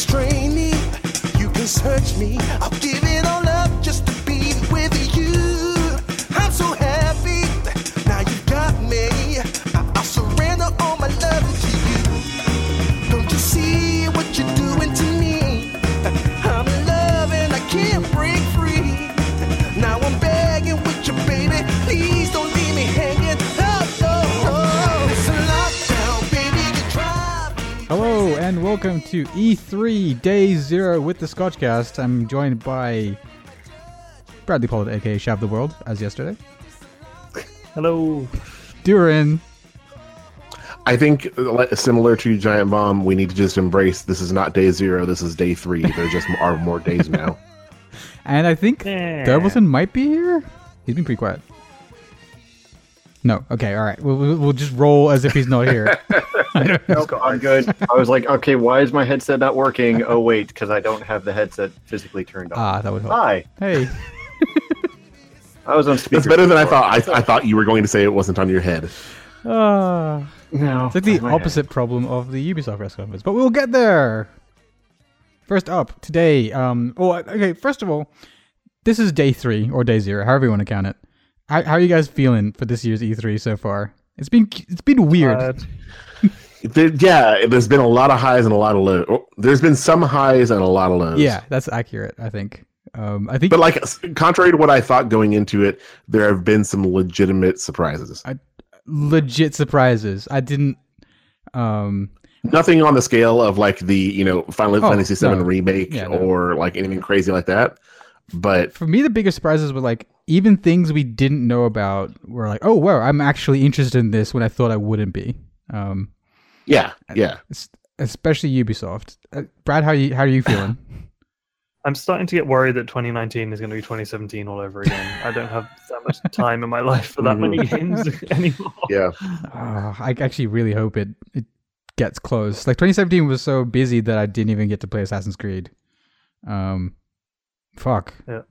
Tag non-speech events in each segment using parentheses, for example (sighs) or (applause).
restrain me. You can search me. I'll give and welcome to E3 Day Zero with the Scotchcast. I'm joined by Bradley Pollard, aka Shav the World, as yesterday. Hello. Durin, I think, similar to Giant Bomb, we need to just embrace this is not day zero, this is day three. There just are more days now. (laughs) and I think Yeah. Derbleton might be here. He's been pretty quiet. No, okay, all right. We'll, we'll, we'll just roll as if he's not here. (laughs) Nope, I'm good. I was like, okay, why is my headset not working? Oh wait, because I don't have the headset physically turned on. ah, that would help. Hi, Hey, (laughs) I was on speaker. That's better than I thought. I, I thought you were going to say it wasn't on your head. ah. No, It's like the on my head. opposite problem of the Ubisoft press conference, but we'll get there. First up today, um, oh, okay. First of all, this is day three or day zero, however you want to count it. How, how are you guys feeling for this year's E3 so far? It's been it's been weird. (laughs) Tired. Yeah, there's been a lot of highs and a lot of lows. Oh, there's been some highs and a lot of lows. yeah, that's accurate. I think. Um, I think But like, contrary to what I thought going into it, there have been some legitimate surprises. legit surprises. I didn't. Um, Nothing on the scale of like the you know Final Oh, Fantasy VII no. remake Yeah, no. or like anything crazy like that. But for me, the biggest surprises were like even things we didn't know about were like, oh wow, I'm actually interested in this when I thought I wouldn't be. Um, yeah, yeah. especially Ubisoft. Uh, Brad, how you how are you feeling? (laughs) I'm starting to get worried that 2019 is going to be 2017 all over again. I don't have that much (laughs) time in my life for that many games (laughs) anymore. Yeah. Uh, I actually really hope it it gets close. Like 2017 was so busy that I didn't even get to play Assassin's Creed. Um, fuck. Yeah.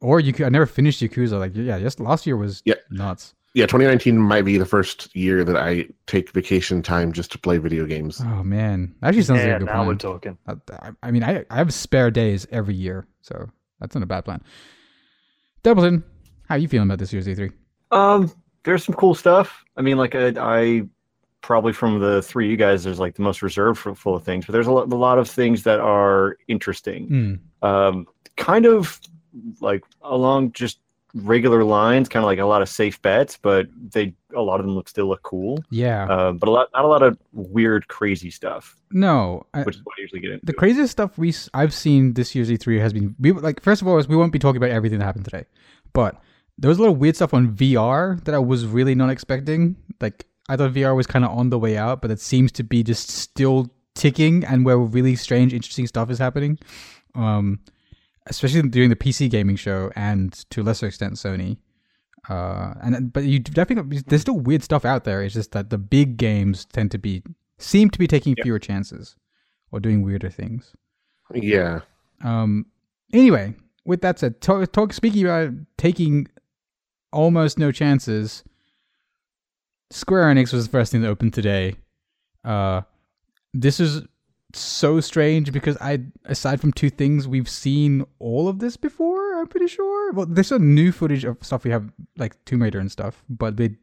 Or you I never finished Yakuza. Like yeah, just last year was Yeah. nuts. Yeah, 2019 might be the first year that I take vacation time just to play video games. Oh man, that actually sounds yeah, like a good now we're talking. I, I- I mean, I I have spare days every year, so that's not a bad plan. Doubleton, how are you feeling about this year's E E3? Um, there's some cool stuff. I mean, like I, I probably from the three of you guys, there's like the most reserved for, full of things, but there's a lot, a lot of things that are interesting. Hmm. Um, kind of like along just regular lines, kind of like a lot of safe bets, but they a lot of them look still look cool. Yeah. Uh, but a lot, not a lot of weird, crazy stuff, no, I, which is what I usually get into. the craziest stuff we I've seen this year's E3 has been we like first of all is we won't be talking about everything that happened today, but there was a lot of weird stuff on VR that I was really not expecting. Like I thought VR was kind of on the way out, but it seems to be just still ticking, and where really strange, interesting stuff is happening. Um, especially during the PC gaming show, and to a lesser extent Sony. Uh, and but you definitely there's still weird stuff out there. It's just that the big games tend to be seem to be taking fewer chances or doing weirder things. Yeah. Um. Anyway, with that said, talk, talk speaking about taking almost no chances. Square Enix was the first thing that opened today. Uh, this is so strange because I, aside from two things, we've seen all of this before. I'm pretty sure. Well, there's some new footage of stuff we have, like Tomb Raider and stuff, but they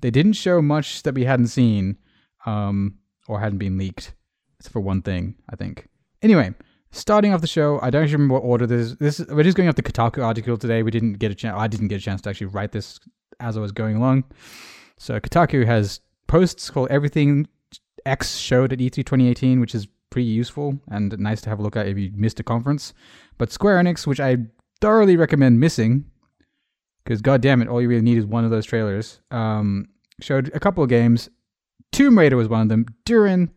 they didn't show much that we hadn't seen, um, or hadn't been leaked. Except for one thing, I think. Anyway, starting off the show, I don't actually remember what order this. This we're just going off the Kotaku article today. We didn't get a chance. I didn't get a chance to actually write this as I was going along. So Kotaku has posts called "Everything X Showed at E E3 2018," which is pretty useful and nice to have a look at if you missed a conference. But Square Enix, which I thoroughly recommend missing, because god damn it, all you really need is one of those trailers. Um, showed a couple of games. Tomb Raider was one of them. Durin,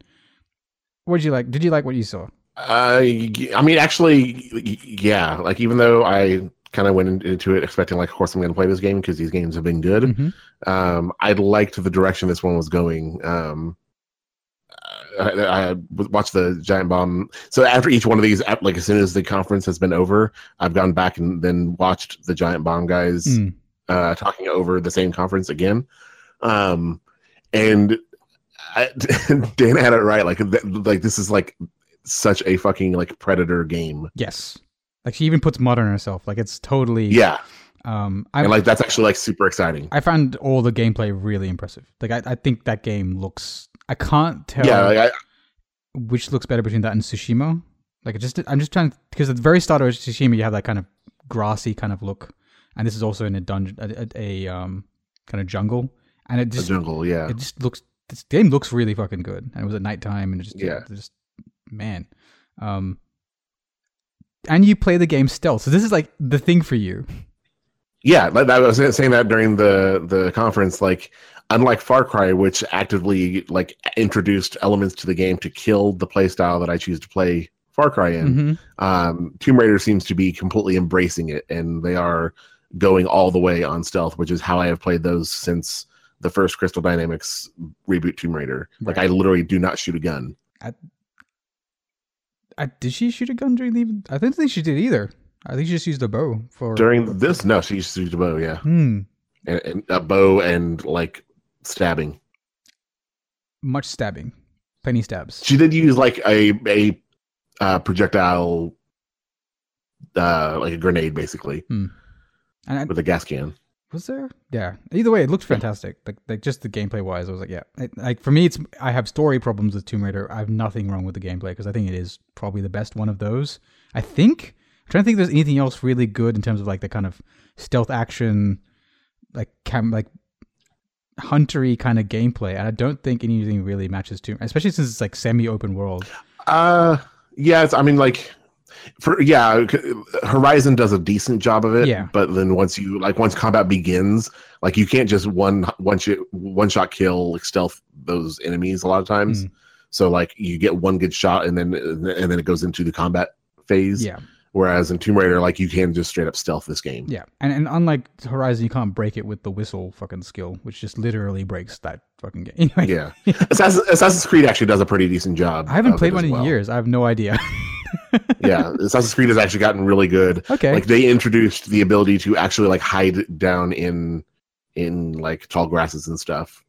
what did you like? Did you like what you saw? Uh, I mean, actually, yeah. Like, even though I kind of went into it expecting, like, of course, I'm going to play this game because these games have been good. Mhm. Um, I liked the direction this one was going. Um, I, I watched the Giant Bomb. So after each one of these, like as soon as the conference has been over, I've gone back and then watched the Giant Bomb guys Mm. uh, talking over the same conference again. Um, and I, (laughs) Dan had it right. Like, th- like this is like such a fucking like predator game. Yes. Like she even puts mud on herself. Like it's totally. Yeah, Um. I and like that's actually like super exciting. I found all the gameplay really impressive. Like I, I think that game looks. I can't tell Yeah, like, I, which looks better between that and Tsushima. Like just, I'm just trying because at the very start of Tsushima, you have that kind of grassy kind of look, and this is also in a dungeon, a, a, a um kind of jungle, and it just, jungle. Yeah, it just looks. This game looks really fucking good, and it was at nighttime, and it just, Yeah. just, man, um, and you play the game stealth, so this is like the thing for you. yeah. like, I was saying that during the the conference. Like, unlike Far Cry, which actively like introduced elements to the game to kill the playstyle that I choose to play Far Cry in, Mhm. um, Tomb Raider seems to be completely embracing it, and they are going all the way on stealth, which is how I have played those since the first Crystal Dynamics reboot Tomb Raider. Like, I literally do not shoot a gun. I, did she shoot a gun during the? I don't think she did either. I think she just used a bow for During this, no, she used to use a bow, yeah, Hmm. and, and a bow and like stabbing. Much stabbing, plenty stabs. She did use like a a uh, projectile, uh, like a grenade, basically And I, with a gas can. was there? Yeah. Either way, it looked fantastic. Like, like just the gameplay wise, I was like, yeah. It, like for me, it's I have story problems with Tomb Raider. I have nothing wrong with the gameplay because I think it is probably the best one of those. I think. I'm trying to think if there's anything else really good in terms of like the kind of stealth action, like cam like huntery kind of gameplay. And I don't think anything really matches Tomb, especially since it's like semi-open world. Uh, yeah, it's, I mean, like, for yeah, Horizon does a decent job of it. Yeah. But then once you like once combat begins, like you can't just one one shot one shot kill like stealth those enemies a lot of times. Mm. So like you get one good shot and then and then it goes into the combat phase. Yeah. Whereas in Tomb Raider, like you can just straight up stealth this game. Yeah, and and unlike Horizon, you can't break it with the whistle fucking skill, which just literally breaks that fucking game. (laughs) Anyway, Yeah. Assassin's, Assassin's Creed actually does a pretty decent job. I haven't played one as in years. I have no idea. (laughs) yeah, Assassin's Creed has actually gotten really good. okay, Like they introduced the ability to actually like hide down in in like tall grasses and stuff.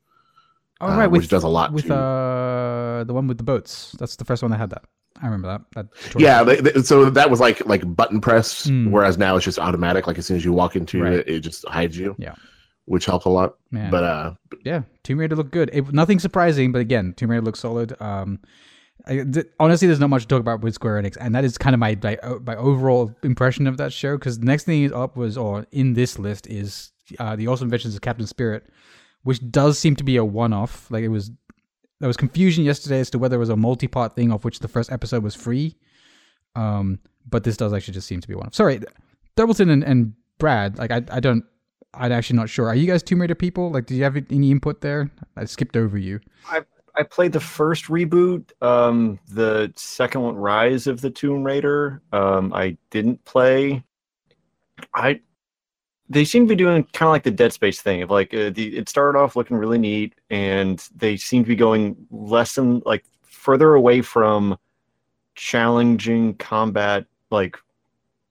all uh, right, which with does a lot with uh the one with the boats. That's the first one that had that. I remember that. that. Yeah, they, they- so that was like like button press, Hmm. whereas now it's just automatic. Like as soon as you walk into Right. it, it just hides you. Yeah. which helps a lot. man. But uh, yeah, Tomb Raider looked good. It, nothing surprising, but again, Tomb Raider looks solid. Um, I, th- honestly, there's not much to talk about with Square Enix, and that is kind of my my, my overall impression of that show. Because the next thing up was, or in this list is uh, the Awesome Adventures of Captain Spirit, which does seem to be a one-off. Like it was, there was confusion yesterday as to whether it was a multi-part thing, of which the first episode was free. Um, but this does actually just seem to be one. Sorry, Doubleton and, and Brad, like I, I don't. I'm actually not sure. Are you guys Tomb Raider people? Like, do you have any input there? I skipped over you. I I played the first reboot, um, the second one, Rise of the Tomb Raider. Um, I didn't play. I they seem to be doing kind of like the Dead Space thing of like uh, the it started off looking really neat, and they seem to be going less and like further away from challenging combat, like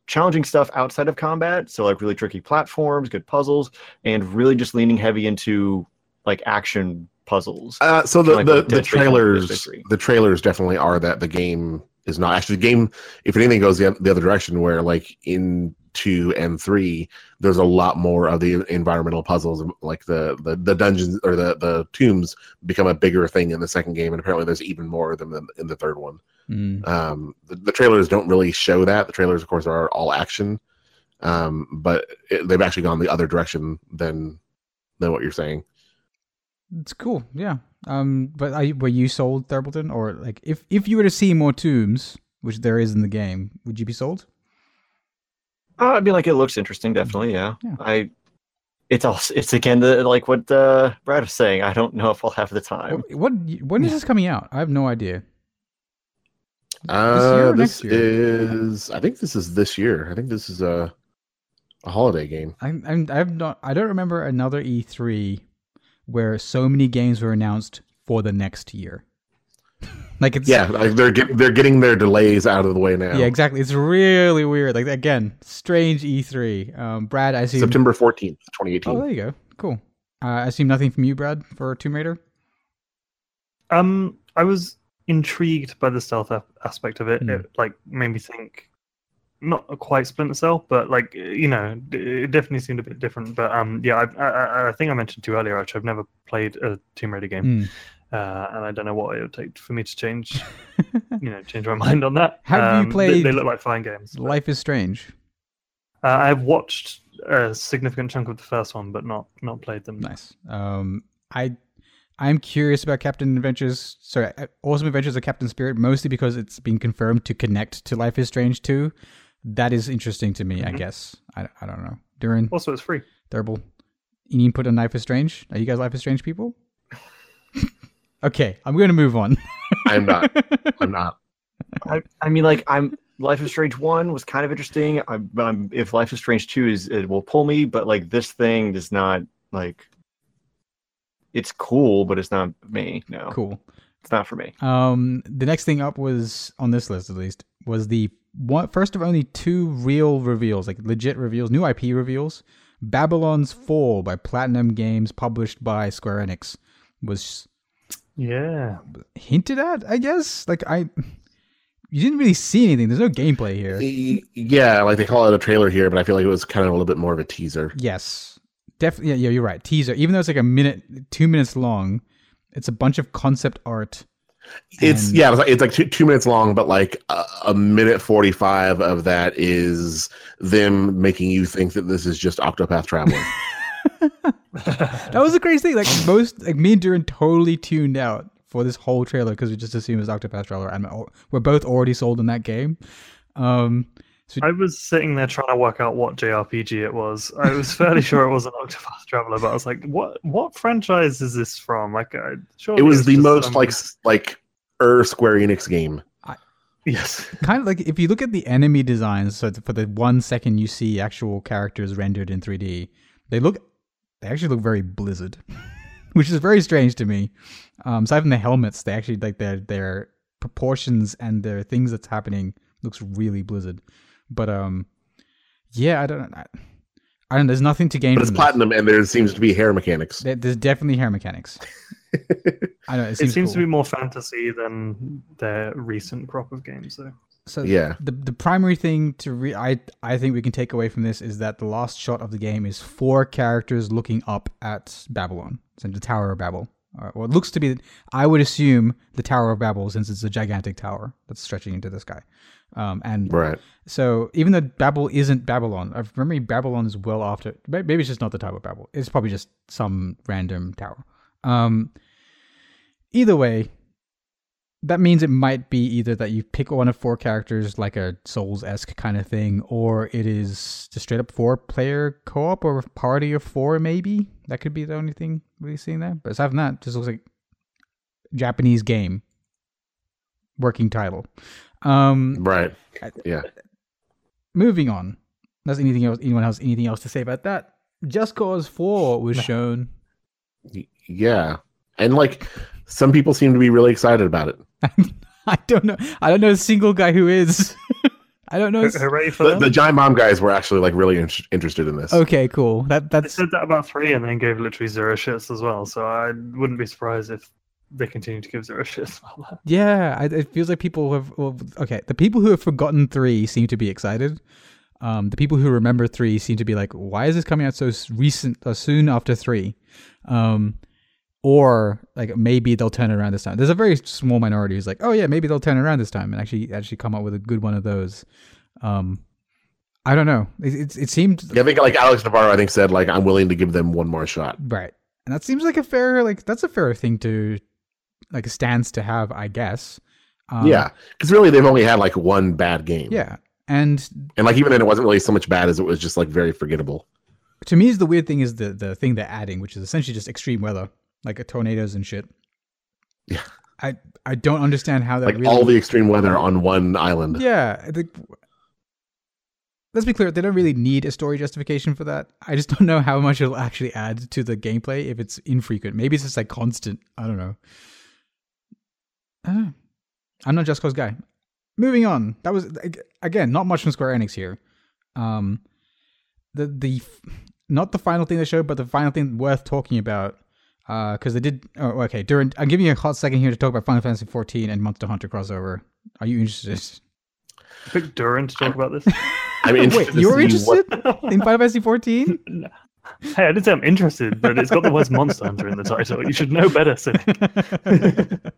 challenging stuff outside of combat. So like really tricky platforms, good puzzles, and really just leaning heavy into like action puzzles. uh, so the Like the, the Dead Space one, Dead trailers the trailers definitely are that the game is not actually the game. If anything goes the, the other direction, where like in two and three, there's a lot more of the environmental puzzles, like the the, the dungeons or the the tombs become a bigger thing in the second game, and apparently there's even more of them in, the third one. Mm. Um, the, the trailers don't really show that. The trailers, of course, are all action, um, but it, they've actually gone the other direction than than what you're saying. It's cool, yeah. Um, but are you, were you sold, Thurbleton, or like if if you were to see more tombs, which there is in the game, would you be sold? Uh, I mean, like it looks interesting, definitely. Yeah. Yeah. I. It's also it's again the like what uh, Brad was saying. I don't know if I'll have the time. What, what when is this coming out? I have no idea. Uh, year or this next year? is. I think this is this year. I think this is a a holiday game. I'm, I'm I've not I don't remember another E3 where so many games were announced for the next year. Like it's Yeah, like they're get, they're getting their delays out of the way now. yeah exactly. It's really weird. Like again, strange E3. Um, Brad, I see September fourteenth, twenty eighteen. Oh, there you go. Cool. Uh, I assume nothing from you, Brad, for Tomb Raider. Um, I was intrigued by the stealth aspect of it. Hmm. It like made me think, not quite Splinter Cell, but like you know, it definitely seemed a bit different. But um, yeah, I, I, I- I think I mentioned to you earlier. Actually, I've never played a Tomb Raider game, Hmm. Uh, and I don't know what it would take for me to change, (laughs) you know, change my mind on that. Have you Um, they- played They, look like fine games. but, Life is Strange. uh, I've watched a significant chunk of the first one, but not not played them. Nice. Um, I I'm curious about Captain Adventures. Sorry, Awesome Adventures of Captain Spirit, mostly because it's been confirmed to connect to Life is Strange 2. That is interesting to me. I Mhm. guess. I, I don't know. Durin, Also, it's free. Durable, you need to put on Life is Strange. Are you guys Life is Strange people? (laughs) okay, I'm going to move on. I'm not. (laughs) I'm not. I, I mean, like I'm Life is Strange one was kind of interesting. I, but I'm, if Life is Strange two is it will pull me, but like this thing does not like. It's cool, but it's not me. No, cool. it's not for me. Um, the next thing up was on this list at least was the one first of only two real reveals, like legit reveals, new IP reveals. Babylon's Fall by Platinum Games, published by Square Enix, was Yeah. hinted at. I guess like I, you didn't really see anything. There's no gameplay here. Yeah, like they call it a trailer here, but I feel like it was kind of a little bit more of a teaser. Yes, definitely. Yeah, yeah, you're right. Teaser, even though it's like a minute, two minutes long, it's a bunch of concept art. It's And- yeah, it's like, it's like two, two minutes long, but like a, a minute forty five of that is them making you think that this is just Octopath Traveler. (laughs) (laughs) That was the crazy thing. Like most, like me and Duran totally tuned out for this whole trailer because we just assumed it was Octopath Traveler, and we're both already sold in that game. Um, I was sitting there trying to work out what JRPG it was. I was fairly sure it was an (laughs) Octopath Traveler, but I was like, "What? What franchise is this from?" Like, I, it was the most some- like like er Square Enix game. yes, (laughs) kind of like if you look at the enemy designs, so for the one second you see actual characters rendered in 3D, they look, they actually look very Blizzard, (laughs) which is very strange to me. Um, aside from the helmets, they actually like their their proportions and their things that's happening looks really Blizzard. But um, yeah, I don't, I, I don't. There's nothing to gain. But it's from this. platinum, and there seems to be hair mechanics. There- There's definitely hair mechanics. (laughs) I don't know. It it seems, seems, to be more fantasy than their recent crop of games. Though. So Yeah. the the primary thing to re- I I think we can take away from this is that the last shot of the game is four characters looking up at Babylon, so the Tower of Babel. Or, well, it looks to be. I would assume the Tower of Babel, since it's a gigantic tower that's stretching into the sky. Um, and Right. so even though Babel isn't Babylon, I remember Babylon is well after. Maybe it's just not the Tower of Babel. It's probably just some random tower. Um, either way, that means it might be either that you pick one of four characters, like a Souls esque kind of thing, or it is just straight up four player co op or party of four, maybe. That could be the only thing really seeing there. But aside from that, just looks like Japanese game working title. Um, Right. Yeah. moving on. Does anything else? Anyone else? Anything else to say about that? Just Cause Four was shown. Yeah. And like some people seem to be really excited about it. (laughs) I don't know. I don't know a single guy who is. (laughs) I don't know. a s- Hooray for The, them! the Giant Bomb guys were actually like really in- interested in this. Okay, cool. That They said that about three, and then gave literally zero shits as well. So I wouldn't be surprised if they continue to give zero (laughs) shits about that. yeah. I, it feels like people have. Well, okay, the people who have forgotten three seem to be excited. Um, the people who remember three seem to be like, "Why is this coming out so recent, uh, soon after three? Um, or like maybe they'll turn it around this time. There's a very small minority who's like, "Oh yeah, maybe they'll turn it around this time and actually actually come up with a good one of those." Um, I don't know. It it, it seemed I think like Alex Navarro, I think said like I'm willing to give them one more shot. Right. And that seems like a fair like that's a fair thing to like a stance to have, I guess. Um, yeah, because really they've only had like one bad game. Yeah. And and like even then it wasn't really so much bad as it was just like very forgettable. to me is the weird thing is the the thing they're adding, which is essentially just extreme weather, like a tornadoes and shit. Yeah. I I don't understand how that Like really all the extreme weather on one island. Yeah, think let's be clear, they don't really need a story justification for that. I just don't know how much it'll actually add to the gameplay if it's infrequent. Maybe it's just like constant. I don't know. I don't know. I'm not Just Cause guy. Moving on. That was again not much from Square Enix here. Um, the the not the final thing they showed, but the final thing worth talking about. Uh, because they did. Oh, okay. During, I'm giving you a hot second here to talk about Final Fantasy 14 and Monster Hunter crossover. Are you interested? Pick Duran to talk about this. (laughs) I mean, Wait, you're interested what- in Final Fantasy 14? (laughs) hey, I didn't say I'm interested, but it's got the words Monster Hunter in the title. You should know better, Cynic. (laughs)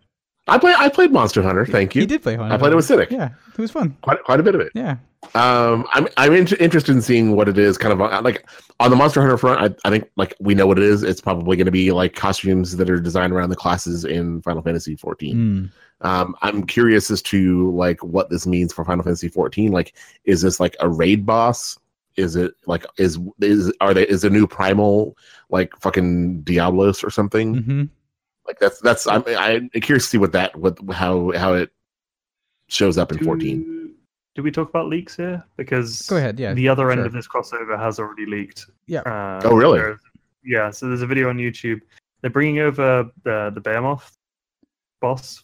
I play. I played Monster Hunter. Thank you. He did play Hunter. I played it with Cynic. Yeah, it was fun. Quite, quite a bit of it. Yeah. Um, I'm I'm in- interested in seeing what it is. Kind of uh, like on the Monster Hunter front. I, I think like we know what it is. It's probably going to be like costumes that are designed around the classes in Final Fantasy 14. Mm. Um, I'm curious as to like what this means for Final Fantasy 14. Like, is this like a raid boss? Is it like is is are they is a new primal like fucking Diablos or something? hmm Like that's that's I'm I'm curious to see what that what how how it shows up in 14. Do, do we talk about leaks here? Because Go ahead. Yeah. the other end of this crossover has already leaked. Yeah. Uh, Oh, really? Yeah. So there's a video on YouTube. They're bringing over the the Behemoth boss,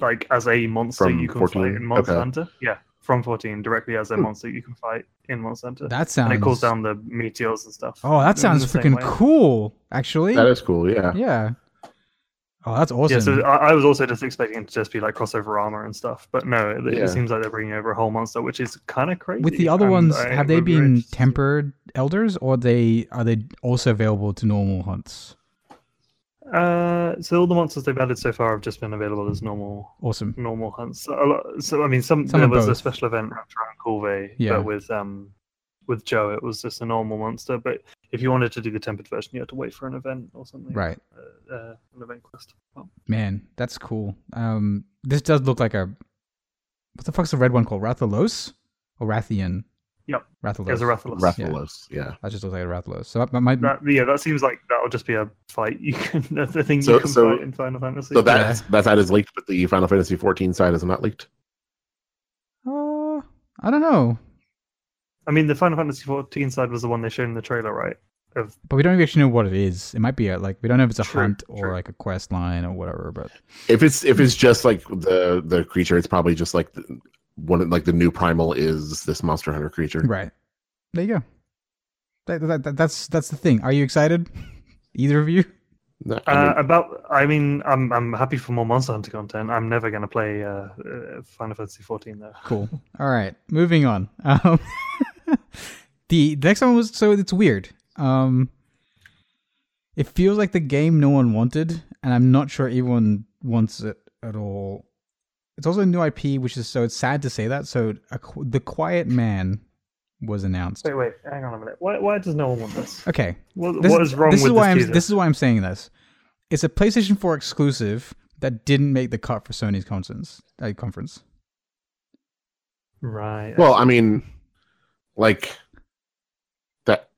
like as a monster From you can 14? fight in Monster Okay. Hunter. Yeah, from 14 directly as a Hmm. monster you can fight in Monster Hunter. That sounds. and sounds. it calls down the meteors and stuff. Oh, that sounds freaking cool. Actually. That is cool. Yeah. yeah. Oh, that's awesome. Yeah, so I, I was also just expecting it to just be like crossover armor and stuff, but no, it, Yeah. it seems like they're bringing over a whole monster, which is kind of crazy. With the other and ones, I have they would be very been interested tempered elders, or they are they also available to normal hunts? Uh, so all the monsters they've added so far have just been available as normal Awesome. normal hunts. So, lot, so I mean, some, Some there of was a special event wrapped around Kulve, Yeah. but with um with Joe it was just a normal monster. But if you wanted to do the tempered version, you had to wait for an event or something. Right. Uh, uh, an event quest. Well, Man, that's cool. Um, this does look like a what the fuck's the red one called? Rathalos or Rathian? Yep. Rathalos. there's a Rathalos. Rathalos. Yeah. That just looks like a Rathalos. So that might. That, yeah, that seems like that'll just be a fight. You can (laughs) that's the thing So- you can so- fight in Final Fantasy. So that's that side is leaked, but the Final Fantasy 14 side is not leaked. Uh, I don't know, I mean, the Final Fantasy 14 side was the one they showed in the trailer, right? Of but we don't actually know what it is. It might be a, like we don't know if it's a True, hunt or true. like a quest line or whatever. But If it's if it's just like the the creature, it's probably just like the, one like the new primal is this Monster Hunter creature. right there you go. That, that, that- that's that's the thing. Are you excited? (laughs) Either of you? No, I Uh, about, I mean, I'm I'm happy for more Monster Hunter content. I'm never gonna play uh, uh, Final Fantasy 14 though. Cool. All right, moving on. (laughs) Um, the the next one was so it's weird. Um, it feels like the game no one wanted, and I'm not sure anyone wants it at all. It's also a new IP, which is so it's sad to say that. So, a, the Quiet Man was announced. Wait, wait, hang on a minute. Why why does no one want this? Okay, What, this, what is wrong this with is why this I'm teaser? this is why I'm saying this. It's a PlayStation 4 exclusive that didn't make the cut for Sony's conference. Uh, conference. Right. well, I mean, like that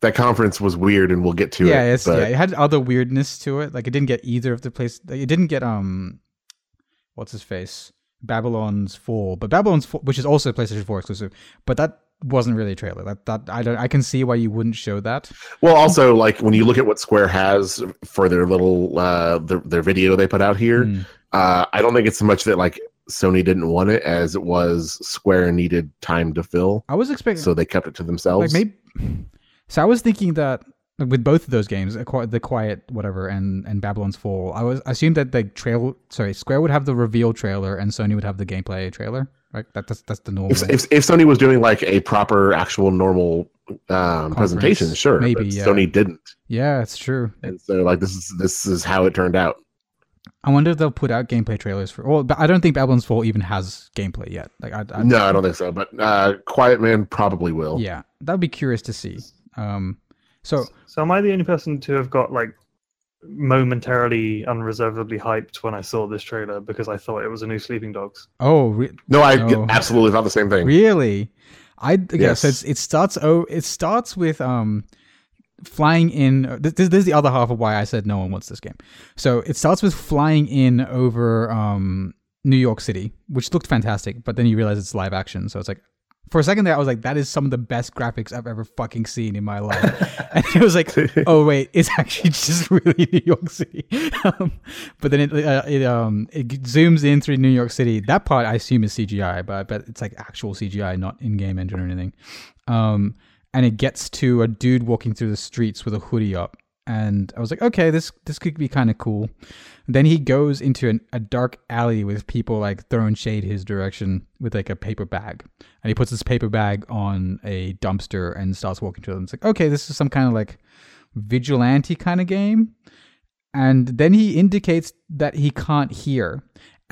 that conference was weird, and we'll get to yeah, it. it's, but yeah, it had other weirdness to it. Like it didn't get either of the place. It didn't get um, what's his face, Babylon's Fall, but Babylon's Fall, which is also a PlayStation Four exclusive, but that wasn't really a trailer. That that I don't. I can see why you wouldn't show that. Well, also like when you look at what Square has for their little uh their, their video they put out here, Mm. uh I don't think it's so much that like Sony didn't want it as it was Square needed time to fill, I was expecting so they kept it to themselves. like maybe. So I was thinking that with both of those games, the Quiet whatever and and Babylon's Fall, I was I assumed that the trail sorry Square would have the reveal trailer and Sony would have the gameplay trailer. Right, that, that's that's the normal. if, if if Sony was doing like a proper actual normal um presentation, sure. maybe, yeah. Sony didn't. yeah, it's true. And so like this is this is how it turned out. I wonder if they'll put out gameplay trailers for. Well, but I don't think Babylon's Fall even has gameplay yet. Like, I, I no, I don't think so. But uh Quiet Man probably will. Yeah, that'd be curious to see. Um, so So am I the only person to have got like momentarily unreservedly hyped when I saw this trailer because I thought it was a new Sleeping Dogs? oh, re- No, I No. absolutely thought the same thing. really? I yeah. So it's, it starts. Oh, it starts with um, flying in. This, this, this is the other half of why I said no one wants this game. So it starts with flying in over um New York City, which looked fantastic. But then you realize it's live action, so it's like. For a second there, I was like, "That is some of the best graphics I've ever fucking seen in my life." (laughs) and it was like, oh wait, it's (laughs) actually just really New York City. (laughs) um, but then it uh, it um it zooms in through New York City. That part I assume is CGI, but I bet it's like actual CGI, not in-game engine or anything. Um, and it gets to a dude walking through the streets with a hoodie up, and I was like, okay, this this could be kind of cool. Then he goes into an, a dark alley with people like throwing shade his direction with like a paper bag, and he puts this paper bag on a dumpster and starts walking to them. It's like, okay, this is some kind of like vigilante kind of game. And then he indicates that he can't hear.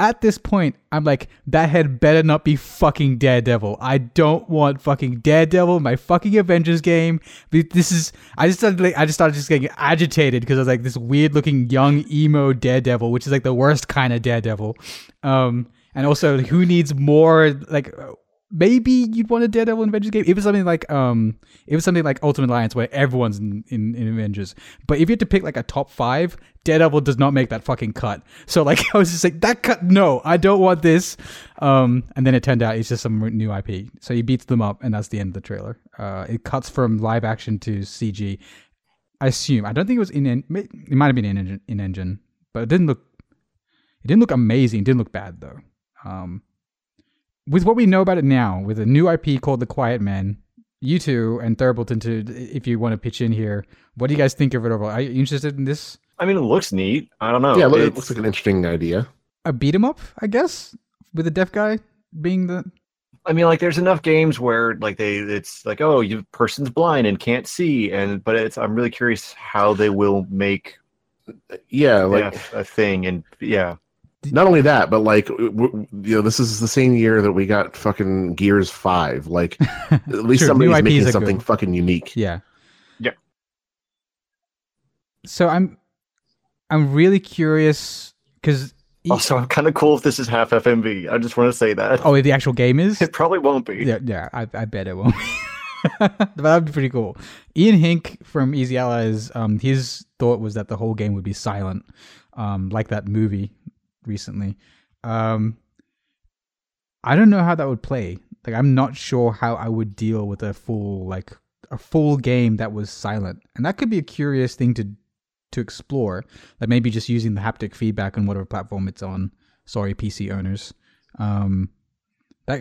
At this point, I'm like, that head better not be fucking Daredevil. I don't want fucking Daredevil in my fucking Avengers game. This is I just started like, I just started just getting agitated because I was like this weird looking young emo Daredevil, which is like the worst kind of Daredevil. Um, and also, who needs more like maybe you'd want a Daredevil Avengers game. If it's something like um, if it's something like Ultimate Alliance where everyone's in, in, in, Avengers. But if you had to pick like a top five, Daredevil does not make that fucking cut. So like (laughs) I was just like that cut. No, I don't want this. Um, and then it turned out it's just some new IP. So he beats them up, and that's the end of the trailer. Uh, it cuts from live action to CG. I assume. I don't think it was in. It might have been in engine, in engine, but it didn't look. It didn't look amazing. It didn't look bad though. Um, with what we know about it now, with a new IP called The Quiet Man, you two and Thurbolton, to if you want to pitch in here, what do you guys think of it overall? Are you interested in this? I mean, it looks neat. I don't know. Yeah, it looks like an interesting idea. A beat 'em up, I guess, with a deaf guy being the. I mean, like, there's enough games where, like, they it's like, oh, you person's blind and can't see, and but it's. I'm really curious how they will make. Yeah, like a thing, and yeah. Not only that, but like you know, this is the same year that we got fucking Gears Five. Like, (laughs) at least somebody's making something good. fucking unique. Yeah. Yeah. So I'm, I'm really curious because. Also, I'm kind of cool if this is half FMV. I just want to say that. Oh, if the actual game is? It probably won't be. Yeah, yeah. I, I bet it won't. (laughs) but that'd be pretty cool. Ian Hinck from Easy Allies, um, his thought was that the whole game would be silent, um, like that movie recently. Um, I don't know how that would play. Like, I'm not sure how I would deal with a full like a full game that was silent, and that could be a curious thing to to explore. Like maybe just using the haptic feedback on whatever platform it's on. Sorry, PC owners. Um, that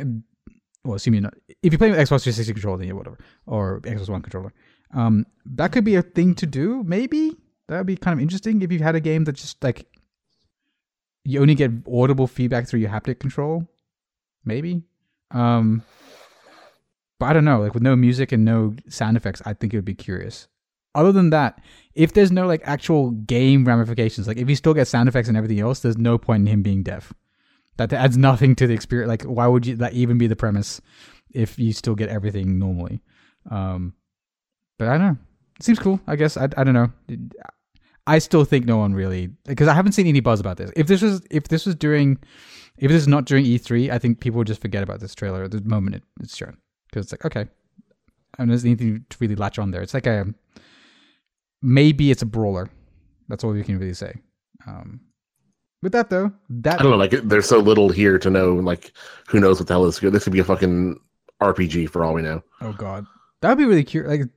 well, assuming not, if you're playing with Xbox 360 controller, yeah, whatever, or Xbox One controller, um, that could be a thing to do. Maybe that would be kind of interesting if you had a game that just like you only get audible feedback through your haptic control, maybe. Um, but I don't know. Like with no music and no sound effects, I think it would be curious. Other than that, if there's no like actual game ramifications, like if you still get sound effects and everything else, there's no point in him being deaf. That adds nothing to the experience. Like, why would you that even be the premise if you still get everything normally? Um, but I don't know. It seems cool. I guess I I don't know. I still think no one really because I haven't seen any buzz about this. If this was if this was during if this is not during E3, I think people would just forget about this trailer at the moment it, it's shown because it's like okay, and there's anything to really latch on there. It's like a maybe it's a brawler. That's all you can really say. Um, with that though, that I don't know. Like there's so little here to know. Like who knows what the hell is good. This could be a fucking RPG for all we know. Oh god, that would be really curious. Like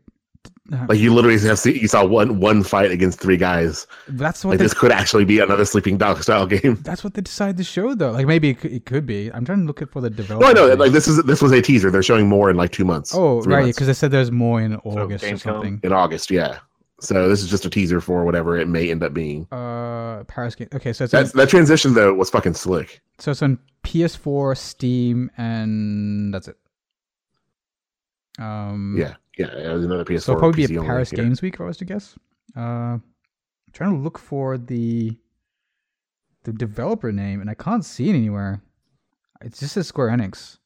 like you literally have see, you saw one one fight against three guys. That's what like they, this could actually be another sleeping dog style game. That's what they decided to show though. Like maybe it could, it could be. I'm trying to look at for the developer. No, I know. Like this is this was a teaser. They're showing more in like two months. Oh, right, because they said there's more in August so or something. In August, yeah. So this is just a teaser for whatever it may end up being. Uh, Paris game. Okay, so it's on, that transition though was fucking slick. So it's on PS4, Steam, and that's it. Um, yeah. Yeah, another PS4. So probably be a Paris Games Week, if I was to guess. Uh, I'm trying to look for the the developer name, and I can't see it anywhere. It's just a Square Enix.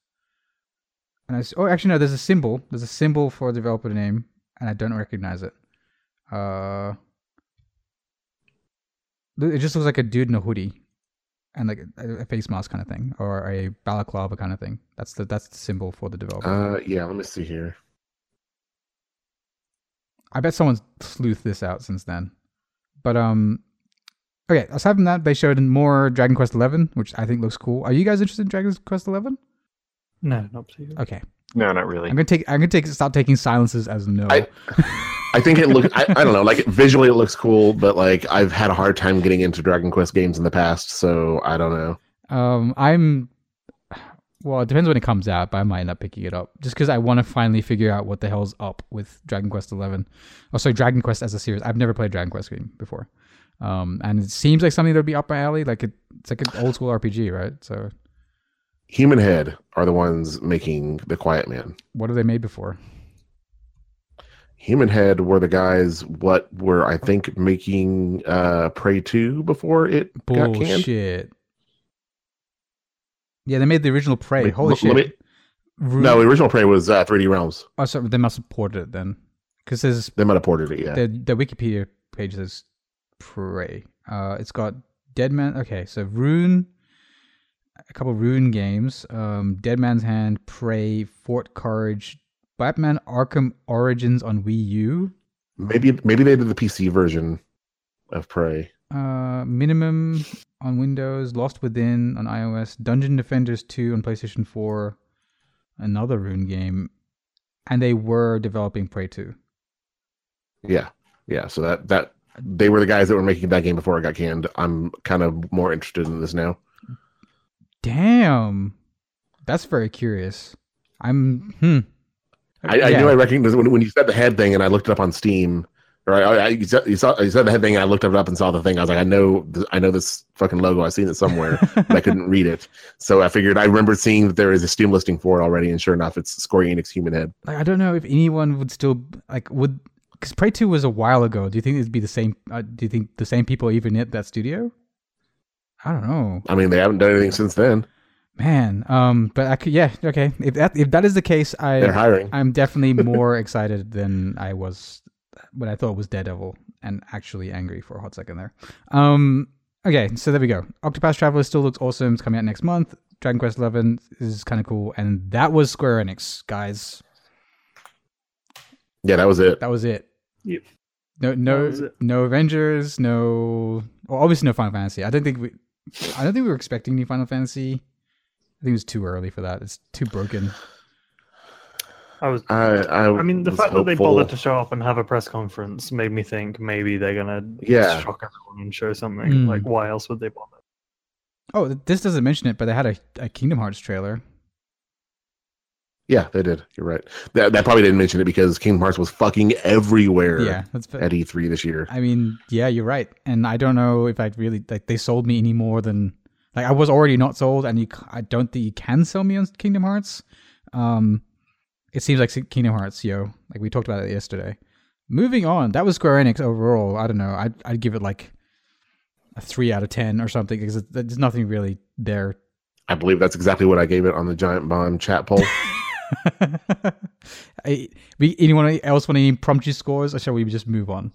And I oh, actually no, there's a symbol. There's a symbol for a developer name, and I don't recognize it. Uh, it just looks like a dude in a hoodie, and like a, a face mask kind of thing, or a balaclava kind of thing. That's the that's the symbol for the developer. Uh, yeah. Let me see here. I bet someone's sleuthed this out since then. But um, okay. Aside from that, they showed more Dragon Quest Eleven, which I think looks cool. Are you guys interested in Dragon Quest Eleven? No, not particularly. Okay. No, not really. I'm gonna take. I'm gonna take. Stop taking silences as no. I, I think it looks. I, I, don't know. Like visually, it looks cool, but like I've had a hard time getting into Dragon Quest games in the past, so I don't know. Um, I'm Well, it depends when it comes out, but I might end up picking it up just because I want to finally figure out what the hell's up with Dragon Quest Eleven. Oh, sorry, Dragon Quest as a series. I've never played Dragon Quest game before, um, and it seems like something that would be up my alley. Like it, it's like an old school RPG, right? So, Human Head are the ones making the Quiet Man. what have they made before? Human Head were the guys what were I think making uh Prey 2 before it got canned. Yeah, they made the original Prey. Wait, Holy l- shit! me- Ru- No, the original Prey was uh, 3D Realms. oh, sorry, they must have ported it then, because there's They might have ported it, yeah. the the Wikipedia page says Prey. Uh, it's got Dead Man. Okay, so Rune, a couple Rune games. Um, Dead Man's Hand, Prey, Fort Courage, Batman Arkham Origins on Wii U. Maybe maybe they did the PC version of Prey. Uh, Minimum on Windows, Lost Within on iOS, Dungeon Defenders 2 on PlayStation 4, another Rune game, and they were developing Prey 2. Yeah. Yeah, so that that they were the guys that were making that game before it got canned. I'm kind of more interested in this now. Damn, that's very curious. I'm hmm. I, I Yeah. knew I recognized when, when you said the head thing, and I looked it up on Steam. Or I, I, you, said, you saw you said the head thing, and I looked it up and saw the thing. I was like, I know, I know this fucking logo. I've seen it somewhere, but I couldn't read it. So I figured I remember seeing that there is a Steam listing for it already, and sure enough, it's Square Enix Human Head. like I don't know if anyone would still like would because Prey Two was a while ago. Do you think it'd be the same? Uh, do you think the same people even at that studio? I don't know, I mean, they haven't done anything since then. man. Um, but I could, yeah, okay. If that if that is the case, I They're hiring. I'm definitely more (laughs) excited than I was when I thought it was Daredevil, and actually angry for a hot second there. Um, okay, so there we go. Octopath Traveler still looks awesome. It's coming out next month. Dragon Quest Eleven is kind of cool, and that was Square Enix, guys. Yeah, that was it. That was it. Yep. No, no, no Avengers. No, well, obviously no Final Fantasy. I don't think we, I don't think we were expecting new Final Fantasy. I think it was too early for that. It's too broken. I was. I I, I mean, the was fact that they bothered to show up and have a press conference made me think maybe they're gonna Yeah. shock everyone and show something. Mm. Like, why else would they bother? Oh, this doesn't mention it, but they had a, a Kingdom Hearts trailer. Yeah, they did. You're right. That, that probably didn't mention it because Kingdom Hearts was fucking everywhere Yeah, that's. at E3 this year. I mean, yeah, you're right, and I don't know if I really like they sold me any more than like I was already not sold, and you, I don't think you can sell me on Kingdom Hearts. Um, it seems like Kingdom Hearts, yo, like we talked about it yesterday. Moving on, that was Square Enix overall. I don't know, I'd I'd give it like a three out of ten or something because there's nothing really there. I believe that's exactly what I gave it on the Giant Bomb chat poll. (laughs) I, we, anyone else want any impromptu scores, or shall we just move on?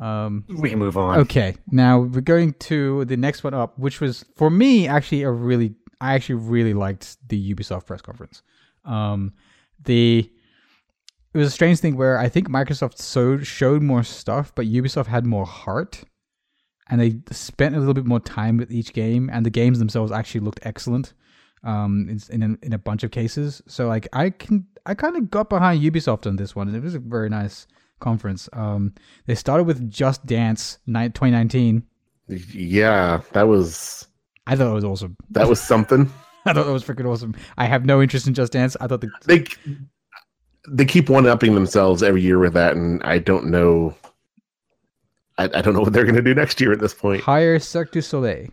Um, We can move on. Okay, now we're going to the next one up, which was for me actually a really, I actually really liked the Ubisoft press conference. Um, the it was a strange thing where I think Microsoft so showed more stuff, but Ubisoft had more heart, and they spent a little bit more time with each game, and the games themselves actually looked excellent. Um, in in a, in a bunch of cases, so like I can I kind of got behind Ubisoft on this one, and it was a very nice conference. Um, they started with Just Dance ni- 2019. yeah, that was I thought it was awesome. that was something. (laughs) (laughs) I thought that was freaking awesome. I have no interest in Just Dance. I thought the They they keep one upping themselves every year with that, and I don't know. I, I don't know what they're going to do next year at this point. hire Cirque du Soleil.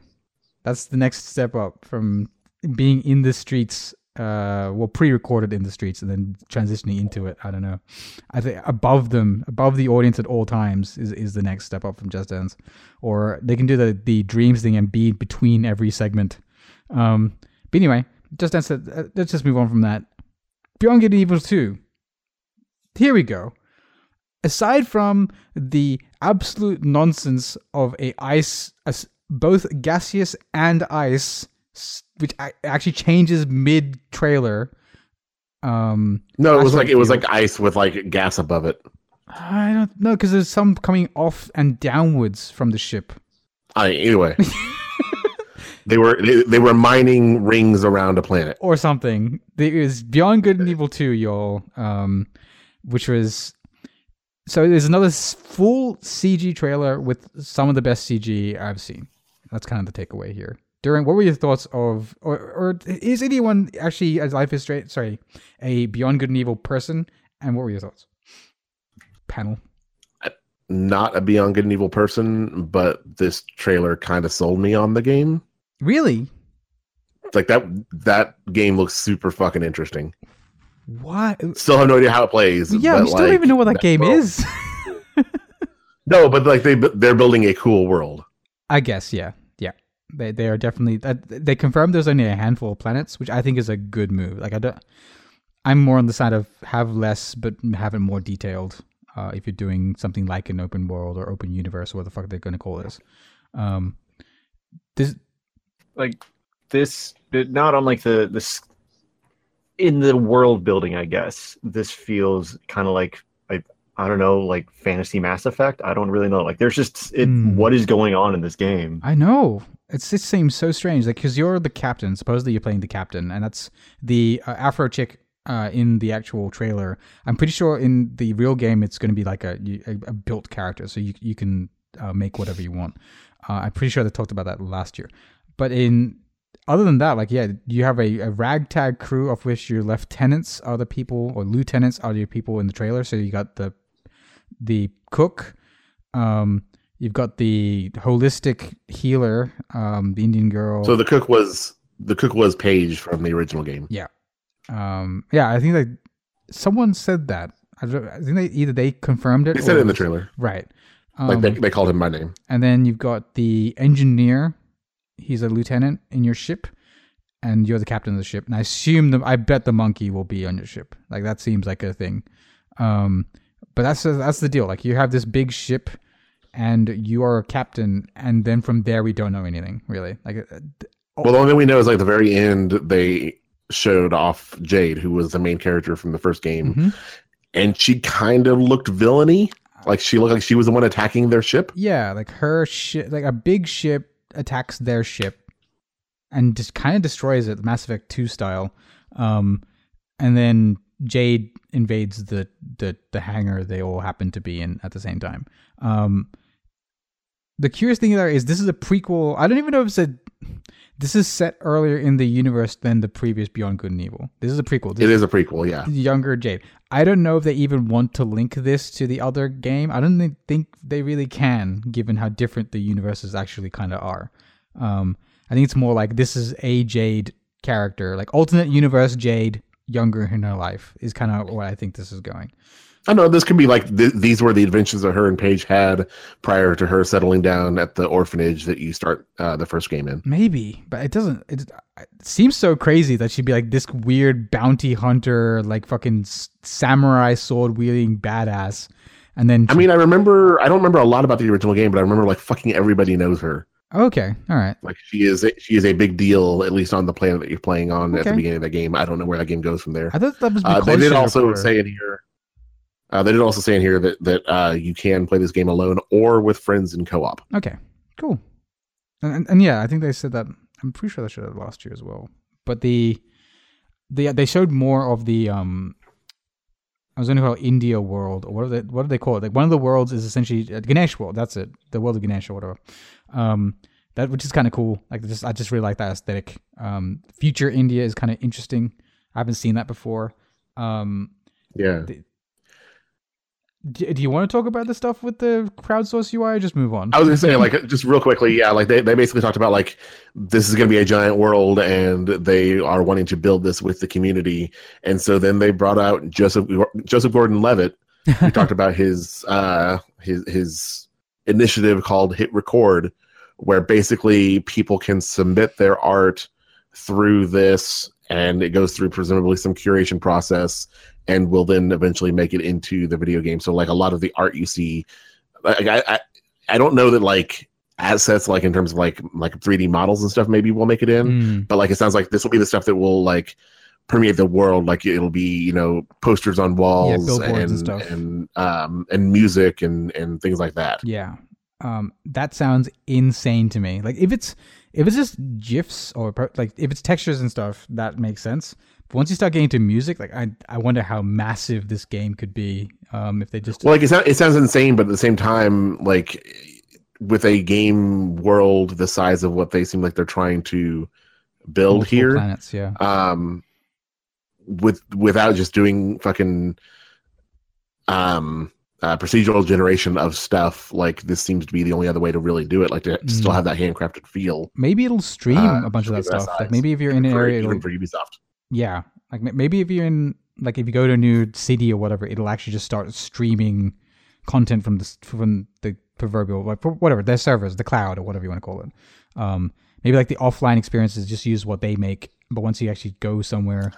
That's the next step up from being in the streets, uh, well, pre-recorded in the streets and then transitioning into it. I don't know. I think above them, above the audience at all times, is is the next step up from Just Dance, or they can do the the dreams thing and be between every segment. Um, but anyway, Just Dance. Uh, let's just move on from that. Beyond Good and Evil Two. Here we go aside from the absolute nonsense of a ice, a both gaseous and ice, which actually changes mid trailer. Um, No, it was like it was like ice with like gas above it. I don't know because there's some coming off and downwards from the ship. I anyway. (laughs) they were they, they were mining rings around a planet. or something. It was Beyond Good and Evil 2, y'all. Um, which was so there's another full CG trailer with some of the best CG I've seen. That's kind of the takeaway here. during what were your thoughts of or or is anyone actually as life is strange sorry a beyond good and evil person and what were your thoughts panel Not a Beyond Good and Evil person, but this trailer kind of sold me on the game. Really Like that that game looks super fucking interesting. what Still have no idea how it plays. yeah we still don't even know what that game world- is (laughs) No, but like they they're building a cool world. i guess yeah yeah they they are definitely uh, they confirmed there's only a handful of planets which i think is a good move like i don't i'm more on the side of have less but have it more detailed uh, if you're doing something like an open world or open universe or what the fuck they're going to call this um this like this not on like the this in the world building i guess this feels kind of like I, I don't know like fantasy mass effect i don't really know like there's just it Hmm. what is going on in this game I know. It's it seems so strange, like because you're the captain. Supposedly you're playing the captain, and that's the uh, Afro chick uh, in the actual trailer. I'm pretty sure in the real game it's going to be like a, a a built character, so you you can uh, make whatever you want. Uh, I'm pretty sure they talked about that last year. But in other than that, like yeah, you have a, a ragtag crew of which your lieutenants are the people, or lieutenants are your people in the trailer. So you got the the cook. Um, You've got the holistic healer, um, the Indian girl. So the cook was the cook was Paige from the original game. Yeah, um, yeah, I think that someone said that. I, don't, I think they either they confirmed it. They said it in the trailer. right? Um, Like they, they called him by name. and then you've got the engineer. He's a lieutenant in your ship, and you're the captain of the ship. And I assume the I bet the monkey will be on your ship. Like that seems like a thing. Um, but that's that's the deal. Like you have this big ship, and you are a captain, and then from there we don't know anything really. Like uh, Well, the only thing we know is like the very end they showed off Jade, who was the main character from the first game, mhm. and she kind of looked villainy. Like she looked like she was the one attacking their ship. Yeah, like her ship, like a big ship attacks their ship and just kind of destroys it, Mass Effect 2 style. Um, and then Jade invades the, the, the hangar they all happen to be in at the same time. Um, the curious thing there is this is a prequel. I don't even know if it's a. This is set earlier in the universe than the previous Beyond Good and Evil. This is a prequel. This It is a prequel, yeah. younger Jade. I don't know if they even want to link this to the other game. I don't think they really can, given how different the universes actually kind of are. Um, I think it's more like this is a Jade character, like alternate universe Jade, younger in her life, is kind of what I think this is going. I know this could be like th- these were the adventures that her and Paige had prior to her settling down at the orphanage that you start uh, the first game in. Maybe, but it doesn't. It, it seems so crazy that she'd be like this weird bounty hunter, like fucking samurai sword wielding badass, and then I mean, I remember I don't remember a lot about the original game, but I remember like fucking everybody knows her. okay, all right. Like she is a, she is a big deal, at least on the planet that you're playing on at the beginning of the game. I don't know where that game goes from there. I thought that was. Uh, they did also say in here. Uh, they did also say in here that that uh, you can play this game alone or with friends in co-op. Okay, cool. And, and and yeah, I think they said that. I'm pretty sure they showed that last year as well. But the the they showed more of the um. I was wondering how India world or what do they what do they call it? Like one of the worlds is essentially uh, Ganesh world. That's it, the world of Ganesh or whatever. Um, that which is kind of cool. Like just I just really like that aesthetic. Um, future India is kind of interesting. I haven't seen that before. Um, Yeah, do, do you want to talk about the stuff with the crowdsource UI or just move on? I was gonna say like just real quickly, yeah, like they, they basically talked about like this is gonna be a giant world and they are wanting to build this with the community, and so then they brought out Joseph Joseph Gordon-Levitt. (laughs) He talked about his uh his his initiative called Hit Record, where basically people can submit their art through this, and it goes through presumably some curation process, and will then eventually make it into the video game. So like a lot of the art you see, like I I, I don't know that like assets like in terms of like like 3D models and stuff maybe we'll make it in, Mm, but like it sounds like this will be the stuff that will like permeate the world like it'll be you know posters on walls billboards and and stuff. and um and music and and things like that Yeah. Um, that sounds insane to me. Like if it's if it's just gifs or like if it's textures and stuff, that makes sense. But once you start getting to music, like I I wonder how massive this game could be. Um, if they just well like it, sound, it sounds insane but at the same time like with a game world the size of what they seem like they're trying to build here, planets, yeah. um, with without just doing fucking um uh, procedural generation of stuff, like this seems to be the only other way to really do it, like to still Mm. have that handcrafted feel. Maybe it'll stream Uh, a bunch of that stuff. Like maybe if you're in an area, it'll, even for Ubisoft. yeah. Like maybe if you're in, like if you go to a new city or whatever, it'll actually just start streaming content from the from the proverbial, like whatever their servers, the cloud or whatever you want to call it. Um, maybe like the offline experiences just use what they make, but once you actually go somewhere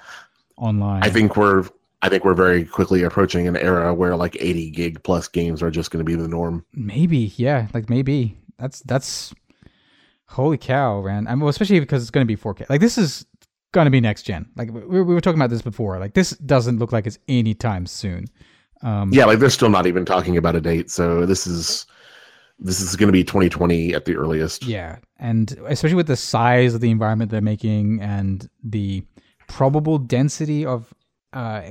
online, I think we're I think we're very quickly approaching an era where like 80 gig plus games are just going to be the norm. Maybe, yeah, like maybe that's that's holy cow, man. I mean, especially because it's going to be 4K. Like this is going to be next gen. Like we, we were talking about this before. Like this doesn't look like it's anytime soon. Um, Yeah, like they're still not even talking about a date, so this is this is going to be 2020 at the earliest. yeah, and especially with the size of the environment they're making and the probable density of uh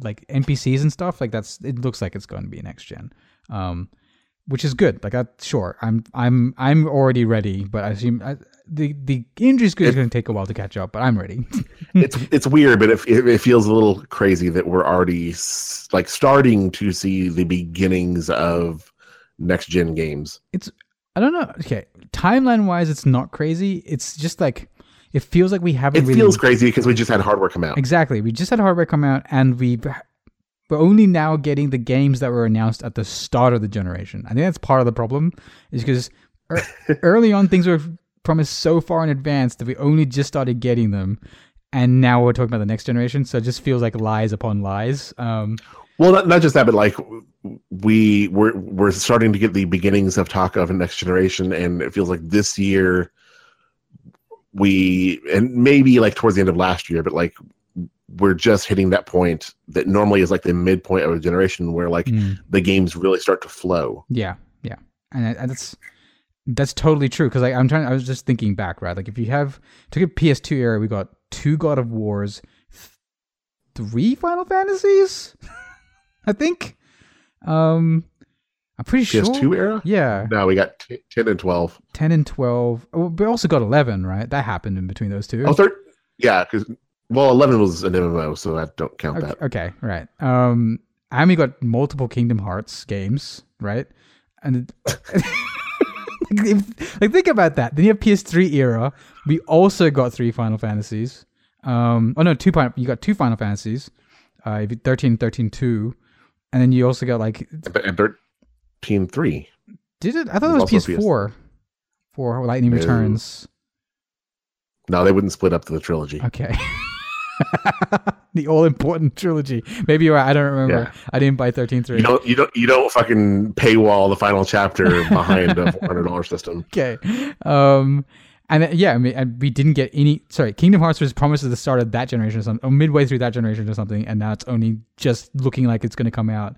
like NPCs and stuff. Like that's it looks like it's going to be next gen. Um, which is good. Like, I, sure, I'm, I'm, I'm already ready, but I assume I, the the injury is going to take a while to catch up. But I'm ready. (laughs) it's it's weird, but it, it, it feels a little crazy that we're already s- like starting to see the beginnings of next gen games. It's I don't know. Okay, timeline wise, it's not crazy. It's just like it feels like we haven't. It really, feels crazy because we just had hardware come out. Exactly. We just had hardware come out, and we we're only now getting the games that were announced at the start of the generation. I think that's part of the problem, is because er, (laughs) early on things were promised so far in advance that we only just started getting them, and now we're talking about the next generation. So it just feels like lies upon lies. Um, Well, not, not just that, but like we we're we're starting to get the beginnings of talk of a next generation, and it feels like this year we and maybe like towards the end of last year, but like we're just hitting that point that normally is like the midpoint of a generation where like mm. the games really start to flow. Yeah, yeah, and, and that's that's totally true. Because like I'm trying, I was just thinking back, right? Like if you have took a PS2 era, we got two God of Wars, th- three Final Fantasies, (laughs) I think. Um, I'm pretty sure. PS2 era? Yeah, No, we got t- 10 and 12. ten and twelve. Oh, we also got eleven, right? That happened in between those two. Oh, thir- yeah, because well, 11 was an MMO, so I don't count Okay, that. okay, right. Um, and we got multiple Kingdom Hearts games, right? And (laughs) like, if- like, think about that. Then you have PS3 era. We also got three Final Fantasies. Um, oh no, two. You got two Final Fantasies. Uh, if you- 13, 13, 2. and then you also got like, And, and 13 3. did it? I thought it was was also PS4 for Lightning No. Returns. No, they wouldn't split up the trilogy. Okay. (laughs) the all important trilogy. Maybe you're right. I don't remember. Yeah. I didn't buy 13.3. You don't, you don't, you don't fucking paywall the final chapter behind a (laughs) four hundred dollar system. okay. Um, and uh, yeah, I mean, we didn't get any. Sorry, Kingdom Hearts was promised at the start of that generation or something, or midway through that generation or something, and now it's only just looking like it's going to come out.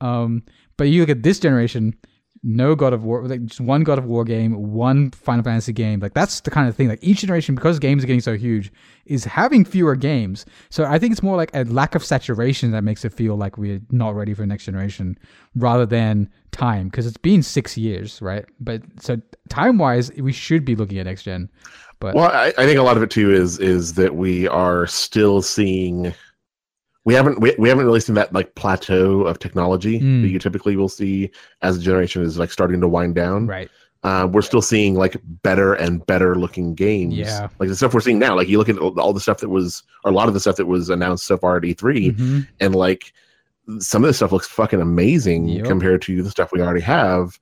Um, but you look at this generation, no God of War, like just one God of War game, one Final Fantasy game. Like that's the kind of thing. Like each generation, because games are getting so huge, is having fewer games. So I think it's more like a lack of saturation that makes it feel like we're not ready for next generation, rather than time, because it's been six years, right? But so time wise, we should be looking at next gen. But Well, I, I think a lot of it too is is that we are still seeing. We haven't we, we haven't really seen that like plateau of technology Mm. that you typically will see as a generation is like starting to wind down. right, uh, we're still seeing like better and better looking games. Yeah. Like the stuff we're seeing now. Like you look at all the stuff that was, or a lot of the stuff that was announced so far at E3, Mhm. and like some of this stuff looks fucking amazing Yep. compared to the stuff we already have.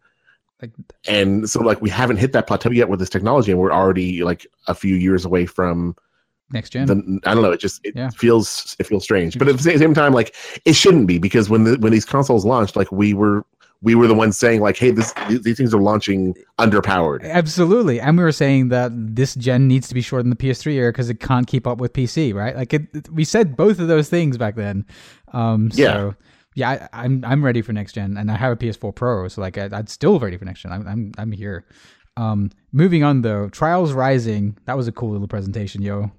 Like- and so like we haven't hit that plateau yet with this technology, and we're already like a few years away from next gen. the. I don't know. It just it Yeah. feels it feels strange, but at the same, time, like it shouldn't be because when the when these consoles launched, like we were we were the ones saying like, hey, this these things are launching underpowered. Absolutely. And we were saying that this gen needs to be shorter than the PS3 era because it can't keep up with PC, right? Like it, we said both of those things back then. Um, Yeah. So yeah, I, I'm I'm ready for next gen, and I have a PS4 Pro, so like I, I'm still ready for next gen. I'm I'm I'm here. Um, moving on though, Trials Rising. That was a cool little presentation, yo.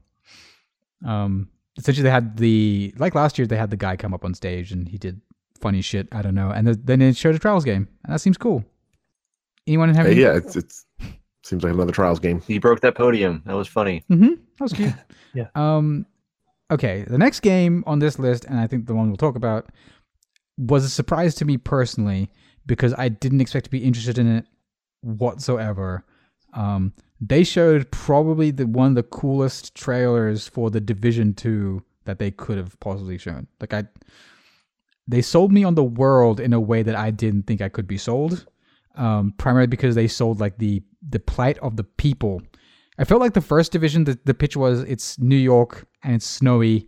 Um, essentially they had the like last year they had the guy come up on stage and he did funny shit. I don't know, and then it showed a Trials game, and that seems cool. Anyone have Hey, any? yeah, it's it's seems like another trials game. He broke that podium. That was funny. Mm-hmm. That was cute. (laughs) Yeah. Um, okay. The next game on this list, and I think the one we'll talk about, was a surprise to me personally because I didn't expect to be interested in it whatsoever. Um, they showed probably the one of the coolest trailers for the Division Two that they could have possibly shown. Like I, they sold me on the world in a way that I didn't think I could be sold. Um, primarily because they sold like the the plight of the people. I felt like the first division, the, the pitch was it's New York and it's snowy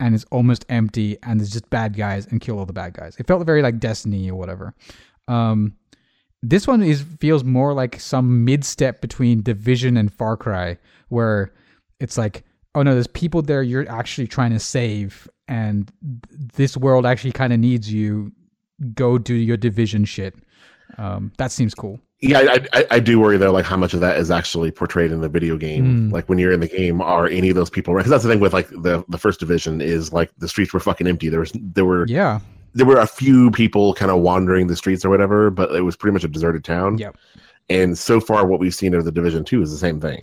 and it's almost empty and there's just bad guys and kill all the bad guys. It felt very like Destiny or whatever. Um, this one is feels more like some mid step between Division and Far Cry, where it's like, oh no, there's people there you're actually trying to save, and this world actually kind of needs you. Go do your Division shit. Um, that seems cool. Yeah, I, I I do worry though, like how much of that is actually portrayed in the video game. Mm. Like when you're in the game, are any of those people? Because that's the thing with like the the first division is like the streets were fucking empty. There was there were Yeah, there were a few people kind of wandering the streets or whatever, but it was pretty much a deserted town. Yep. And so far, what we've seen of the division two is the same thing.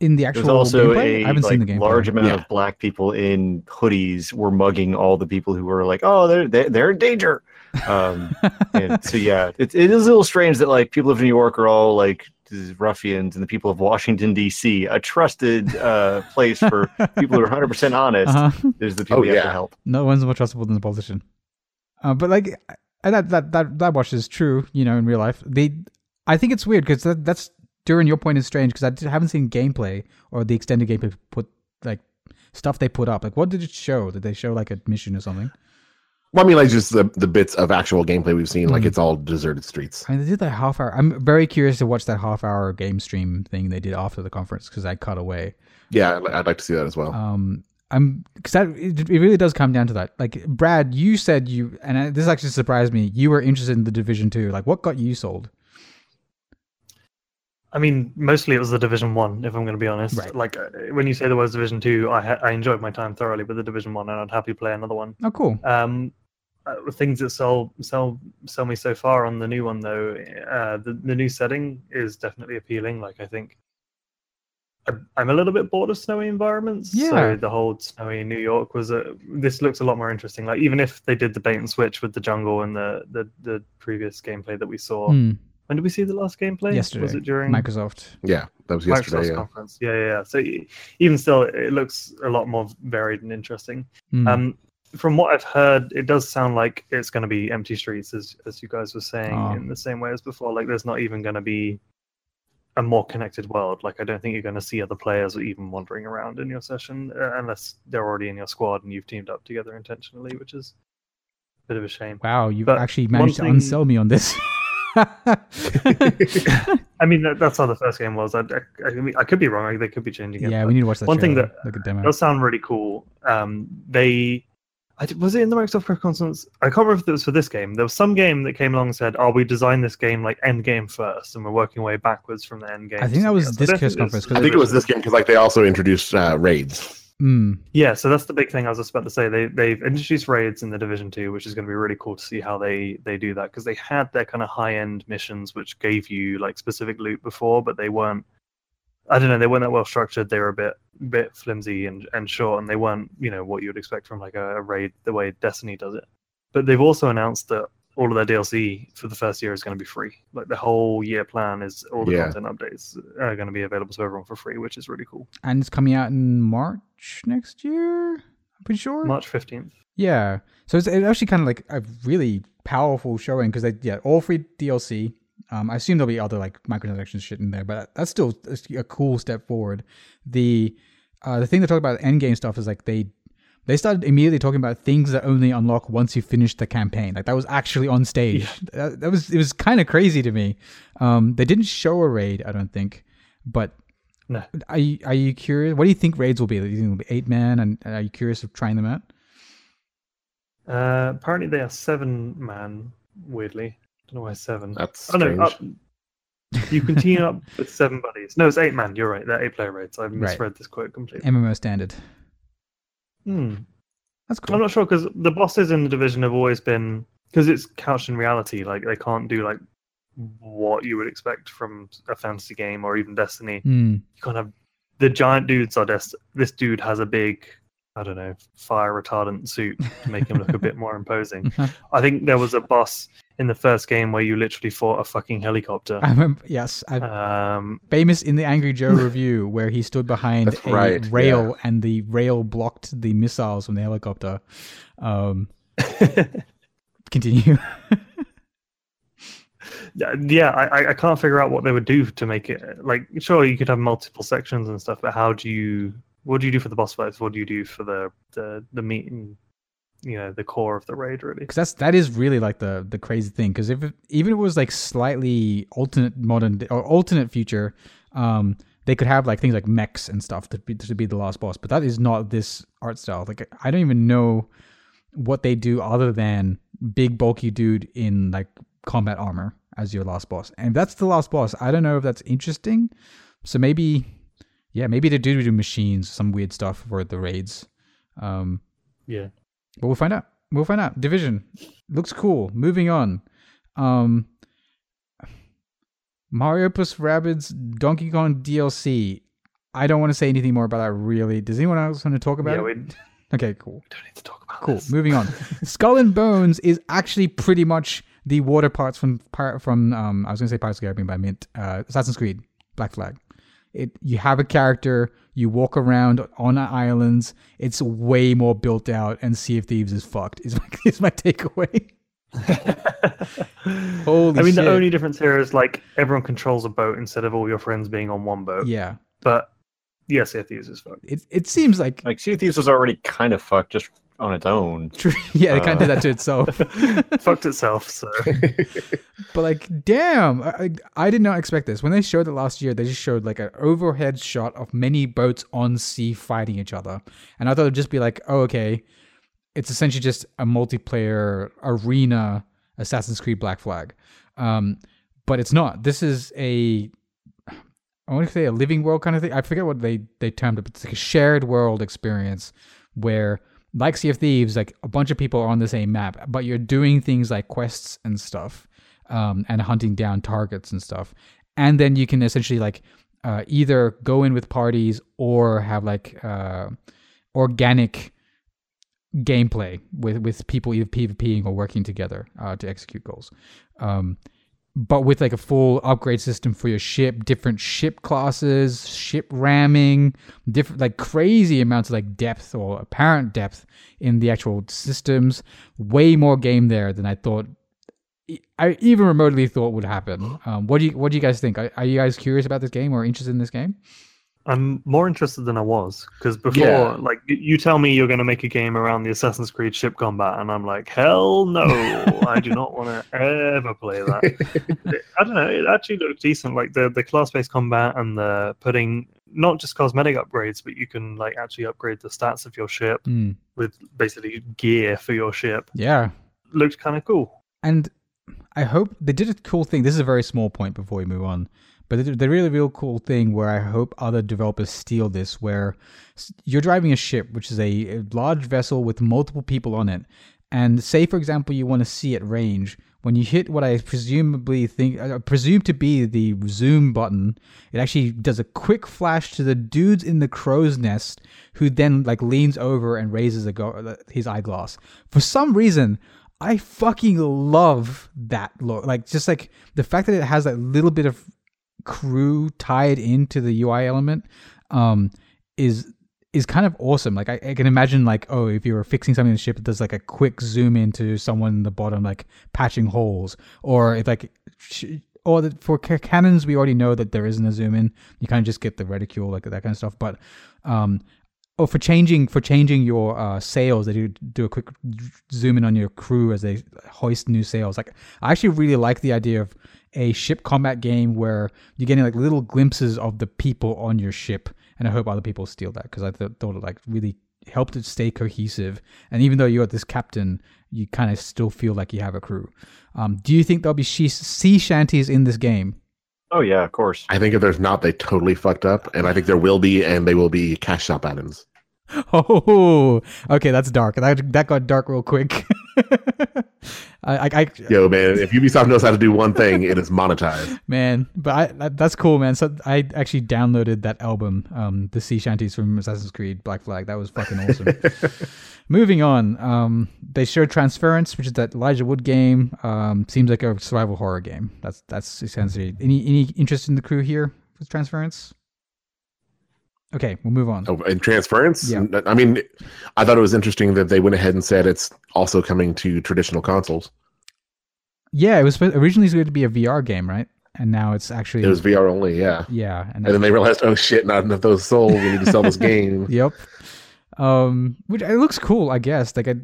in the actual There's also gameplay, a I haven't like, seen the game. large amount Yeah. of black people in hoodies were mugging all the people who were like, "Oh, they're they're, they're in danger." Um, and so (laughs) yeah, it, it is a little strange that like people of New York are all like these ruffians, and the people of Washington D.C., a trusted uh, place for people who are (laughs) 100 percent honest, uh-huh. is the people Oh, you have to help. no one's more trustable than the politician. Uh, but like, and that that that that watch is true. You know, in real life, they. I think it's weird because that, that's during your point is strange because I haven't seen gameplay or the extended gameplay put like stuff they put up. Like, what did it show? Did they show like a mission or something? Well, I mean, like just the the bits of actual gameplay we've seen, like Mm. it's all deserted streets. I mean, they did that half hour. I'm very curious to watch that half hour game stream thing they did after the conference because I cut away. Yeah, I'd, I'd like to see that as well. Um, I'm because that it, it really does come down to that. Like Brad, you said you, and this actually surprised me. You were interested in the division Two. Like, what got you sold? I mean, mostly it was the Division One. If I'm going to be honest, Right. like uh, when you say the words Division Two, I ha- I enjoyed my time thoroughly with the Division One, and I'd happily play another one. Oh, cool. Um, uh, things that sell sell sell me so far on the new one though, uh, the the new setting is definitely appealing. Like I think I'm- I'm a little bit bored of snowy environments. Yeah. So the whole snowy New York was a. This looks a lot more interesting. Like even if they did the bait and switch with the jungle and the the, the previous gameplay that we saw. Hmm. When did we see the last gameplay? Yesterday. Was it during Microsoft. yeah, that was yesterday. Microsoft's Yeah. conference? Yeah, yeah, yeah. So even still, it looks a lot more varied and interesting. Hmm. Um, from what I've heard, it does sound like it's going to be empty streets, as as you guys were saying, Oh. in the same way as before. Like, there's not even going to be a more connected world. Like, I don't think you're going to see other players even wandering around in your session, uh, unless they're already in your squad and you've teamed up together intentionally, which is a bit of a shame. wow, you've but actually managed to thing- unsell me on this. (laughs) I mean, that, that's how the first game was. I, I, I, mean, I could be wrong. Like, they could be changing it. yeah, we need to watch that. one thing trailer, that- like a demo. It does sound really cool. Um, they, I, d- was it in the Microsoft press conference? I can't remember if it was for this game. There was some game that came along and said, "Oh, we designed this game like end game first, and we're working way backwards from the end game." I think that was something this don't press think conference, 'cause I think it was this game because like they also introduced uh, raids. Hmm. Yeah, so that's the big thing I was just about to say. They they've introduced raids in the Division Two, which is going to be really cool to see how they they do that because they had their kind of high end missions which gave you like specific loot before, but they weren't. I don't know. They weren't that well structured. They were a bit bit flimsy and and short, and they weren't you know what you would expect from like a, a raid the way Destiny does it. But they've also announced that all of their DLC for the first year is going to be free. Like the whole year plan is all the Yeah. content updates are going to be available to everyone for free, which is really cool. And it's coming out in March next year. I'm pretty sure. March fifteenth. Yeah. So it's, it's actually kind of like a really powerful showing because they yeah all free DLC. Um, I assume there'll be other like microtransactions shit in there, but that's still a cool step forward. The uh, the thing they talk about end game stuff is like they they started immediately talking about things that only unlock once you finish the campaign. Like that was actually on stage. That, that was it was kind of crazy to me. Um, they didn't show a raid, I don't think, but No. are you, are you curious? What do you think raids will be? Do you think it'll be eight man? And are you curious of trying them out? Uh, apparently they are seven man. Weirdly, don't know why seven. That's oh no, strange. up, you can team up (laughs) with seven buddies. No, it's eight man. You're right. They're eight player raids. I've Right. misread this quote completely. MMO standard. Hmm. That's cool. I'm not sure because the bosses in the division have always been because it's couched in reality. Like they can't do like what you would expect from a fantasy game or even Destiny. Hmm. You kind of the giant dudes are just this dude has a big I don't know fire retardant suit to make him look a bit more imposing. (laughs) I think there was a boss in the first game where you literally fought a fucking helicopter. (laughs) I remember. Yes, I, Um, famous in the Angry Joe (laughs) review where he stood behind a right, rail and the rail blocked the missiles from the helicopter. Um, continue. Yeah, yeah, I, I- I can't figure out what they would do to make it like. Sure, you could have multiple sections and stuff, but how do you? What do you do for the boss fights? What do you do for the the the meat and you know the core of the raid? Really, because that's that is really like the the crazy thing. Because if it, even if it was like slightly alternate modern or alternate future um they could have like things like mechs and stuff to be to be the last boss. But that is not this art style. Like i don't even know what they do other than big bulky dude in like combat armor as your last boss. And if that's the last boss i don't know if that's interesting. So maybe yeah maybe they do do machines some weird stuff for the raids um yeah. but we'll find out. We'll find out. Division looks cool. Moving on. Um, Mario plus Rabbids Donkey Kong DLC. I don't want to say anything more about that. Really, does anyone else want to talk about Yeah, it? we (laughs) Okay, cool, We don't need to talk about cool. this. Moving on. (laughs) Skull and Bones is actually pretty much the water parts from Pir- from um. I was gonna say Pirates of the Caribbean, but I meant uh, Assassin's Creed Black Flag. It you have a character, you walk around on islands. It's way more built out, and Sea of Thieves is fucked. Is (laughs) my is my takeaway. (laughs) Holy I mean, shit. the only difference here is like everyone controls a boat instead of all your friends being on one boat. Yeah, But yes, Sea of Thieves is fucked. it it seems like Like Sea of Thieves was already kind of fucked just on its own. (laughs) true. Yeah, it kind of Uh. did that to itself. (laughs) fucked itself. So (laughs) But like, damn, I, I I did not expect this. When they showed it last year, they just showed like an overhead shot of many boats on sea fighting each other, and I thought it'd just be like, oh, okay, it's essentially just a multiplayer arena Assassin's Creed Black Flag, um, but it's not. This is a I want to say a living world kind of thing. I forget what they they termed it, but it's like a shared world experience where, like Sea of Thieves, like a bunch of people are on the same map, but you're doing things like quests and stuff, um, and hunting down targets and stuff, and then you can essentially like uh, either go in with parties or have like uh, organic gameplay with with people either PvPing or working together uh, to execute goals. Um, but with like a full upgrade system for your ship, different ship classes, ship ramming, different like crazy amounts of like depth or apparent depth in the actual systems. Way more game there than I thought. I even remotely thought would happen. Um, what do you What do you guys think? Are, are you guys curious about this game or interested in this game? I'm more interested than I was because before, Yeah. like, you tell me you're going to make a game around the Assassin's Creed ship combat, and I'm like, hell no, I do not want to ever play that. (laughs) I don't know. It actually looked decent, like the the class-based combat and the putting not just cosmetic upgrades, but you can like actually upgrade the stats of your ship Hmm. with basically gear for your ship. yeah, Looked kind of cool. And I hope they did a cool thing. This is a very small point before we move on, but the really real cool thing where I hope other developers steal this. Where you're driving a ship, which is a, large vessel with multiple people on it, and say, for example, you want to see at range. When you hit what I presumably think, uh, presume to be the zoom button, it actually does a quick flash to the dudes in the crow's nest, who then like leans over and raises a go- his eyeglass. For some reason, I fucking love that look. Like just like the fact that it has that little bit of crew tied into the UI element um is is kind of awesome. Like I, I can imagine like oh if you were fixing something in the ship does like a quick zoom into someone in the bottom like patching holes or if like or the, for cannons we already know that there isn't a zoom in. You kind of just get the reticule like that kind of stuff. But um oh for changing for changing your uh, sails they do do a quick zoom in on your crew as they hoist new sails like i actually really like the idea of a ship combat game where you're getting like little glimpses of the people on your ship and i hope other people steal that because i th- thought it like really helped it stay cohesive and even though you're this captain you kind of still feel like you have a crew um, do you think there'll be she- sea shanties in this game Oh yeah, of course. I think if there's not, they totally fucked up, and I think there will be, and they will be cash shop items. (laughs) Oh, okay, that's dark. That that got dark real quick. (laughs) (laughs) I, I, Yo, man, if Ubisoft knows how to do one thing, it is monetize. (laughs) man, but I, that's cool, man. So I actually downloaded that album, um, the sea shanties from Assassin's Creed Black Flag. That was fucking awesome. (laughs) Moving on, um, they showed Transference, which is that Elijah Wood game. Um, seems like a survival horror game. That's that's essentially any any interest in the crew here with Transference. Okay, we'll move on. Oh, and transference. Yeah. I mean, I thought it was interesting that they went ahead and said it's also coming to traditional consoles. Yeah, it was supposed- originally going to be a VR game, right? And now it's actually It was VR only, yeah. yeah, and And then they realized, oh shit, not enough of those sold. We need to sell this (laughs) game. Yep. Um, which it looks cool, I guess. Like, I,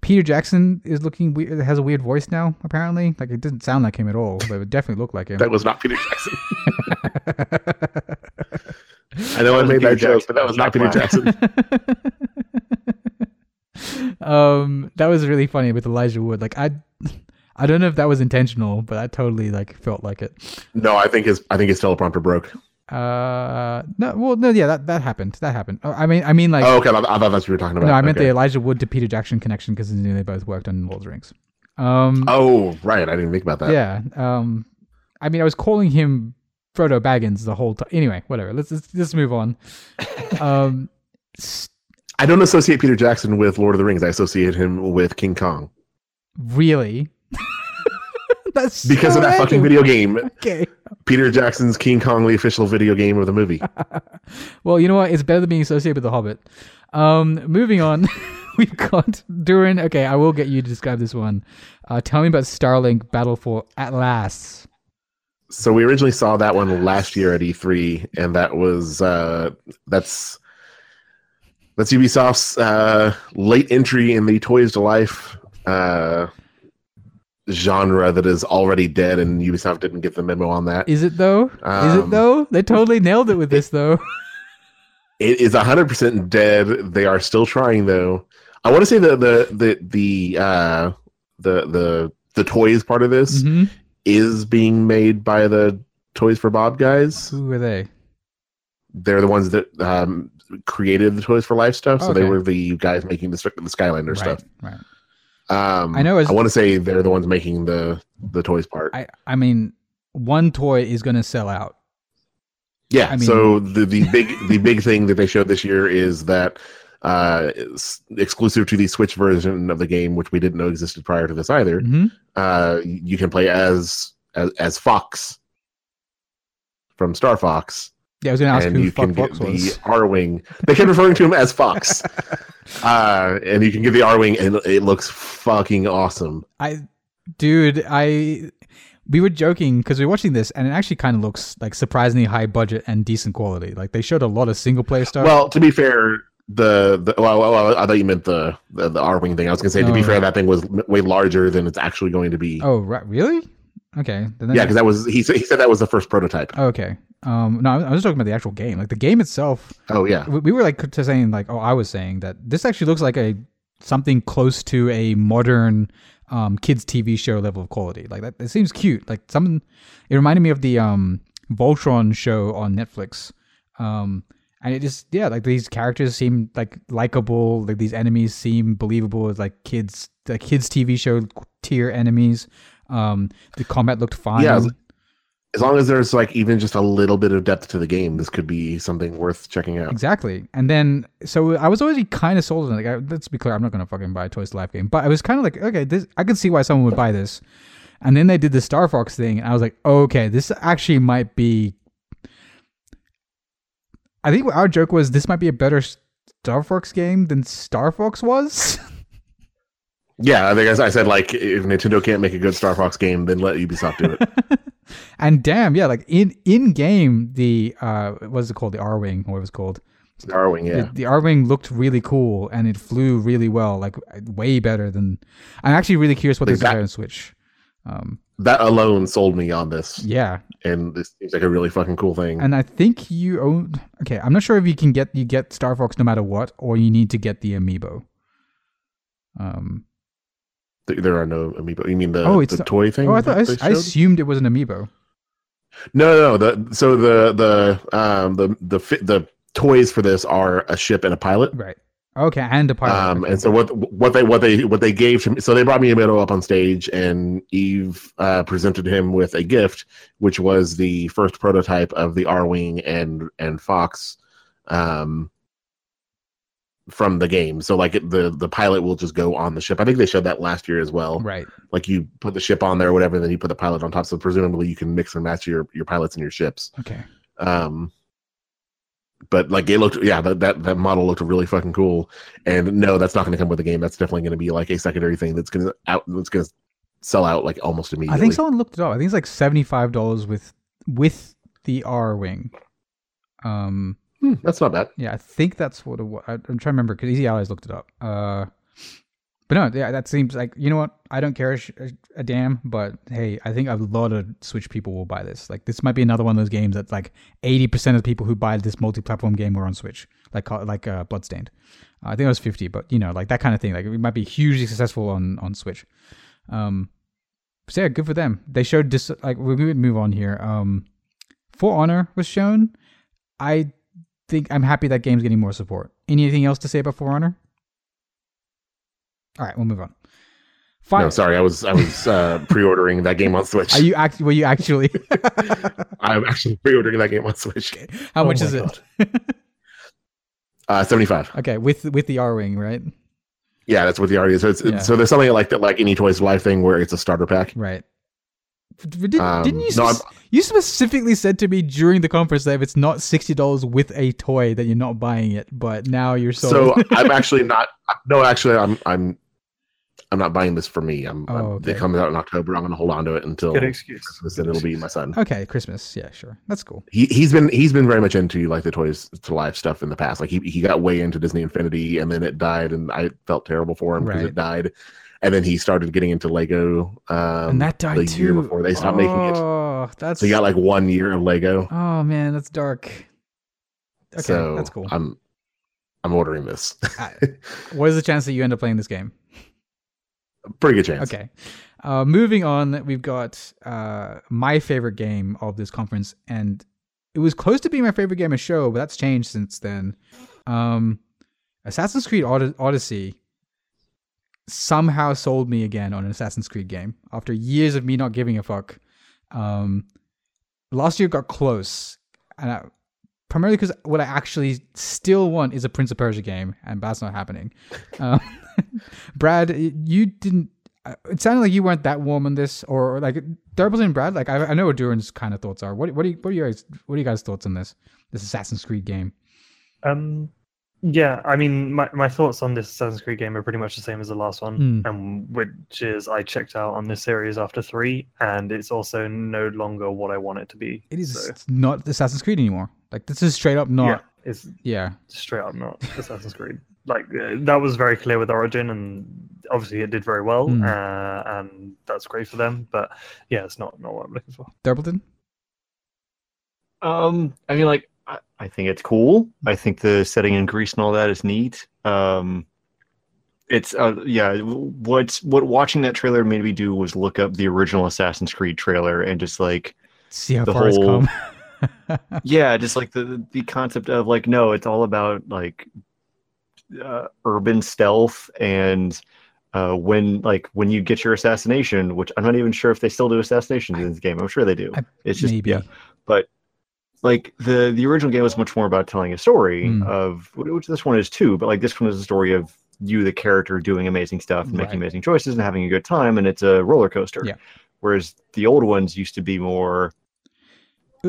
Peter Jackson is looking weird. Has a weird voice now, apparently. Like, it didn't sound like him at all, but it definitely looked like him. That was not Peter Jackson. (laughs) I know I made that joke, but that that was was not Peter Jackson. (laughs) um, that was really funny with Elijah Wood. Like, I, I don't know if that was intentional, but I totally like felt like it. No, I think his I think his teleprompter broke. Uh, no, well, no, yeah, that that happened. That happened. Uh, I mean, I mean, like, oh, okay. I, I thought that's what you were talking about. no, I meant Okay. the Elijah Wood to Peter Jackson connection because they both worked on Lord of the Rings. Um, Oh, right. I didn't think about that. Yeah. Um, I mean, I was calling him Frodo Baggins the whole time. Anyway, whatever. Let's let's, let's move on. (laughs) Um, s- I don't associate Peter Jackson with Lord of the Rings. I associate him with King Kong really? (laughs) That's because so of that fucking video game. Okay. Peter Jackson's King Kong, the official video game of the movie. (laughs) Well, you know what? It's better than being associated with the Hobbit. Um, moving on. We've got Durin. Okay, I will get you to describe this one. Uh, tell me about Starlink Battle for Atlas. So we originally saw that one last year at E3, and that was uh, that's that's Ubisoft's uh, late entry in the toys to life uh, genre that is already dead, and Ubisoft didn't get the memo on that. Is it though? Is it Um, though? They totally nailed it with this though. (laughs) It is hundred percent dead. They are still trying though. I want to say the the the the uh, the the the toys part of this hmm is being made by the Toys for Bob guys. Who are they? they're the ones that um, created the Toys for Life stuff. So they were the guys making the, the Skylander Right, stuff. right. Um, I know it's- I want to say they're the ones making the the toys part. I I mean, one toy is gonna sell out. yeah. I mean- so the the big the big thing that they showed this year is that uh, exclusive to the Switch version of the game, which we didn't know existed prior to this either. hmm Uh, you can play as as, as Fox from Star Fox. Yeah, I was gonna ask and who you fuck can get Fox the. Arwing. They kept referring to him as Fox, (laughs) uh, and you can get the Arwing, and it looks fucking awesome. I, dude, I. We were joking because we were watching this, and it actually kind of looks like surprisingly high budget and decent quality. Like they showed a lot of single player stuff. Well, to be fair, the, the well, well, I thought you meant the the, the Arwing thing. I was gonna say, to be Oh. fair, that thing was way larger than it's actually going to be. oh, right, really? Okay. Then yeah, because that was he said he said that was the first prototype. Okay. Um, no, I was talking about the actual game. Like the game itself, Oh yeah, we we were like to saying like, oh, I was saying that this actually looks like a something close to a modern um kids TV show level of quality. Like that, it seems cute. Like something. It reminded me of the um Voltron show on Netflix. Um, and it just yeah, like these characters seem like likable. Like these enemies seem believable as like kids, like kids TV show tier enemies. Um, the combat looked fine. Yeah, as- long as there's like even just a little bit of depth to the game, this could be something worth checking out. Exactly. And then, so I was already kind of sold on it. Like, I, let's be clear, I'm not going to fucking buy a Toys to Life game. But I was kind of like, okay, this I could see why someone would buy this. And then they did the Star Fox thing, and I was like, okay, this actually might be. I think our joke was this might be a better Star Fox game than Star Fox was. (laughs) Yeah, I think as I said, like if Nintendo can't make a good Star Fox game, then let Ubisoft do it. (laughs) and damn, yeah, like in in game, the uh, what's it called, the Arwing, what it was called. The Arwing, yeah. The, the Arwing looked really cool and it flew really well, like way better than. I'm actually really curious what they Exact- do on Switch. Um, that alone sold me on this, yeah, and this seems like a really fucking cool thing. and I think you own. Okay, I'm not sure if you can get you get Star Fox no matter what, or you need to get the amiibo. Um. There are no amiibo. You mean the Oh, it's the toy thing? Oh, I thought I, that s- they I assumed it was an amiibo. No, no, no. The so the the um the the the toys for this are a ship and a pilot. Right. Okay, and a pilot. Um, and so what what they what they what they gave to me, so they brought me a Miyamoto up on stage, and Yves uh, presented him with a gift, which was the first prototype of the Arwing and and Fox, um, from the game. So like the the pilot will just go on the ship. I think they showed that last year as well. right. Like you put the ship on there, or whatever, then you put the pilot on top. So presumably you can mix and match your your pilots and your ships. Okay. Um, but like it looked, yeah, that, that that model looked really fucking cool. And no, that's not going to come with the game. That's definitely going to be like a secondary thing that's going to out. That's going to sell out like almost immediately. I think someone looked it up. I think it's like seventy five dollars with with the Arwing. Um. Hmm, that's not bad. Yeah, I think that's what it was. I'm trying to remember because Easy Allies looked it up. Uh, but no, yeah, that seems like you know what? I don't care a, sh- a damn. But hey, I think a lot of Switch people will buy this. Like this might be another one of those games that's like 80 percent of the people who buy this multi-platform game were on Switch, like like uh, Bloodstained. Uh, I think it was 50, but you know, like that kind of thing. Like it might be hugely successful on on Switch. Um, so yeah, good for them. They showed dis- like we would move on here. Um, For Honor was shown. I think I'm happy that game's getting more support. Anything else to say about For Honor? All right, we'll move on. Fi- No, sorry, I was I was uh, (laughs) pre-ordering that game on Switch. Are you act? Were you actually? (laughs) I'm actually pre-ordering that game on Switch. How Oh much is God. it? (laughs) Uh, Seventy-five. okay, with with the Arwing, right? Yeah, that's what the art is. So, it's, Yeah. so there's something like that, like any Toys Life thing, where it's a starter pack. Right. Did, Um, didn't you? no, spec- you specifically said to me during the conference that if it's not sixty dollars with a toy, that you're not buying it. But now you're sold. So I'm actually not. No, actually, I'm I'm I'm not buying this for me. I'm, Oh, I'm okay. it comes out in October. I'm going to hold on to it until Good excuse. Christmas, and it'll be my son. okay, Christmas. Yeah, sure. That's cool. He he's been he's been very much into like the toys to life stuff in the past. Like he he got way into Disney Infinity, and then it died, and I felt terrible for him because Right. it died. And then he started getting into Lego. Um, and that died the too. year before they stopped making it. Oh, that's. So he got like one year of Lego. oh man, that's dark. Okay, so that's cool. I'm I'm ordering this. what is the chance that you end up playing this game? Pretty good chance. Okay. Uh, moving on, we've got uh, my favorite game of this conference, and it was close to being my favorite game of show, but that's changed since then. Um, Assassin's Creed Od- Odyssey somehow sold me again on an Assassin's Creed game after years of me not giving a fuck. Um, last year got close, and I, primarily because what I actually still want is a Prince of Persia game, and that's not happening. Um, (laughs) (laughs) Brad, you didn't. uh, It sounded like you weren't that warm on this, or like Durbles and Brad. Like I, I know what Duran's kind of thoughts are. What what are you, what are you guys what are you guys thoughts on this this Assassin's Creed game? Um, yeah, I mean, my, my thoughts on this Assassin's Creed game are pretty much the same as the last one, Hmm. and which is I checked out on this series after three, and it's also no longer what I want it to be. It is so, not Assassin's Creed anymore. Like this is straight up yeah, not. it's Yeah, straight up not Assassin's Creed. Like uh, that was very clear with Origin, and obviously it did very well, Hmm. uh, and that's great for them. But yeah, it's not not what I'm looking for. Durbleton. Um, I mean, like, I, I think it's cool. I think the setting in Greece and all that is neat. Um, it's uh, yeah. What's what watching that trailer made me do was look up the original Assassin's Creed trailer and just like, See how The far it's come. (laughs) yeah, just like the the concept of like, no, it's all about like uh, urban stealth and. Uh, when like when you get your assassination, which I'm not even sure if they still do assassinations in this game. I'm sure they do. I- it's just Maybe. yeah, but like the the original game was much more about telling a story Mm. of which this one is too but like this one is a story of you the character doing amazing stuff and Right. making amazing choices and having a good time and it's a roller coaster Yeah. whereas the old ones used to be more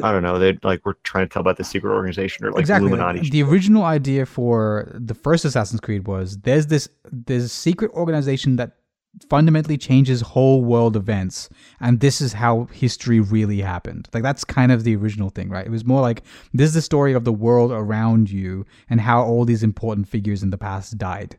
i don't know they like were trying to tell about the secret organization or like exactly. illuminati The original idea for the first Assassin's Creed was there's this there's secret organization that fundamentally changes whole world events and this is how history really happened. Like that's kind of the original thing right? It was more like this is the story of the world around you and how all these important figures in the past died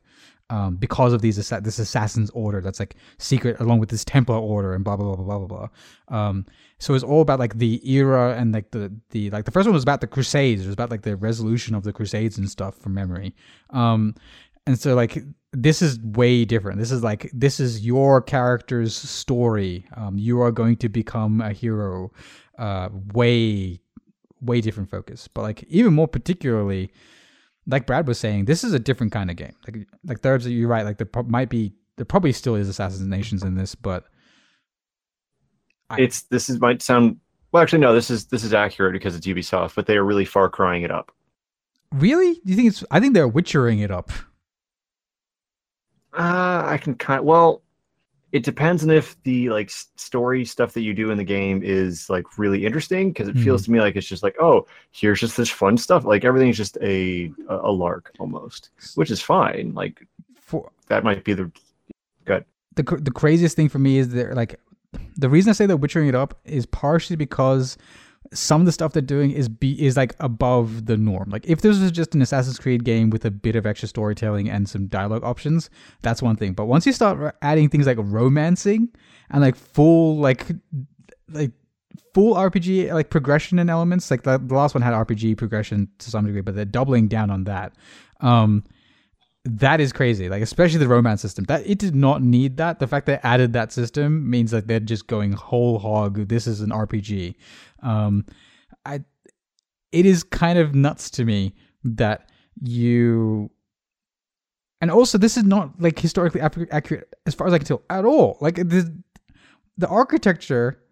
um, because of these this assassin's order that's like secret along with this templar order and blah blah blah blah blah blah blah. Um, so it's all about like the era and like the the like the first one was about the crusades. It was about like the resolution of the crusades and stuff from memory. Um and so like this is way different. This is like this is your character's story. Um you are going to become a hero uh way way different focus. But like even more particularly like Brad was saying, this is a different kind of game. Like like there's you're right. Like there pro- might be there probably still is assassinations in this, but I- It's this is might sound well. Actually, no. This is this is accurate because it's Ubisoft, but they are really far crying it up. really, do you think it's? I think they're witchering it up. Uh, I can kind well. It depends on if the like story stuff that you do in the game is like really interesting because it Mhm. feels to me like it's just like oh here's just this fun stuff like everything's just a a, lark almost which is fine like For that might be the the the craziest thing for me is that like the reason I say they're witchering it up is partially because some of the stuff they're doing is be is like above the norm. Like if this was just an Assassin's Creed game with a bit of extra storytelling and some dialogue options, that's one thing. But once you start adding things like romancing and like full like like full RPG like progression and elements, like the, the last one had RPG progression to some degree, but they're doubling down on that. Um, that is crazy. Like especially the romance system. That it did not need that. The fact they added that system means that they're just going whole hog. This is an RPG. Um, I. It is kind of nuts to me that you. And also, this is not like historically accurate as far as I can tell at all. Like the the architecture,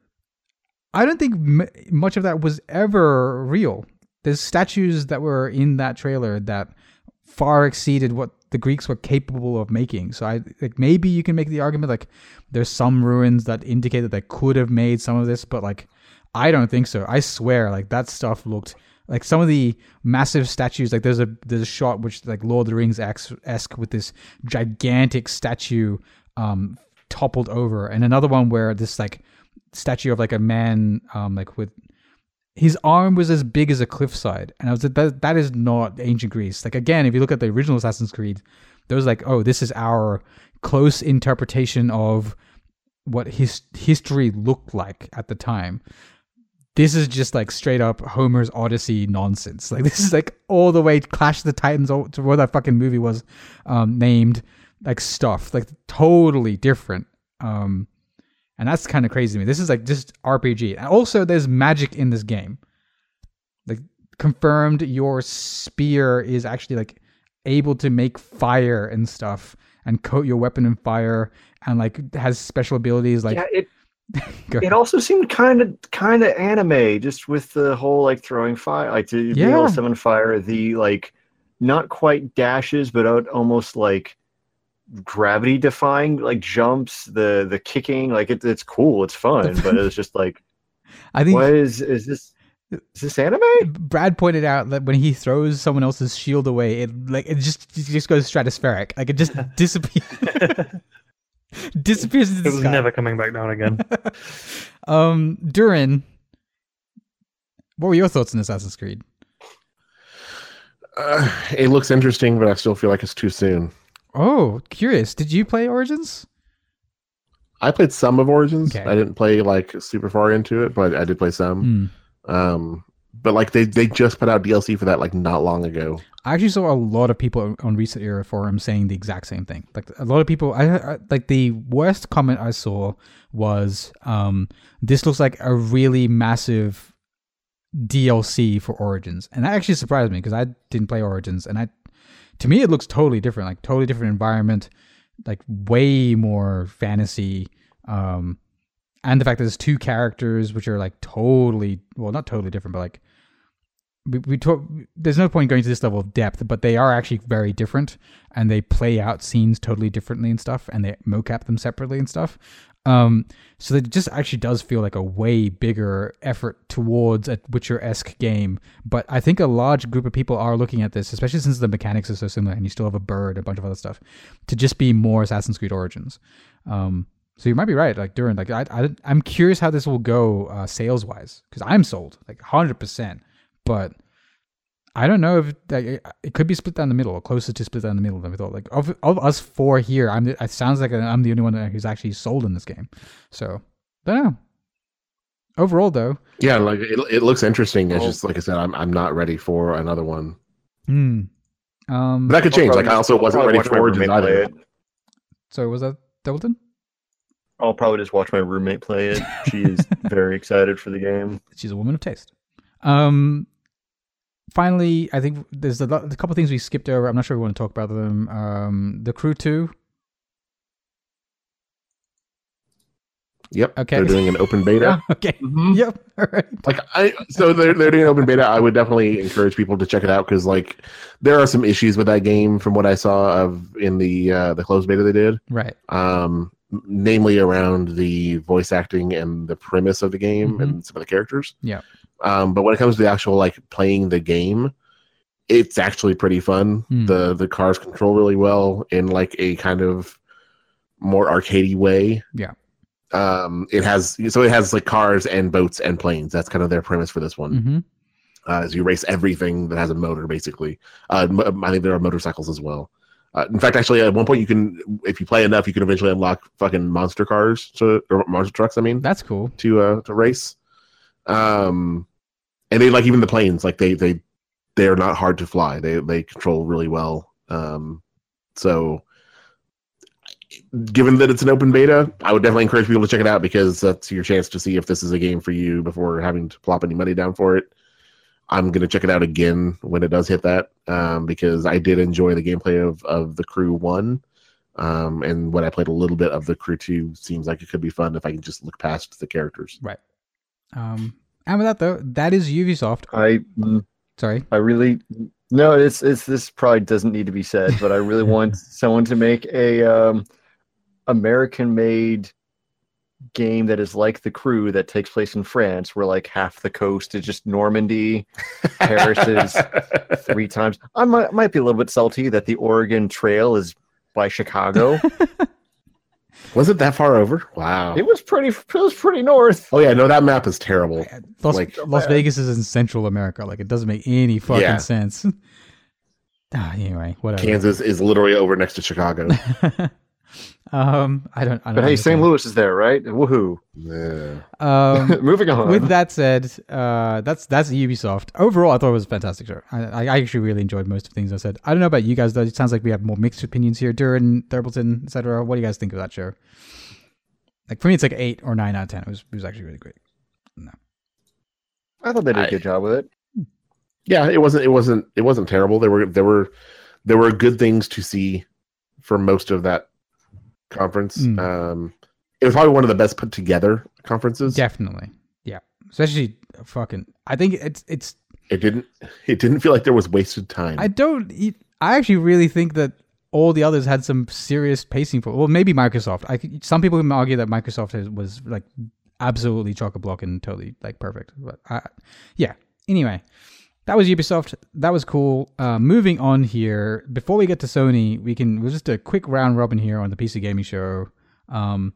I don't think m- much of that was ever real. There's statues that were in that trailer that far exceeded what the Greeks were capable of making. So I like maybe you can make the argument like there's some ruins that indicate that they could have made some of this, but like I don't think so. I swear, like that stuff looked like some of the massive statues. Like there's a there's a shot which like Lord of the Rings esque with this gigantic statue um toppled over, and another one where this like statue of like a man um like with his arm was as big as a cliffside and i was like that, that is not ancient greece. Like again if you look at the original assassin's creed there was like oh this is our close interpretation of what his history looked like at the time. This is just like straight up homer's odyssey nonsense. Like (laughs) this is like all the way clash of the titans or to where that fucking movie was um named like stuff. Like totally different. Um and that's kind of crazy to me. This is like just RPG. And also, there's magic in this game. Like confirmed, your spear is actually like able to make fire and stuff, and coat your weapon in fire, and like has special abilities. Like, yeah it (laughs) it also seemed kind of kind of anime just with the whole like throwing fire like to be able Yeah. to summon fire the like not quite dashes but out almost like gravity defying like jumps the the kicking like it, it's cool it's fun but it's just like (laughs) I think what is is this is this anime Brad pointed out that when he throws someone else's shield away, it like it just it just goes stratospheric. Like it just (laughs) disappears. (laughs) disappears into It the was sky. never coming back down again. um, Durin, what were your thoughts on Assassin's Creed? Uh, it looks interesting, but I still feel like it's too soon. Oh, curious. Did you play Origins? I played some of Origins. Okay. I didn't play like super far into it, but I did play some. Hmm. Um, but like they they just put out DLC for that like not long ago. I actually saw a lot of people on ResetEra forums saying the exact same thing. Like a lot of people, I, I like the worst comment I saw was, um, "This looks like a really massive DLC for Origins," and that actually surprised me because I didn't play Origins, and I, to me, it looks totally different, like totally different environment, like way more fantasy. Um, and the fact that there's two characters which are like totally, well, not totally different, but like we, we talk, there's no point going to this level of depth, but they are actually very different and they play out scenes totally differently and stuff and they mocap them separately and stuff. Um, so it just actually does feel like a way bigger effort towards a Witcher esque game. But I think a large group of people are looking at this, especially since the mechanics are so similar and you still have a bird, a bunch of other stuff, to just be more Assassin's Creed Origins. Um, so you might be right, like Durin. Like I, I, I'm curious how this will go uh, sales wise because I'm sold like hundred percent but I don't know if like, it- it could be split down the middle or closer to split down the middle than we thought. Like of, of us four here, I'm the, it sounds like I'm the only one who's actually sold in this game. So don't know. Overall, though, Yeah, like it, it looks interesting. It's just like I said, I'm I'm not ready for another one. hmm. Um. But that could change. I'll Like I also wasn't ready for my Origins play either. it. So was that Doubleton? I'll probably just watch my roommate play it. She is (laughs) very excited for the game. She's a woman of taste. Um. Finally, I think there's a, lot, a couple of things we skipped over. I'm not sure we want to talk about them. Um, the Crew Two. Yep. Okay. They're doing an open (laughs) beta. okay. Mhm. Yep. (laughs) All right. like I so they're they're doing an open beta. I would definitely encourage people to check it out because like there are some issues with that game from what I saw of in the uh, the closed beta they did. Right. Um, namely around the voice acting and the premise of the game Mhm. and some of the characters. Yeah. Um, but when it comes to the actual like playing the game, it's actually pretty fun. Hmm. The the cars control really well in like a kind of more arcadey way. Yeah. Um, it has so it has like cars and boats and planes. That's kind of their premise for this one. Mm-hmm. Uh, as you race everything that has a motor, basically. Uh, m- I think there are motorcycles as well. Uh, in fact, actually, at one point you can, if you play enough, you can eventually unlock fucking monster cars to or monster trucks. I mean, That's cool. to uh to race. Um, and they like even the planes, like they they they are not hard to fly. They they control really well. Um, so given that it's an open beta, I would definitely encourage people to check it out because that's your chance to see if this is a game for you before having to plop any money down for it. I'm gonna check it out again when it does hit that um, because I did enjoy the gameplay of of the Crew One, um, and when I played a little bit of the Crew Two, seems like it could be fun if I can just look past the characters. Um, and with that though, that is Ubisoft. I Sorry. I really no. It's it's this probably doesn't need to be said, but I really (laughs) want someone to make a um, American-made game that is like the crew that takes place in France, where like half the coast is just Normandy, (laughs) Paris is three times. I might might be a little bit salty that the Oregon Trail is by Chicago. (laughs) Was it that far over? Wow. it was pretty. It was pretty north. Oh yeah, no, that map is terrible. Las, Like- Las Vegas is in Central America. Like it doesn't make any fucking Yeah. sense. (laughs) ah, anyway, whatever. Kansas is literally over next to Chicago. (laughs) um, I don't. I don't But hey, St. Louis is there, right? Woohoo! yeah. Um, (laughs) Moving on. with that said, uh, that's that's Ubisoft. Overall, I thought it was a fantastic show. I, I actually really enjoyed most of the things I said. I don't know about you guys though. It sounds like we have more mixed opinions here. Duran, Thurbleton, etc. What do you guys think of that show? Like for me, it's like eight or nine out of ten. It was it was actually really great. No. I thought they did a I- good job with it. yeah, it wasn't it wasn't it wasn't terrible. There were there were there were good things to see for most of that conference. Mm. Um it was probably one of the best put together conferences. Definitely, yeah. Especially fucking. I think it's it's It didn't it didn't feel like there was wasted time. I don't. I actually really think that all the others had some serious pacing for. Well, maybe Microsoft. I could- some people can argue that Microsoft has, was like absolutely chock a block and totally like perfect. But I, yeah. Anyway, that was Ubisoft. That was cool. Uh, moving on here. Before we get to Sony, we can we'll just a quick round robin here on the PC Gaming Show. Um,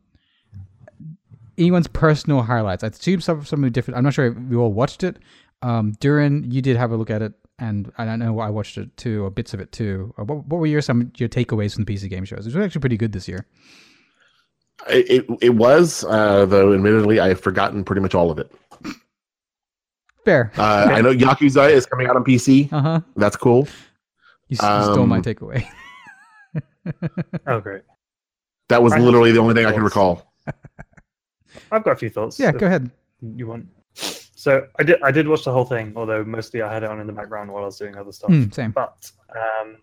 anyone's personal highlights. I assume some something different. I'm not sure if we all watched it. Um, you did have a look at it, and I know I watched it too, or bits of it too. Uh, What, what were your some your takeaways from the PC game shows? It was actually pretty good this year. It it, it was, uh, though admittedly I've forgotten pretty much all of it. Fair. Uh, I know Yakuza is coming out on PC. Uh huh. That's cool. You, s- you stole my Um, takeaway. Oh, great. That was I literally the only thing I can recall. (laughs) I've got a few thoughts. yeah, go ahead. You want? So I did. I did watch the whole thing, although mostly I had it on in the background while I was doing other stuff. Mm, same. But um,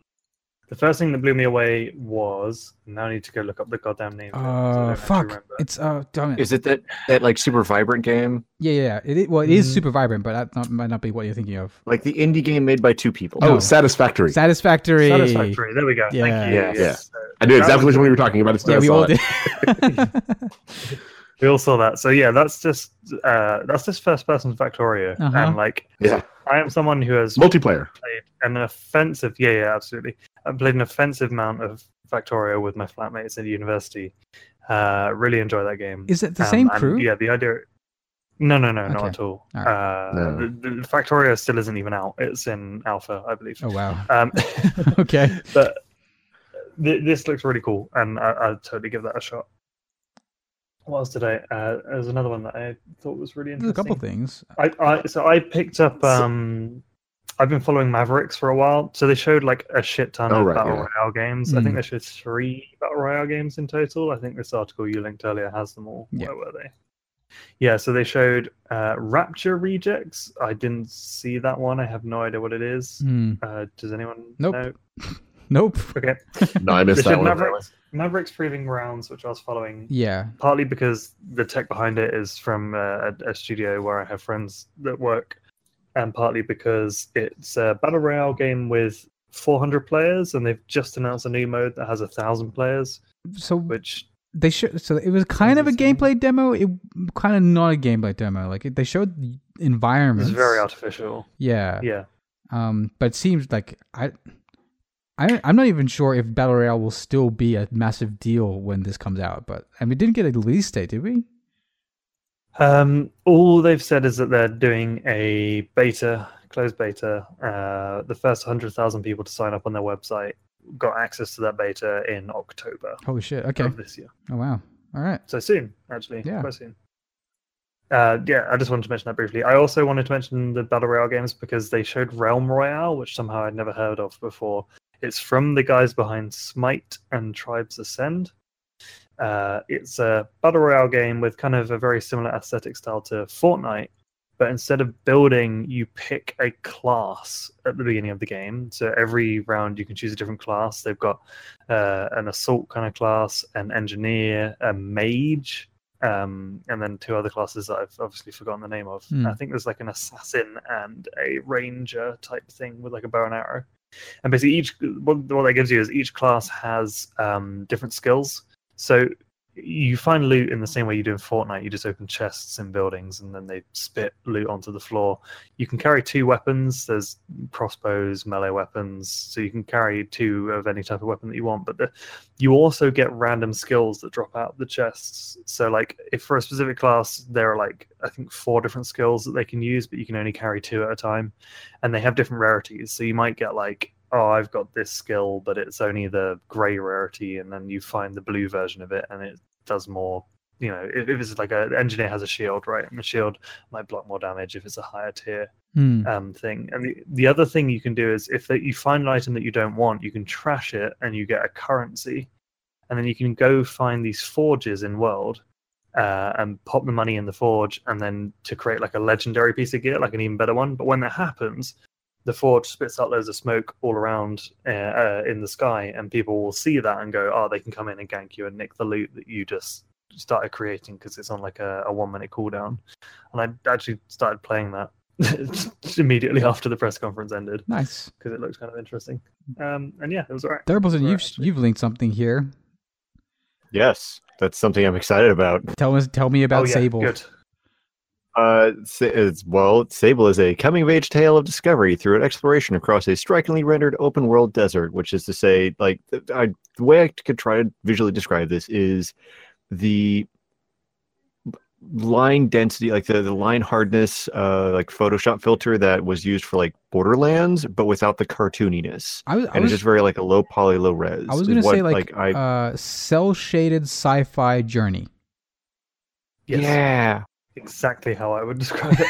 the first thing that blew me away was now I need to go look up the goddamn name. of it, 'cause I Uh, don't fuck. It's uh, damn it. Is it that that like super vibrant game, yeah, yeah. yeah. It, is- well, it is Mm. super vibrant, but that not, might not be what you're thinking of. like the indie game made by two people? Oh, No. Satisfactory. Satisfactory. Satisfactory. There we go. Yeah. Thank you. Yeah. Yes. I knew exactly was- which one you were talking about. It's Yeah, we all it. did. (laughs) (laughs) We all saw that. So yeah, that's just uh, that's just first person Factorio, Uh-huh. and like Yeah. I am someone who has Multiplayer. played an offensive yeah yeah absolutely i've played an offensive amount of factorio with my flatmates at university uh really enjoy that game is it the Um, same and, crew? yeah the idea no no no Okay. not at all All uh No. the, the factorio still isn't even out it's in alpha i believe Oh wow. um (laughs) (laughs) okay. but th- this looks really cool and I, i'd totally give that a shot what else did i uh there's another one that i thought was really There's a interesting couple things. I, I so I picked up um I've been following Mavericks for a while. So they showed like a shit ton Oh, of right, battle yeah. royale games. I Mm. think they showed three battle royale games in total. I think this article you linked earlier has them all. Yeah. Where were they? Yeah, so they showed uh, Rapture Rejects. I didn't see that one. I have no idea what it is. Hmm. Uh, does anyone Nope. know? (laughs) Nope. Okay. (laughs) No, I missed that showed one. Mavericks, Mavericks Proving Grounds, which I was following Yeah. partly because the tech behind it is from uh, a, a studio where I have friends that work, and partly because it's a battle royale game with 400 players, and they've just announced a new mode that has a thousand players, So which they showed. So it was kind of a gameplay demo. It kind of not a gameplay demo. Like it, they showed the environments. is very artificial. Yeah. Yeah, Um. But it seems like I. I, I'm not even sure if Battle Royale will still be a massive deal when this comes out, but and we didn't get a release date, did we? Um, all they've said is that they're doing a beta, closed beta. Uh, the first 100,000 people to sign up on their website got access to that beta in October Holy shit! Okay. of this year. Oh wow. All right. So soon, actually. Yeah. Quite soon. Uh, yeah, I just wanted to mention that briefly. I also wanted to mention the Battle Royale games because they showed Realm Royale, which somehow I'd never heard of before. It's from the guys behind Smite and Tribes Ascend. Uh, it's a Battle Royale game with kind of a very similar aesthetic style to Fortnite, but instead of building, you pick a class at the beginning of the game. So every round you can choose a different class. They've got uh, an assault kind of class, an engineer, a mage, um, and then two other classes that I've obviously forgotten the name of. Hmm. I think there's like an assassin and a ranger type thing with like a bow and arrow. And basically, each what, what that gives you is each class has um, different skills. So you find loot in the same way you do in Fortnite. You just open chests in buildings and then they spit loot onto the floor. You can carry two weapons. There's crossbows, melee weapons, so you can carry two of any type of weapon that you want. But the, you also get random skills that drop out of the chests. So, like, if for a specific class, there are like I think four different skills that they can use, but you can only carry two at a time, and they have different rarities. So you might get like, oh, I've got this skill, but it's only the grey rarity, and then you find the blue version of it, and it does more. You know, if, if it's like an engineer has a shield, right? And the shield might block more damage if it's a higher tier Hmm. um, thing. And the, the other thing you can do is if that you find an item that you don't want, you can trash it and you get a currency, and then you can go find these forges in world uh, and pop the money in the forge, and then to create like a legendary piece of gear, like an even better one. But when that happens, the forge spits out loads of smoke all around uh, uh, in the sky, and people will see that and go, "Oh, they can come in and gank you and nick the loot that you just started creating because it's on like a, a one minute cooldown." And I actually started playing that (laughs) immediately after the press conference ended Nice. because it looks kind of interesting. Um, and yeah, it was alright. Thurbalson, Right, you've actually. you've linked something here. Yes, that's something I'm excited about. Tell us, tell me about oh yeah, Sable. good. Uh, it's, well, Sable is a coming of age tale of discovery through an exploration across a strikingly rendered open world desert. Which is to say, like, I, the way I could try to visually describe this is the line density, like the, the line hardness, uh, like Photoshop filter that was used for like Borderlands, but without the cartooniness. I was, I And was, it's just very like a low poly, low res. I was is gonna what, say like, I uh, cel shaded sci-fi journey. Yes, yeah. Exactly how I would (laughs) describe it.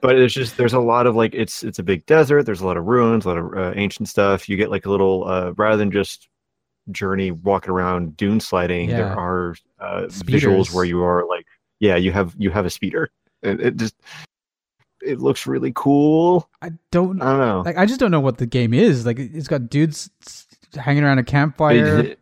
(laughs) but it's just there's a lot of like it's it's a big desert there's a lot of ruins a lot of uh, ancient stuff you get like a little uh rather than just journey walking around dune sliding there are uh Speeders. visuals where you are like yeah you have you have a speeder and it just it looks really cool I don't i don't know like. I just don't know what the game is. Like, it's got dudes hanging around a campfire, They-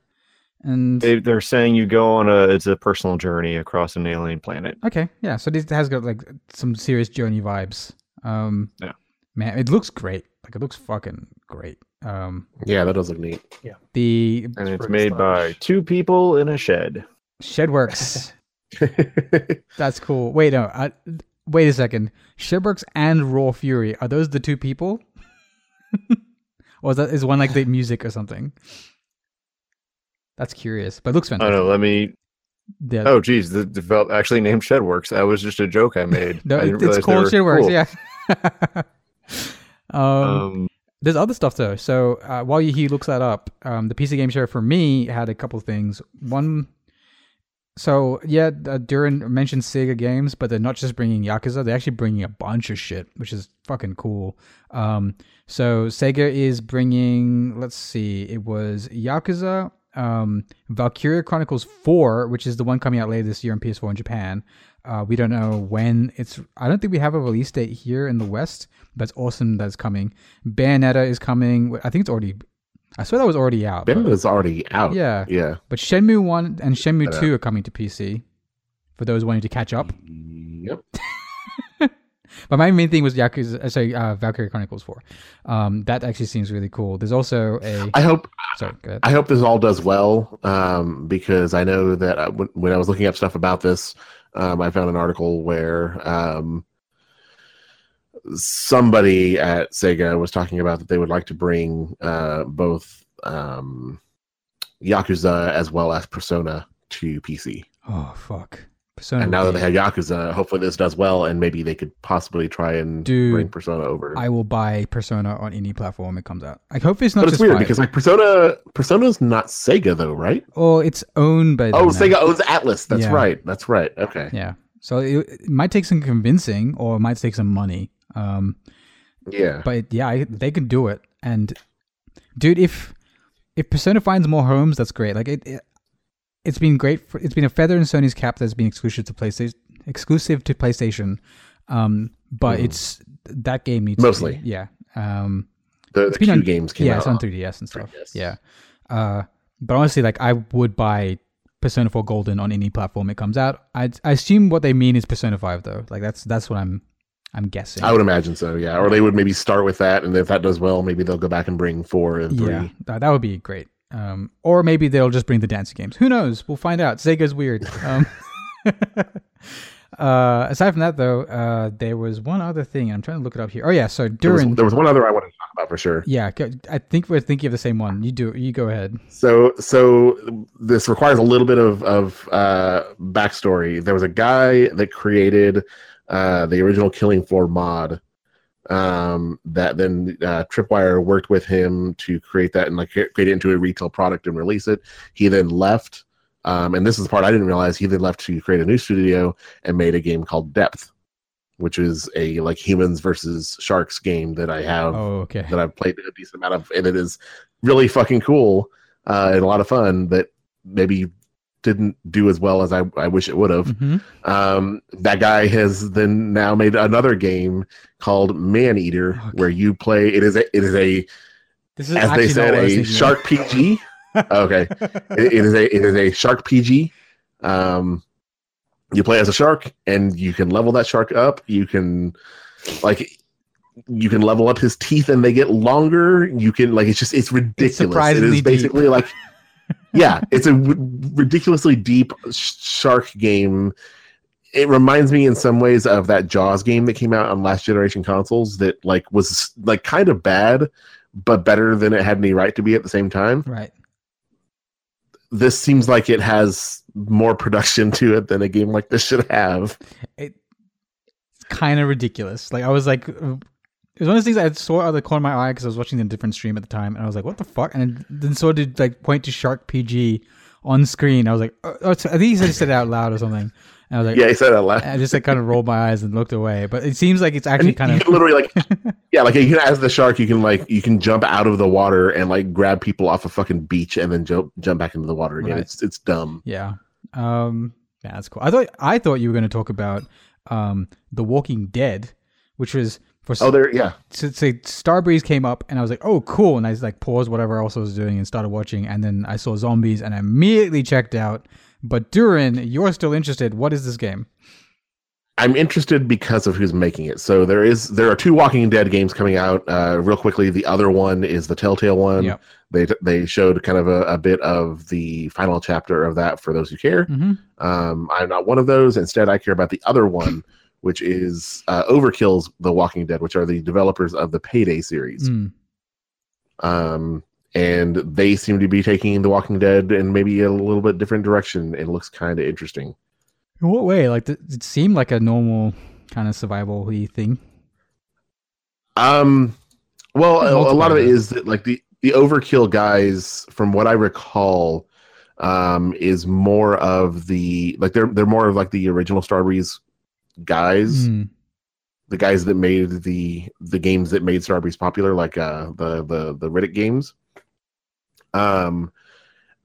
and they, they're saying you go on a it's a personal journey across an alien planet okay, yeah. So this has got like some serious journey vibes. Um, Yeah. man, it looks great. Like, it looks fucking great. Um, Yeah, that does look neat. Yeah, the and it's pretty made by two people in a shed Shedworks. (laughs) (laughs) That's cool. Wait, no. I, wait a second. Shedworks and Raw Fury are those the two people? (laughs) or is that is one like the music or something? That's curious, but it looks i fantastic. don't know let me Yeah. oh geez the develop actually named shedworks that was just a joke i made (laughs) no, I it's called Shedworks. cool. Yeah. (laughs) um, um There's other stuff though. So uh, while he looks that up, um, the PC Game Show for me had a couple things. One, so yeah, uh, Duran mentioned Sega games, but they're not just bringing Yakuza; they're actually bringing a bunch of shit, which is fucking cool. Um, so Sega is bringing, let's see, it was Yakuza, um, Valkyria Chronicles 4, which is the one coming out later this year on PS4 in Japan. Uh, we don't know when it's. I don't think we have a release date here in the West, That's awesome That's coming. Bayonetta is coming. I think it's already. I swear that was already out. but- Bayonetta already out. yeah, Yeah. but Shenmue 1 and Shenmue 2 are coming to PC for those wanting to catch up. Yep. But my main thing was Yakuza, uh, sorry, uh, Valkyria Chronicles 4. Um, that actually seems really cool. There's also a. I hope sorry. I hope this all does well um, because I know that I, when, when I was looking up stuff about this, um, I found an article where um, somebody at Sega was talking about that they would like to bring uh, both um, Yakuza as well as Persona to PC. Oh, fuck. Persona. And now that they have Yakuza, hopefully this does well, and maybe they could possibly try and Dude, bring Persona over. I will buy Persona on any platform it comes out. I hope it's not but it's just weird five. because like Persona, Persona's not Sega though, right? oh, it's owned by. Oh, them now. Sega owns Atlus. That's Yeah. right. That's right. Okay. Yeah, so it, it might take some convincing, or it might take some money. Um, Yeah. but yeah, I, they can do it. And dude, if if Persona finds more homes, that's great. Like it, it it's been great. For, it's been a feather in Sony's cap that's been exclusive to PlayStation. Exclusive to PlayStation. Um, but Mhm. it's that game needs Mostly. To be, yeah. Um, The, the Q on- games came yeah, out. it's on 3DS and stuff. 3DS. Yeah. Uh, but honestly, like I would buy Persona 4 Golden on any platform it comes out. I I assume what they mean is Persona 5 though. Like that's that's what I'm I'm guessing. I would imagine so. Yeah. Or they would maybe start with that, and if that does well, maybe they'll go back and bring four and three. Yeah, that, that would be great. Um, or maybe they'll just bring the dancing games. Who knows? We'll find out. Sega's weird. Um, (laughs) uh, aside from that, though, uh, there was one other thing. I'm trying to look it up here. Oh yeah, so There was, during there was one other I wanted to talk about for sure. yeah, I think we're thinking of the same one. You do. You go ahead. So, so this requires a little bit of of uh, backstory. There was a guy that created uh, the original Killing Floor mod. Um, that then uh, Tripwire worked with him to create that and like create it into a retail product and release it. He then left, um, and this is the part I didn't realize. He then left to create a new studio and made a game called Depth, which is a like humans versus sharks game that I have Oh, okay. that I've played a decent amount of, and it is really fucking cool uh, and a lot of fun. That maybe didn't do as well as I, I wish it would have. hmm Um, that guy has then now made another game called Maneater, Okay. where you play. It is a it is a This is as they said what I was a shark PG. (laughs) okay, it, it is a it is a shark PG. Um, you play as a shark, and you can level that shark up. You can like you can level up his teeth, and they get longer. You can like it's just it's ridiculous. it surprisingly is deep. basically like yeah, it's a r- ridiculously deep sh- shark game. It reminds me in some ways of that Jaws game that came out on last generation consoles that like was like kind of bad, but better than it had any right to be at the same time Right. this seems like it has more production to it than a game like this should have. It, it's kind of ridiculous. Like I was like, it was one of those things I saw out of the corner of my eye because I was watching a different stream at the time, and I was like, "What the fuck?" And then sort of like point to Shark PG on screen. I was like, oh, oh, "I think he said said it out loud or something." And I was like, Yeah, he said that last. I just like kind of rolled my eyes and looked away. But it seems like it's And actually you kind of can literally like, (laughs) yeah, like you can as the shark, you can like you can jump out of the water and like grab people off a fucking beach and then jump jump back into the water again. Right. It's it's dumb. yeah. Um, yeah, that's cool. I thought I thought you were going to talk about um The Walking Dead, which was for Oh, there, yeah. so, so Starbreeze came up and I was like, oh, cool. And I just like paused whatever else I was doing and started watching. And then I saw zombies and I immediately checked out. But Durin, you're still interested. What is this game? I'm interested because of who's making it. So there is there are two Walking Dead games coming out. Uh, real quickly, the other one is the Telltale one. Yep. They they showed kind of a, a bit of the final chapter of that for those who care. hmm Um, I'm not one of those. Instead, I care about the other one, which is uh, Overkill's The Walking Dead, which are the developers of the Payday series. Mm. Um, and they seem to be taking The Walking Dead in maybe a little bit different direction. It looks kind of interesting. In what way? Like, th- it seemed like a normal kind of survival thing. Um, well, a, a lot of it is that like the the Overkill guys, from what I recall, um, is more of the like they're they're more of like the original Starbreeze guys. Mm. the guys that made the the games that made Starbreeze popular, like uh the the the Riddick games. Um,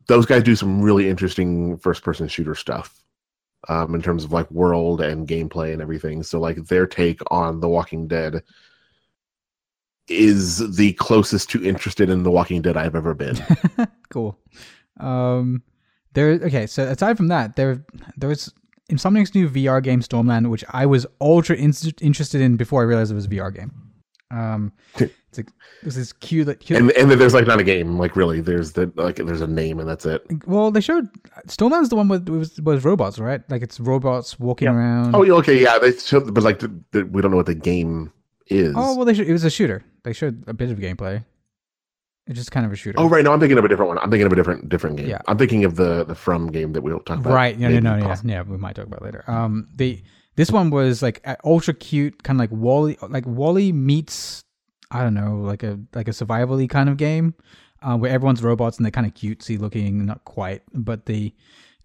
those guys do some really interesting first person shooter stuff um, in terms of like world and gameplay and everything. So like their take on The Walking Dead is the closest to interested in The Walking Dead I've ever been. (laughs) cool. Um, there. Okay, so aside from that, there there was Insomniac's new VR game Stormland, which I was ultra in- interested in before I realized it was a VR game. Um, it's like this is cute. That cute and and then there's like not a game, like really. There's the like there's a name and that's it. well, they showed Stormland's the one with was, was robots, right? Like it's robots walking Yeah. around. Oh, okay, yeah. They showed, but like the, the, we don't know what the game is. Oh, well, they showed, it was a shooter. They showed a bit of gameplay. It's just kind of a shooter. Oh right, no, I'm thinking of a different one. I'm thinking of a different different game. Yeah. I'm thinking of the the From game that we'll talk about. Right. No, no, no, yeah, yeah. We might talk about it later. Um, the this one was like ultra cute, kind of like WALL-E, like WALL-E meets I don't know, like a like a survival kind of game, uh, where everyone's robots and they're kind of cutesy looking, not quite, but the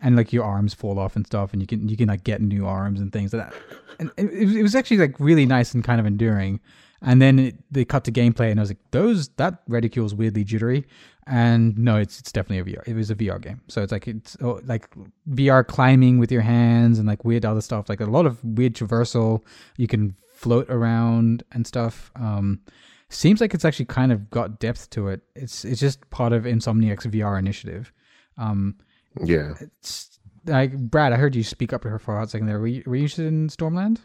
and like your arms fall off and stuff, and you can you can like get new arms and things like that. And it, it it was actually like really nice and kind of enduring. And then it, they cut to gameplay, and I was like, "Those that reticule's weirdly jittery." And no, it's it's definitely a VR. It was a VR game, so it's like it's oh, like VR climbing with your hands and like weird other stuff, like a lot of weird traversal. You can float around and stuff. Um, seems like it's actually kind of got depth to it. It's it's just part of Insomniac's VR initiative. Um, Yeah. it's like Brad. I heard you speak up here for a hot second there. Were you, were you interested in Stormland?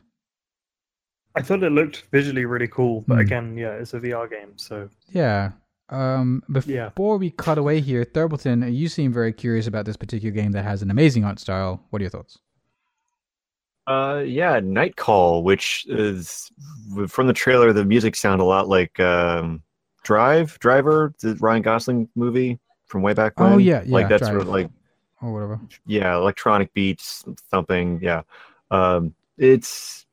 I thought it looked visually really cool, but Hmm. again, yeah, it's a VR game, so Yeah. Um, Yeah. before we cut away here, Thurbleton, you seem very curious about this particular game that has an amazing art style. What are your thoughts? Uh, yeah, Night Call, which is from the trailer. The music sound a lot like um, Drive, Driver, the Ryan Gosling movie from way back when. Oh, yeah, yeah, like that's sort of like Or whatever. yeah, electronic beats, thumping. Yeah, um, it's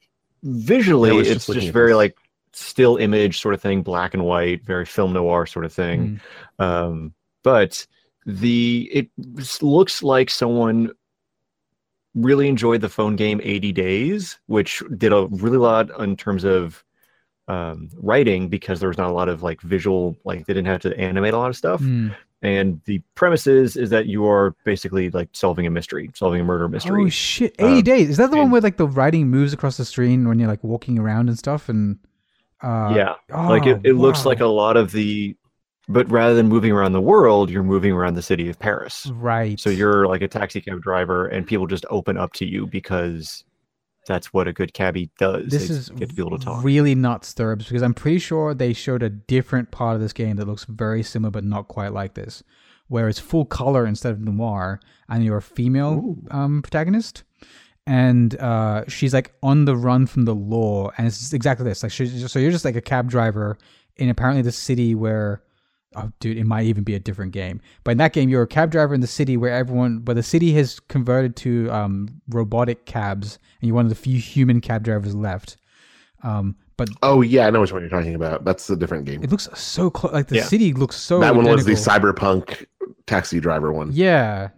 visually, Yeah, I just it's just very like still image sort of thing, black and white, very film noir sort of thing. Mm. Um, but the it looks like someone really enjoyed the phone game 80 Days, which did a really lot in terms of um, writing because there was not a lot of like visual, like they didn't have to animate a lot of stuff. Mm. And the premise is is that you are basically like solving a mystery, solving a murder mystery. Oh shit! Eighty Um, days. Is that the one where like the writing moves across the screen when you're like walking around and stuff? And uh, yeah, like it, oh, it looks like a lot of the, but rather than moving around the world, you're moving around the city of Paris. right. So you're like a taxi cab driver, and people just open up to you because that's what a good cabbie does. This They is get to be able to talk. really not Sturbs because I'm pretty sure they showed a different part of this game that looks very similar but not quite like this, where it's full color instead of noir, and you're a female um, protagonist, and uh, she's like on the run from the law, and it's exactly this. Like, she's so you're just like a cab driver in apparently the city where. Oh, dude, it might even be a different game. But in that game, you're a cab driver in the city where everyone, but the city has converted to um, robotic cabs, and you're one of the few human cab drivers left. Um, but Oh yeah, I know which one you're talking about. That's a different game. it looks so close. Like the Yeah. city looks so. that one was the cyberpunk taxi driver one. Yeah.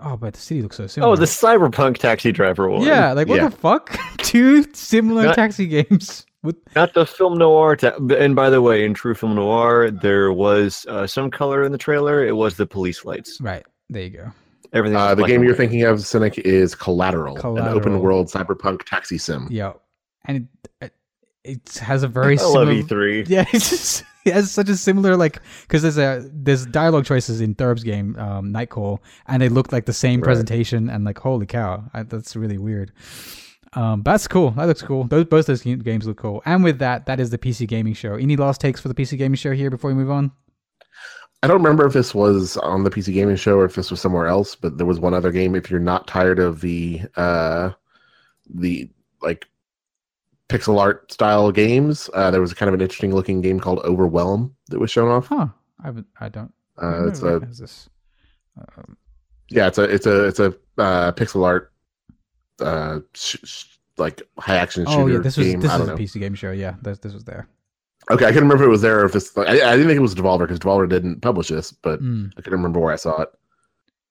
Oh, but the city looks so similar. Oh, the cyberpunk taxi driver one. Yeah, like what Yeah. the fuck? (laughs) Two similar Not- taxi games with. not the film noir. Ta- and by the way, in true film noir, there was uh, some color in the trailer. It was the police lights. Right there, you go. Everything. Uh, the game you're thinking of, Cynic, is Collateral, an open world cyberpunk taxi sim. Yeah, and it, it has a very I love similar. (laughs) E3. Yeah, it's just, it has such a similar like because there's a there's dialogue choices in Thurb's game, um, Nightcall, and they look like the same Right. presentation, and like holy cow, I, that's really weird. Um, but that's cool. That looks cool. Both both those games look cool. And with that, that is the PC gaming show. Any last takes for the PC gaming show here before we move on? I don't remember if this was on the PC Gaming Show or if this was somewhere else, but there was one other game. If you're not tired of the uh, the like pixel art style games, uh, there was kind of an interesting looking game called Overwhelm that was shown off. Huh? I haven't. I don't. Uh, it's a what is this. Um, yeah, it's a it's a it's a uh, pixel art uh, sh- sh- like high action shooter oh yeah, this was game. this was a. PC game show. Yeah, this this was there. Okay, I couldn't remember if it was there or if this. I, I didn't think it was Devolver because Devolver didn't publish this, but Mm. I couldn't remember where I saw it.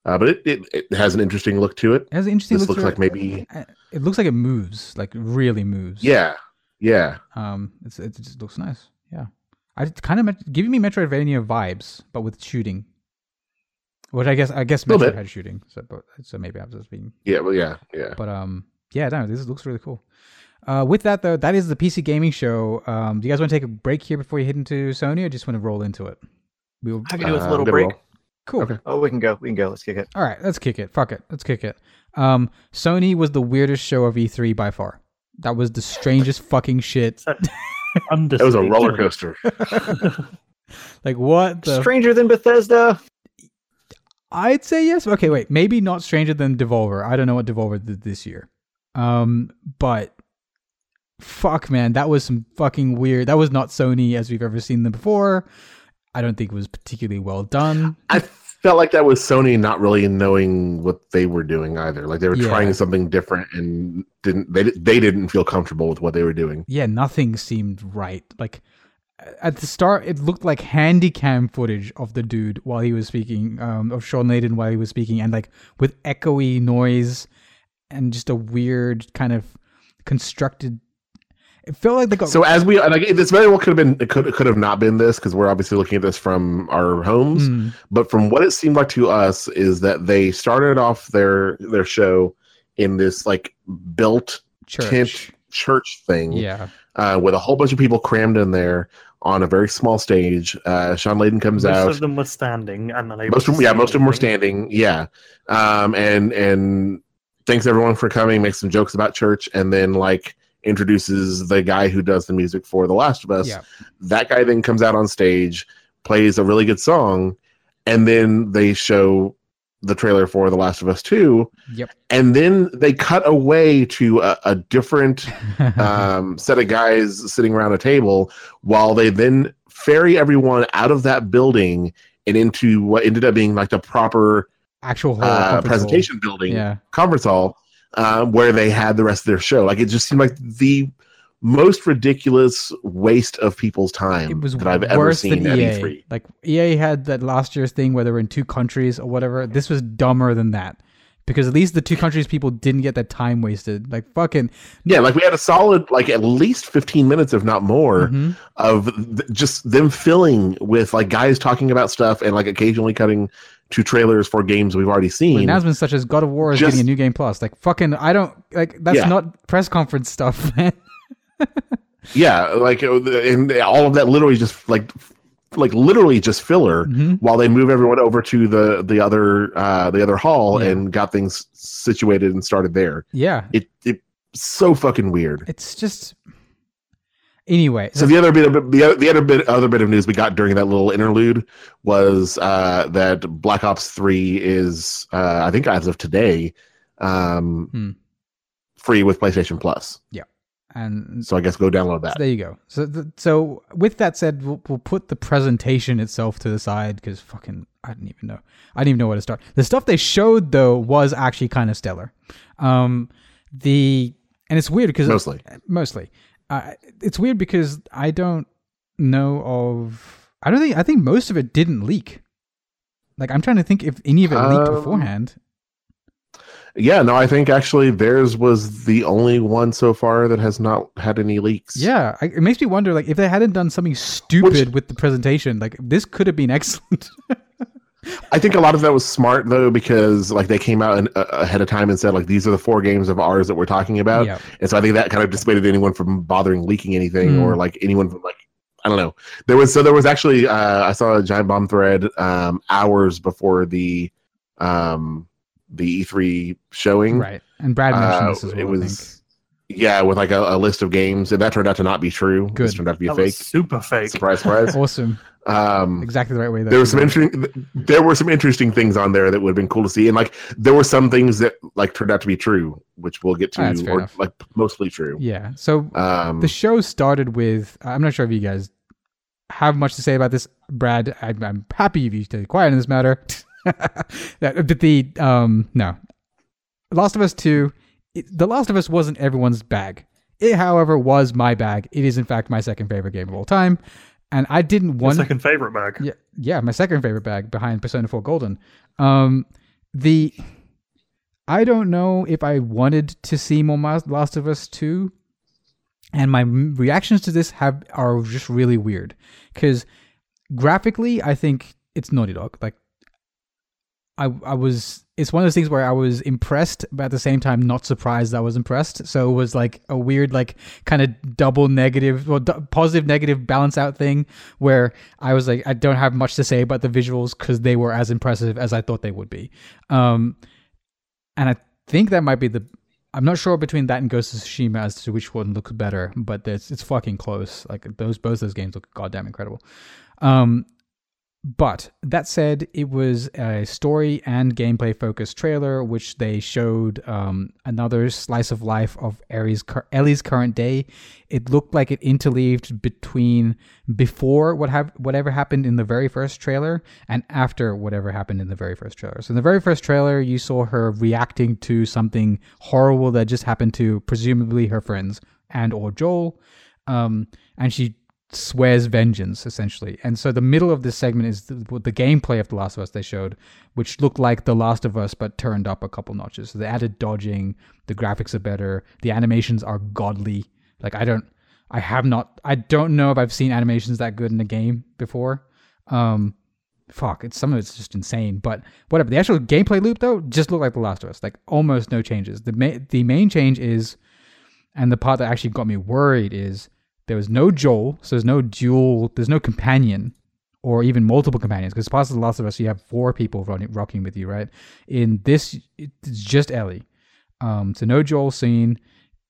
Uh, but it, it, it has an interesting look to it. It has an interesting. This look looks like it. maybe It looks like it moves, like really moves. yeah, yeah. Um, it's, it just looks nice. Yeah, I kind of met, giving me Metroidvania vibes, but with shooting, which I guess I guess Little Metro bit. had shooting, so but, so maybe I was just being Yeah, well, yeah, yeah. But um, yeah, no, this looks really cool. Uh, with that though, that is the PC gaming show. Um, do you guys want to take a break here before you head into Sony, or just want to roll into it? We'll, I can do Uh, a little break. roll. cool. Okay. Oh, we can go. We can go. Let's kick it. All right, let's kick it. Fuck it. Let's kick it. Um, Sony was the weirdest show of E3 by far. That was the strangest (laughs) fucking shit. It (laughs) was a roller coaster. (laughs) Like what the? Stranger than Bethesda. I'd say yes. Okay, wait. Maybe not stranger than Devolver. I don't know what Devolver did this year. Um, but fuck, man, that was some fucking weird. That was not Sony as we've ever seen them before. I don't think it was particularly well done. (sighs) I felt like that was Sony not really knowing what they were doing either. Like they were Yeah. trying something different and didn't they they didn't feel comfortable with what they were doing. Yeah, nothing seemed right. Like at the start, it looked like handy cam footage of the dude while he was speaking, um, of Shawn Layden while he was speaking, and like with echoey noise and just a weird kind of constructed. It felt like they got So as we and like, this very well could have been it could it could have not been this because we're obviously looking at this from our homes. Mm, But from what it seemed like to us is that they started off their their show in this like built church. tent church thing Yeah, uh, with a whole bunch of people crammed in there on a very small stage. Uh, Shawn Layden comes Most out. Most of them were standing, and unable most of them, yeah, most of them were standing. Yeah, um, and and thanks everyone for coming. Makes some jokes about church, and then like introduces the guy who does the music for The Last of Us. Yeah. That guy then comes out on stage, plays a really good song, and then they show the trailer for The Last of Us Two, Yep. and then they cut away to a, a different (laughs) um, set of guys sitting around a table while they then ferry everyone out of that building and into what ended up being like the proper Actual hall, uh, conference hall. presentation building, Yeah, conference hall, uh, where they had the rest of their show. Like it just seemed like the most ridiculous waste of people's time it was that I've ever seen at EA. E3. Like EA had that last year's thing where they were in two countries or whatever. This was dumber than that because at least the two countries people didn't get that time wasted. Like fucking Yeah, like we had a solid, like at least 15 minutes, if not more, Mhm. of th- just them filling with like guys talking about stuff and like occasionally cutting to trailers for games we've already With seen. announcements such as God of War is Just- getting a new game plus. Like fucking, I don't like that's Yeah. not press conference stuff, (laughs) man. Yeah, like uh, and all of that literally just like like literally just filler Mhm. while they move everyone over to the the other uh the other hall Yeah. and got things situated and started there. Yeah, It it so fucking weird. it's just anyway. So the other bit of the other, the other bit other bit of news we got during that little interlude was uh, that Black Ops Three is uh, I think as of today um, Hmm. free with PlayStation Plus. And So I guess go download So that. there you go. So, th- so with that said, we'll, we'll put the presentation itself to the side because fucking, I didn't even know. I didn't even know where to start. The stuff they showed though was actually kind of stellar. Um, the and it's weird because Mostly. mostly, uh, it's weird because I don't know of. I don't think. I think most of it didn't leak. Like I'm trying to think if any of it leaked Um, beforehand. Yeah, no, I think actually theirs was the only one so far that has not had any leaks. Yeah, I, it makes me wonder, like, if they hadn't done something stupid with the presentation, like this could have been (laughs) excellent. I think a lot of that was smart though because like they came out and, uh, ahead of time and said like these are the four games of ours that we're talking about. yeah, And so I think that kind of dissuaded anyone from bothering leaking anything Hmm. or like anyone from like I don't know. There was so there was actually uh, I saw a giant bomb thread um, hours before the um, the E3 showing. right. And Brad mentioned Uh, this as well. it I think. was yeah with like a, a list of games and that turned out to not be true. Good. This turned out to be a That was fake. super fake. Surprise, surprise. (laughs) awesome. um, Exactly the right way. There was some should interesting there were some interesting things on there that would have been cool to see and like there were some things that like turned out to be true which we'll get to Ah, that's fair or enough. like mostly true Yeah. So um the show started with. I'm not sure if you guys have much to say about this, Brad. I, I'm happy if you stay quiet in this matter. (laughs) (laughs) that, but the um no, Last of Us Two. It, the Last of Us wasn't everyone's bag. It, however, was my bag. It is in fact my second favorite game of all time, and I didn't Your want second favorite bag. Yeah, yeah, my second favorite bag behind Persona 4 Golden. Um, the I don't know if I wanted to see more Last of Us 2, and my reactions to this have are just really weird because graphically, I think it's Naughty Dog. Like, I I was it's one of those things where I was impressed, but at the same time not surprised I was impressed. So it was like a weird, like kind of double negative, well, d- positive negative balance out thing where I was like, I don't have much to say about the visuals because they were as impressive as I thought they would be. Um, and I think that might be the. I'm not sure between that and Ghost of Tsushima as to which one looks better, but it's it's fucking close. Like those both those games look goddamn incredible. Um, but that said, it was a story and gameplay focused trailer, which they showed um, another slice of life of Ellie's, Ellie's current day. It looked like it interleaved between before what hap- whatever happened in the very first trailer and after whatever happened in the very first trailer. So in the very first trailer, you saw her reacting to something horrible that just happened to presumably her friends and or Joel, um, and she swears vengeance essentially. And so the middle of this segment is the, the, gameplay of The Last of Us they showed, which looked like The Last of Us but turned up a couple notches. So they added dodging, the graphics are better, the animations are godly. Like I don't I have not I don't know if I've seen animations that good in a game before. Um fuck, it's some of it's just insane, but whatever. The actual gameplay loop though just looked like The Last of Us. Like almost no changes. The ma- the main change is and the part that actually got me worried is there was no Joel, so there's no dual, there's no companion or even multiple companions. Because past The Last of Us, you have four people running, rocking with you, right? In this, it's just Ellie. Um, so no Joel scene,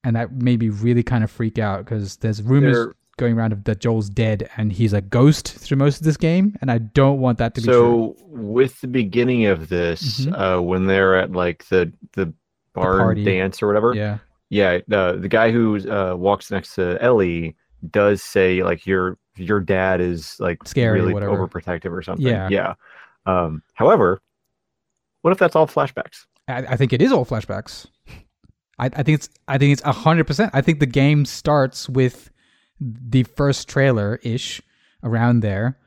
and that made me really kind of freak out because there's rumors going around of that Joel's dead and he's a ghost through most of this game, and I don't want that to be true. So with the beginning of this, Mhm. uh, when they're at like the the bar party. dance or whatever, Yeah, yeah, the the guy who uh, walks next to Ellie does say like your your dad is like Scary really whatever. overprotective or something. Yeah. yeah. Um, however, what if that's all flashbacks? I, I think it is all flashbacks. I, I think it's I think it's hundred percent. I think the game starts with the first trailer ish around there,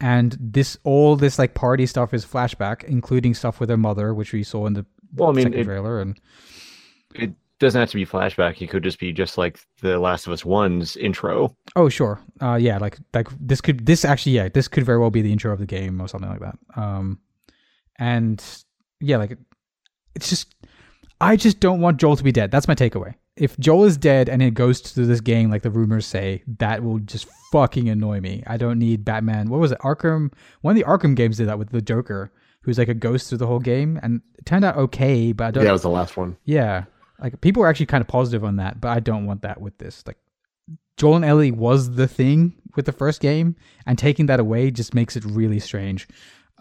and this all this like party stuff is flashback, including stuff with her mother, which we saw in the Well, I mean, second it- trailer, and It doesn't have to be flashback. It could just be just like the Last of Us One's intro. oh sure, uh, yeah, like like this could this actually yeah this could very well be the intro of the game or something like that. Um, and yeah, like it's just I just don't want Joel to be dead. That's my takeaway. If Joel is dead and it goes to this game, like the rumors say, that will just fucking annoy me. I don't need Batman. What was it? Arkham. One of the Arkham games did that with the Joker, who's like a ghost through the whole game, and it turned out okay. But I don't. Yeah, that was the last one. Yeah, like people are actually kind of positive on that, but I don't want that with this. Like Joel and Ellie was the thing with the first game, and taking that away just makes it really strange.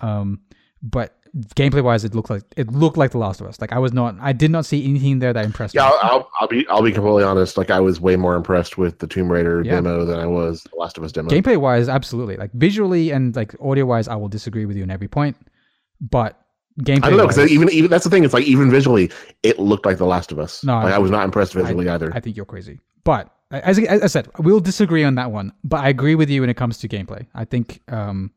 Um, but gameplay wise, it looked like it looked like The Last of Us. Like I was not, I did not see anything there that impressed Yeah, me. I'll, I'll, I'll be I'll be completely honest. Like I was way more impressed with the Tomb Raider Yeah. demo than I was the Last of Us demo. Gameplay wise, absolutely. Like visually and like audio wise, I will disagree with you on every point. But gameplay, I don't know because even even that's the thing. It's like even visually, it looked like the Last of Us. No, like, I- I was not impressed visually either. I think you're crazy. But as, as I said, we'll disagree on that one. But I agree with you when it comes to gameplay. I think um,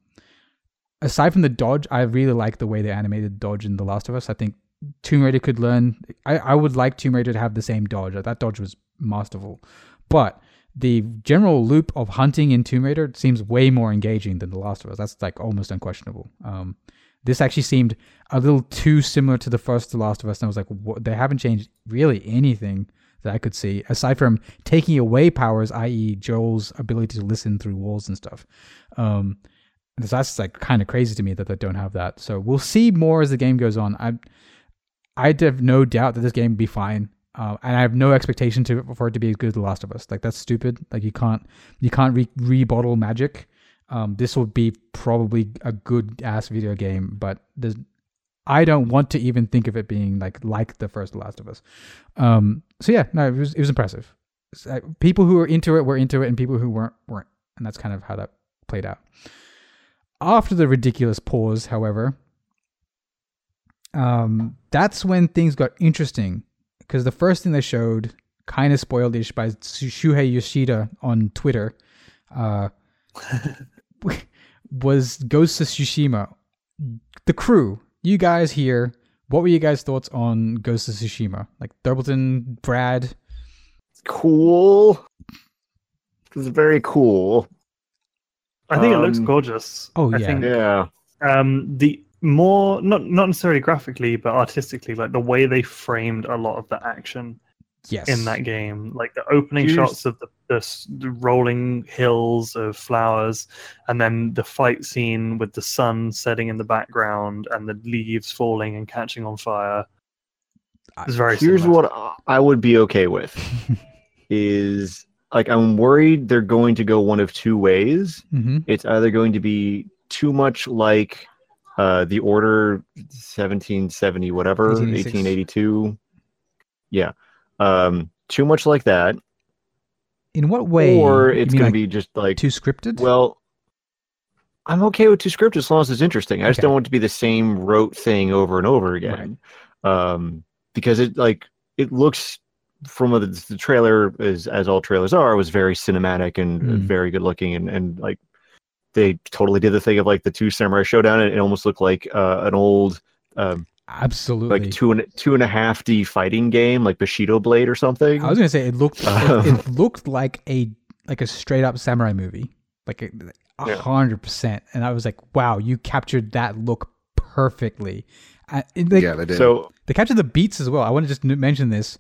aside from the dodge, I really like the way they animated dodge in The Last of Us. I think Tomb Raider could learn. I, I would like Tomb Raider to have the same dodge. That dodge was masterful. But the general loop of hunting in Tomb Raider seems way more engaging than The Last of Us. That's like almost unquestionable. Um, this actually seemed a little too similar to the first The Last of Us, and I was like, what? they haven't changed really anything that I could see aside from taking away powers, i.e., Joel's ability to listen through walls and stuff. Um, so that's like kind of crazy to me that they don't have that. So we'll see more as the game goes on. I I have no doubt that this game will be fine. Uh, and I have no expectation to for it to be as good as The Last of Us. Like that's stupid. Like you can't you can't re- rebottle magic. Um, this will be probably a good ass video game, but there's I don't want to even think of it being like like the first Last of Us. Um, so yeah, no, it was it was impressive. People who were into it were into it, and people who weren't weren't, and that's kind of how that played out. After the ridiculous pause, however, um, that's when things got interesting because the first thing they showed, kind of spoiled ish by Shuhei Yoshida on Twitter, uh, (laughs) (laughs) was Ghost of Tsushima. The crew, you guys here, what were you guys' thoughts on Ghost of Tsushima? Like Thurbleton, Brad, Cool. It's very cool. I think it looks Um, gorgeous. oh, I yeah. think Yeah. um, the more not not necessarily graphically, but artistically, like the way they framed a lot of the action Yes. in that game, like the opening Here's- shots of the, the, the rolling hills of flowers, and then the fight scene with the sun setting in the background and the leaves falling and catching on fire. It's very. Here's cinematic. what I would be okay with (laughs) is like I'm worried they're going to go one of two ways. hmm It's either going to be too much like uh, the Order 1770 whatever 1882. Yeah. Um, too much like that In what way? or it's going to be just like too scripted. well I'm okay with two scripts as long as it's interesting. I just don't want it to be the same rote thing over and over again. Um, because it like it looks from the, the trailer as as all trailers are was very cinematic and Mm. very good looking and and like they totally did the thing of like the two samurai showdown and it almost looked like uh, an old um, absolutely. like two and two and a half D fighting game like Bushido Blade or something. I was gonna say it looked it, (laughs) it looked like a like a straight up samurai movie, like a a Yeah. hundred percent. And I was like, wow, you captured that look perfectly. Uh, it- like, yeah, they did. so they captured the beats as well. I want to just mention this.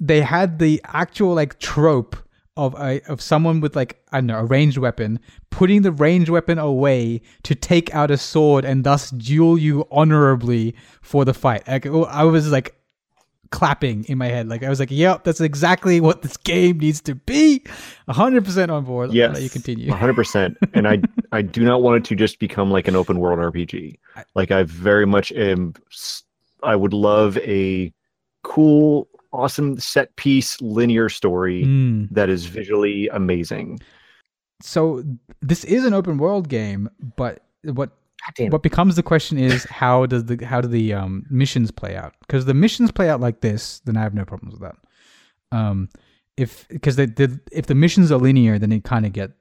They had the actual like trope of a of someone with like I don't know a ranged weapon putting the ranged weapon away to take out a sword and thus duel you honorably for the fight. Like, oh, I was like clapping in my head. Like I was like, "Yep, that's exactly what this game needs to be." hundred percent on board. Let you continue. hundred percent. And I (laughs) I do not want it to just become like an open world RPG. Like I very much am. I would love a cool, awesome set piece linear story Mm. that is visually amazing. So this is an open world game, but what what becomes the question is how does the how do the um, missions play out? Because the missions play out like this, then I have no problems with that. Um, if because if the missions are linear, then it kind of get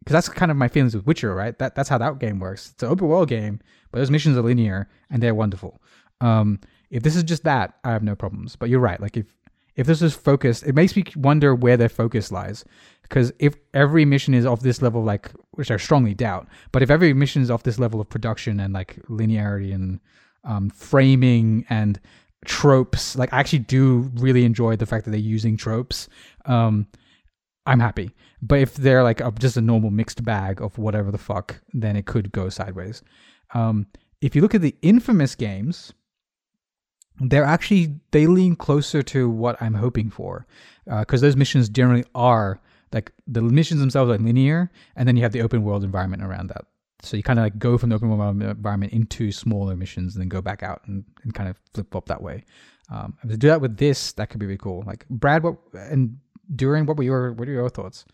because that's kind of my feelings with Witcher, right? That that's how that game works. It's an open world game, but those missions are linear and they're wonderful. Um, if this is just that, I have no problems. But you're right. Like if if this is focused, it makes me wonder where their focus lies. Because if every mission is of this level, like which I strongly doubt, but if every mission is of this level of production and like linearity and um, framing and tropes, like I actually do really enjoy the fact that they're using tropes. Um, I'm happy. But if they're like a, just a normal mixed bag of whatever the fuck, then it could go sideways. Um, if you look at the infamous games, they're actually they lean closer to what I'm hoping for, because those missions generally are like the missions themselves are linear, and then you have the open world environment around that. So you kind of like go from the open world environment into smaller missions, and then go back out and, and kind of flip flop that way. Um, to do that with this, that could be really cool. Like Brad, what and during what were your what are your thoughts?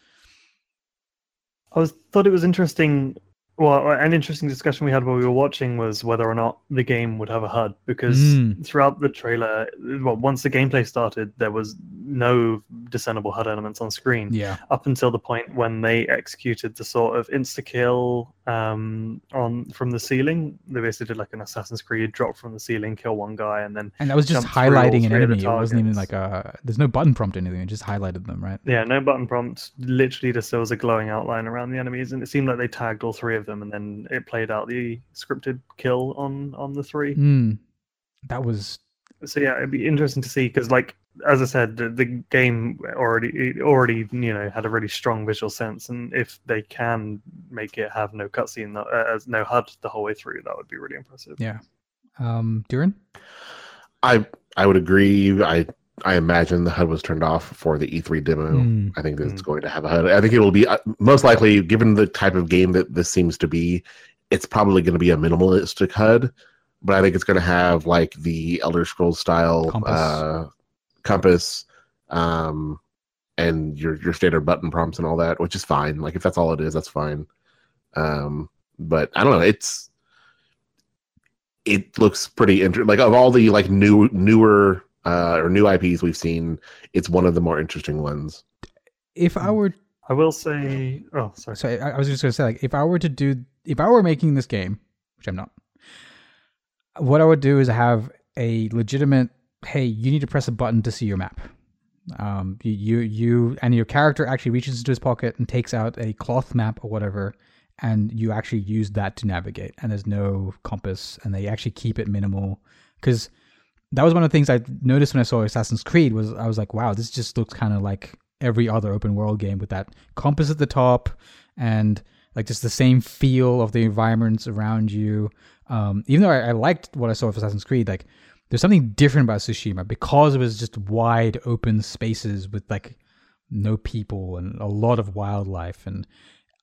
I was thought it was interesting. Well, an interesting discussion we had while we were watching was whether or not the game would have a HUD because Mm. throughout the trailer, well, once the gameplay started, there was no discernible HUD elements on screen Yeah, up until the point when they executed the sort of insta kill um, on from the ceiling. They basically did like an Assassin's Creed drop from the ceiling, kill one guy, and then and that was just Jump through all highlighting an three of the enemy. It wasn't even like a there's no button prompt or anything. It just highlighted them, right? Yeah, no button prompt. Literally, just there was a glowing outline around the enemies, and it seemed like they tagged all three of them, and then it played out the scripted kill on on the three. Mm, that was So yeah, it'd be interesting to see because, like as I said, the, the game already it already you know had a really strong visual sense, and if they can make it have no cutscene, uh, as no HUD the whole way through, that would be really impressive. yeah. Um, Duran, I I would agree. I I imagine the HUD was turned off for the E3 demo. Mm. I think that it's Mm. going to have a HUD. I think it will be uh, most likely, given the type of game that this seems to be, it's probably going to be a minimalistic HUD. But I think it's going to have like the Elder Scrolls style Compass. uh, compass, um, and your your standard button prompts and all that, which is fine. Like if that's all it is, that's fine. Um, but I don't know. It's it looks pretty interesting. Like of all the like new newer uh, or new IPs we've seen, it's one of the more interesting ones. if I were I will say, oh sorry, so I, I was just gonna say like if I were to do if I were making this game, which I'm not, what I would do is have a legitimate hey, you need to press a button to see your map. Um, you, you you and your character actually reaches into his pocket and takes out a cloth map or whatever, and you actually use that to navigate. And there's no compass, and they actually keep it minimal because that was one of the things I noticed when I saw Assassin's Creed was I was like, wow, this just looks kind of like every other open world game with that compass at the top and like just the same feel of the environments around you. Um, even though I, I liked what I saw of Assassin's Creed, like there's something different about Tsushima because it was just wide open spaces with like no people and a lot of wildlife and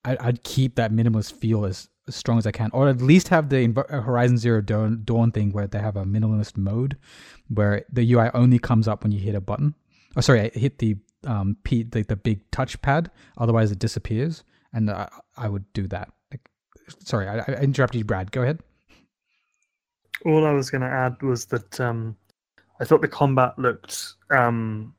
I, I'd keep that minimalist feel as, as strong as I can, or at least have the uh, Horizon Zero Dawn, Dawn thing where they have a minimalist mode where the UI only comes up when you hit a button. Oh, sorry, I hit the um P, the, the big touchpad. Otherwise, it disappears, and I, I would do that. Like, sorry, I, I interrupted you, Brad. Go ahead. All I was going to add was that um, I thought the combat looked um,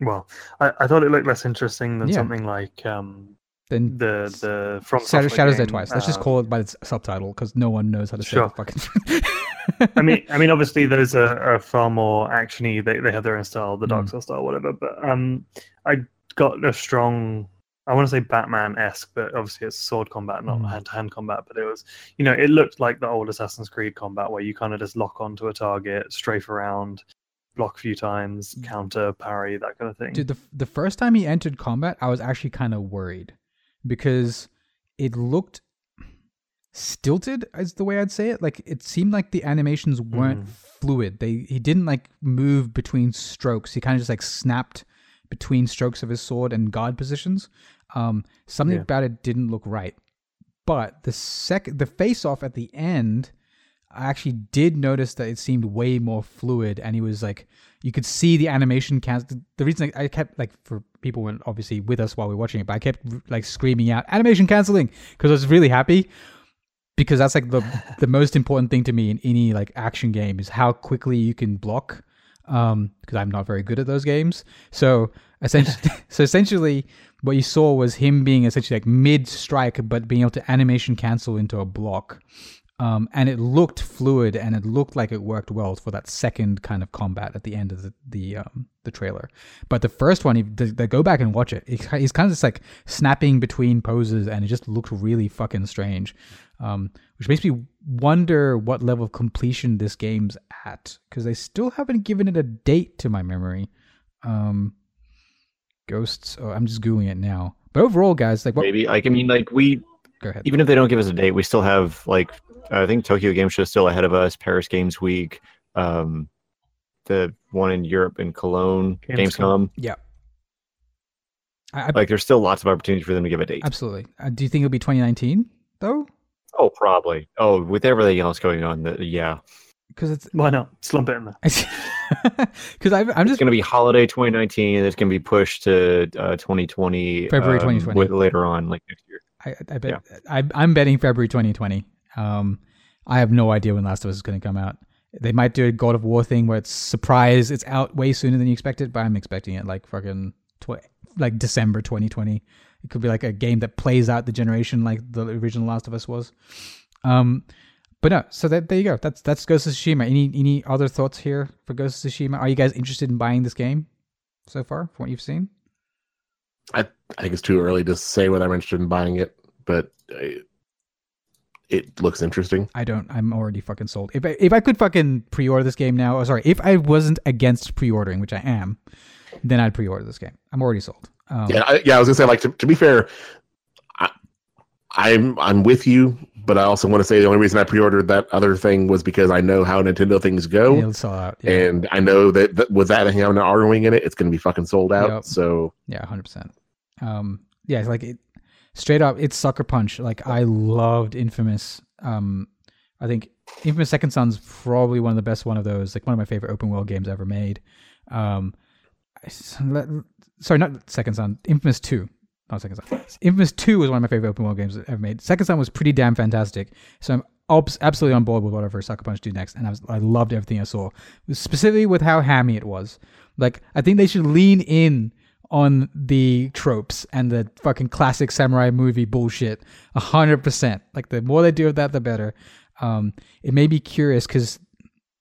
well. I, I thought it looked less interesting than Yeah. something like um, Then the the from Shadow, Shadows Die game, Twice. Let's just uh, call it by its subtitle because no one knows how to say Sure. the fucking. (laughs) I mean, I mean, obviously those are, are far more actiony. They they have their own style, the Dark Mm. Souls style, whatever. But um, I got a strong. I want to say Batman esque, but obviously it's sword combat, not Mm. hand to hand combat. But it was, you know, it looked like the old Assassin's Creed combat where you kind of just lock onto a target, strafe around, block a few times, counter, parry, that kind of thing. Dude, the the first time he entered combat, I was actually kind of worried because it looked stilted, is the way I'd say it. Like it seemed like the animations weren't Mhm. fluid. They he didn't like move between strokes. He kind of just like snapped between strokes of his sword and guard positions. Um, something Yeah. about it didn't look right. But the sec the face off at the end, I actually did notice that it seemed way more fluid, and he was like, you could see the animation cast. The reason I, kept like for people weren't obviously with us while we were watching it, but I kept like screaming out animation canceling because I was really happy because that's like the (laughs) the most important thing to me in any like action game is how quickly you can block. Um, because I'm not very good at those games. So essentially, (laughs) so essentially, what you saw was him being essentially like mid strike, but being able to animation cancel into a block. Um, and it looked fluid and it looked like it worked well for that second kind of combat at the end of the the um, the trailer. But the first one, if they, go back and watch it, it, he's kind of just like snapping between poses, and it just looked really fucking strange. Um, which makes me wonder what level of completion this game's at because they still haven't given it a date to my memory. Um, Ghosts. Oh, I'm just googling it now. But overall, guys, like what? Maybe like I mean like we Go ahead. even if they don't give us a date, we still have like I think Tokyo Game Show is still ahead of us. Paris Games Week, um, the one in Europe in Cologne, Gamescom. Gamescom. Yeah. I, I, Like there's still lots of opportunities for them to give a date. absolutely. Uh, do you think it'll be 2019 though? Oh, probably. Oh, with everything else going on, the, yeah, Because it's Why not slump it in there? because I'm I'm it's just going to be holiday 2019. It's going to be pushed to uh, 2020, February um, 2020. with- later on, like next year. I, I bet I, I'm betting February 2020. Um, I have no idea when Last of Us is going to come out. They might do a God of War thing where it's surprise, it's out way sooner than you expected, but I'm expecting it like fucking tw- like December 2020. It could be like a game that plays out the generation like the original Last of Us was. Um, but no, so that, there you go. That's that's Ghost of Tsushima. Any any other thoughts here for Ghost of Tsushima? Are you guys interested in buying this game so far from what you've seen? I I think it's too early to say whether I'm interested in buying it, but uh, it looks interesting. I don't. I'm already fucking sold. If I, if I could fucking pre-order this game now, oh, sorry, if I wasn't against pre-ordering, which I am, then I'd pre-order this game. I'm already sold. Um, Yeah, I, yeah. I was gonna say, like, to, to be fair, I, I'm I'm with you, but I also want to say the only reason I pre-ordered that other thing was because I know how Nintendo things go, it'll sell out. Yeah, and I know that, that with that having an Arwing in it, it's gonna be fucking sold out. Yep. So yeah, hundred percent. Um, yeah, it's like it, straight up, it's sucker punch. Like I loved Infamous. Um, I think Infamous Second Son's probably one of the best one of those. Like one of my favorite open world games ever made. Um, sorry, not Second Son. Infamous Two. Not Second Son. Infamous Two was one of my favorite open world games ever made. Second Son was pretty damn fantastic. So I'm absolutely on board with whatever Sucker Punch do next, and I was I loved everything I saw, specifically with how hammy it was. Like I think they should lean in on the tropes and the fucking classic samurai movie bullshit a hundred percent. Like the more they do of that, the better. Um, it may be curious because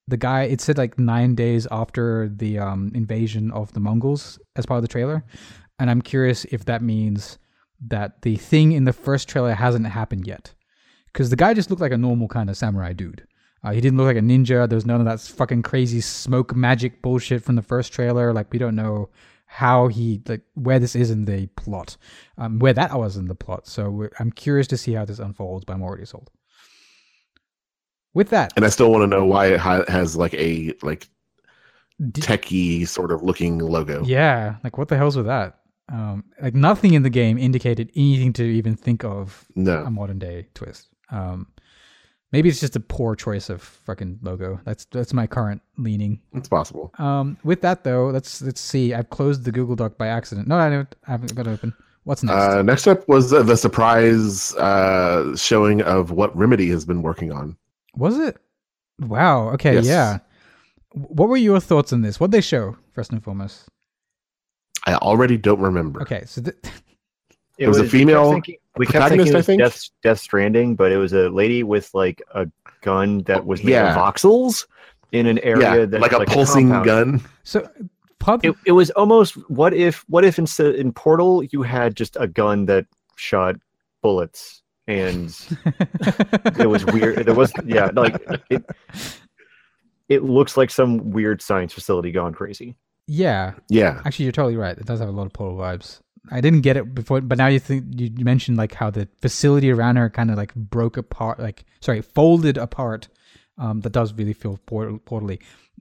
the guy it said like nine days after the um, invasion of the Mongols as part of the trailer, and I'm curious if that means that the thing in the first trailer hasn't happened yet. Because the guy just looked like a normal kind of samurai dude. Uh, he didn't look like a ninja. There was none of that fucking crazy smoke magic bullshit from the first trailer. Like we don't know how he like where this is in the plot, um, where that was in the plot. So we're, I'm curious to see how this unfolds. But I'm already sold. With that, And I still want to know why it ha- has like a like d- techie sort of looking logo. yeah, like what the hell's with that? Um, like nothing in the game indicated anything to even think of a modern day twist. Um, maybe it's just a poor choice of fucking logo. That's that's my current leaning. It's possible. Um, with that though, let's let's see. I've closed the Google Doc by accident. No, I don't. I haven't got it open. What's next? Uh, next up was uh, the surprise uh, showing of what Remedy has been working on. Was it? Wow. Okay. Yes. Yeah. What were your thoughts on this? What they show first and foremost? I already don't remember. Okay. So th- It was a female thinking- we kept thinking it I think? Death, Death Stranding, but it was a lady with like a gun that was made Yeah. of voxels in an area yeah, that like a like pulsing compound. gun. so pub. It, it was almost what if what if instead in Portal you had just a gun that shot bullets and (laughs) it was weird. There was yeah, like it. It looks like some weird science facility gone crazy. yeah. Yeah, Actually, you're totally right. It does have a lot of Portal vibes. I didn't get it before, but now you think you mentioned like how the facility around her kind of like broke apart, like sorry, folded apart. Um, that does really feel portal, portally.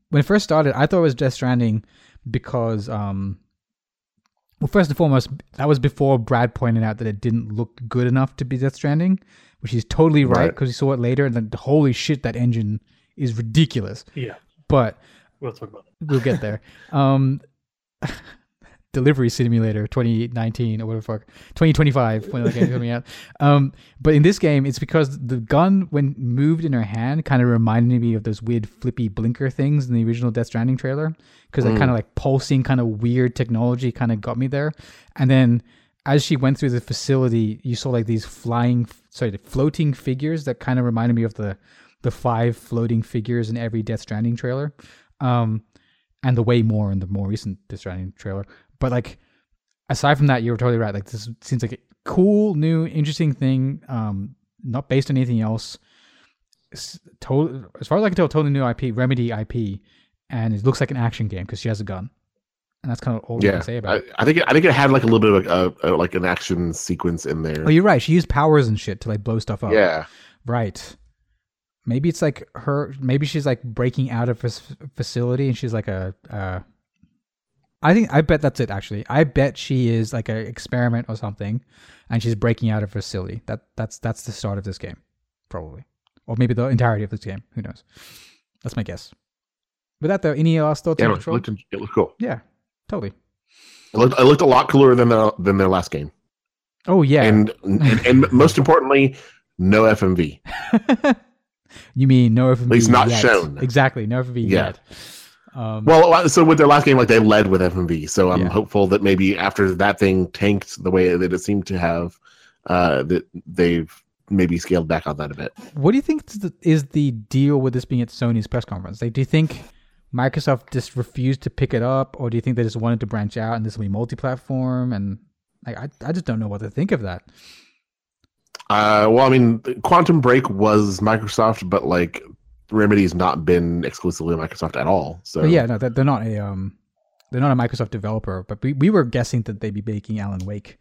When it first started, I thought it was Death Stranding because, um, well, first and foremost, that was before Brad pointed out that it didn't look good enough to be Death Stranding, which he's totally right Right. because he saw it later, and then holy shit, that engine is ridiculous. Yeah, But we'll talk about that. we'll get there. Um, (laughs) delivery simulator 2019 or whatever the fuck 2025 when the game coming out. Um, but in this game, it's because the gun when moved in her hand kind of reminded me of those weird flippy blinker things in the original Death Stranding trailer because that Mm. kind of like pulsing kind of weird technology kind of got me there. And then as she went through the facility, you saw like these flying, sorry, the floating figures that kind of reminded me of the the five floating figures in every Death Stranding trailer. Um, and the way more in the more recent Death Stranding trailer. But like, aside from that, you're totally right. Like, this seems like a cool, new, interesting thing. Um, not based on anything else. It's total, as far as I can tell, totally new IP, Remedy IP, and it looks like an action game because she has a gun, and that's kind of all you yeah. can say about I, it. I think it, I think it had like a little bit of a, a, like an action sequence in there. Oh, you're right. She used powers and shit to like blow stuff up. yeah, Right. Maybe it's like her. Maybe she's like breaking out of this facility, and she's like a. Uh, I think I bet that's it. Actually, I bet she is like an experiment or something, and she's breaking out of her facility. That that's that's the start of this game, probably, or maybe the entirety of this game. Who knows? That's my guess. With that though, any last thoughts yeah. on It looked, it looked cool. yeah, totally. It looked, it looked a lot cooler than their than their last game, Oh yeah. and, and and (laughs) most importantly, no FMV. (laughs) you mean no FMV? least not yet. shown. Exactly, no FMV yet. Um, Well, so with their last game, like they led with FMV, so I'm Yeah. hopeful that maybe after that thing tanked the way that it seemed to have, uh, that they've maybe scaled back on that a bit. What do you think is the, deal with this being at Sony's press conference? Like, do you think Microsoft just refused to pick it up, or do you think they just wanted to branch out and this will be multi-platform? And like, I, I just don't know what to think of that. Uh, well, I mean, Quantum Break was Microsoft, but like Remedy's not been exclusively Microsoft at all. So But yeah, no, they're, not a um, they're not a Microsoft developer. But we, we were guessing that they'd be making Alan Wake,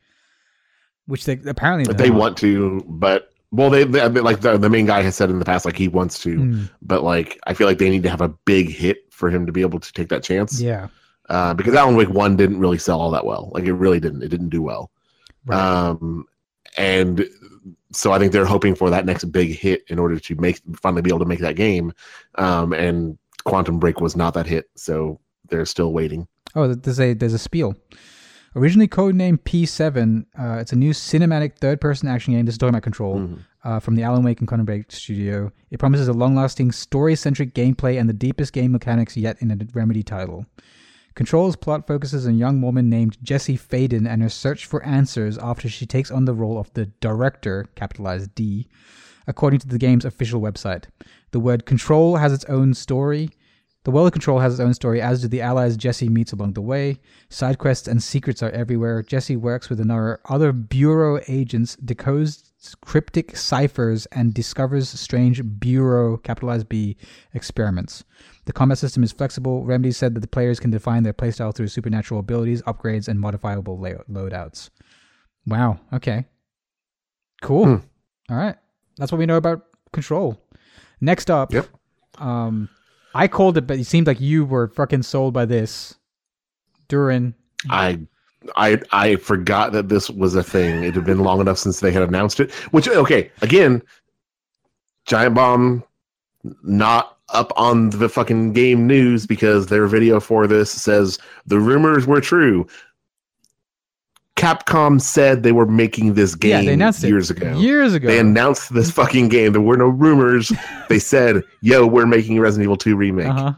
which they apparently they not. want to, but well, they, they like the, the main guy has said in the past, like he wants to, Mm, but like I feel like they need to have a big hit for him to be able to take that chance. yeah, Uh, because Alan Wake one didn't really sell all that well. Like it really didn't. It didn't do well. right. Um, and so I think they're hoping for that next big hit in order to make finally be able to make that game. Um, and Quantum Break was not that hit, so they're still waiting. Oh, there's a there's a spiel. Originally codenamed P7, uh, it's a new cinematic third-person action game. This is talking about Control. Mhm. uh, from the Alan Wake and Quantum Break studio. It promises a long-lasting, story-centric gameplay and the deepest game mechanics yet in a Remedy title. Control's plot focuses on a young woman named Jesse Faden and her search for answers after she takes on the role of the director, capitalized D, according to the game's official website. The word control has its own story The World of Control has its own story, as do the allies Jesse meets along the way. Side quests and secrets are everywhere. Jesse works with another other Bureau agents, decodes cryptic ciphers, and discovers strange Bureau capitalized B experiments. The combat system is flexible. Remedy said that the players can define their playstyle through supernatural abilities, upgrades, and modifiable layout loadouts. Wow. Okay. Cool. Hmm. All right. That's what we know about Control. Next up, Yep. um, I called it, but it seemed like you were fucking sold by this. Durin. I I I forgot that this was a thing. It had been long enough since they had announced it. Which okay, again, Giant Bomb not up on the fucking game news because their video for this says the rumors were true. Capcom said they were making this game yeah, they announced it years ago. Years ago. They announced this fucking game. There were no rumors. (laughs) they said, "Yo, we're making Resident Evil 2 remake." uh-huh.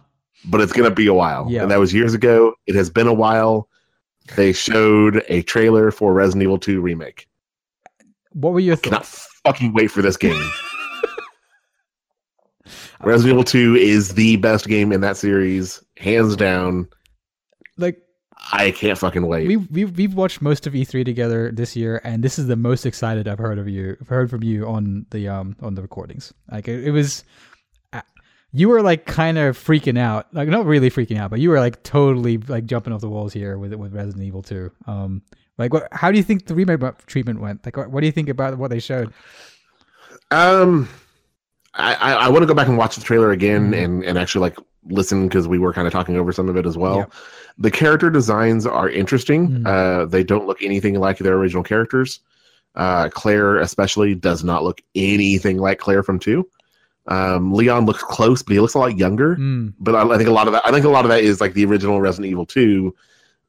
but it's gonna be a while. Yeah. And that was years ago. It has been a while. They showed a trailer for Resident Evil 2 remake. What were your Cannot thoughts? fucking wait for this game. (laughs) Resident Evil 2 is the best game in that series, hands down. Like I can't fucking wait. we we've we've watched most of E3 together this year, and this is the most excited I've heard of you. I've heard from you on the um on the recordings. Like it, it was, uh, you were like kind of freaking out, like not really freaking out, but you were like totally like jumping off the walls here with with Resident Evil 2. Um, like what? How do you think the remake treatment went? Like what, what do you think about what they showed? Um, I I, I want to go back and watch the trailer again Mhm. and and actually like listen because we were kind of talking over some of it as well. Yep. The character designs are interesting. Mhm. Uh, they don't look anything like their original characters. Uh, Claire especially does not look anything like Claire from two. Um, Leon looks close, but he looks a lot younger. Mm, But I, I think a lot of that I think a lot of that is like the original Resident Evil two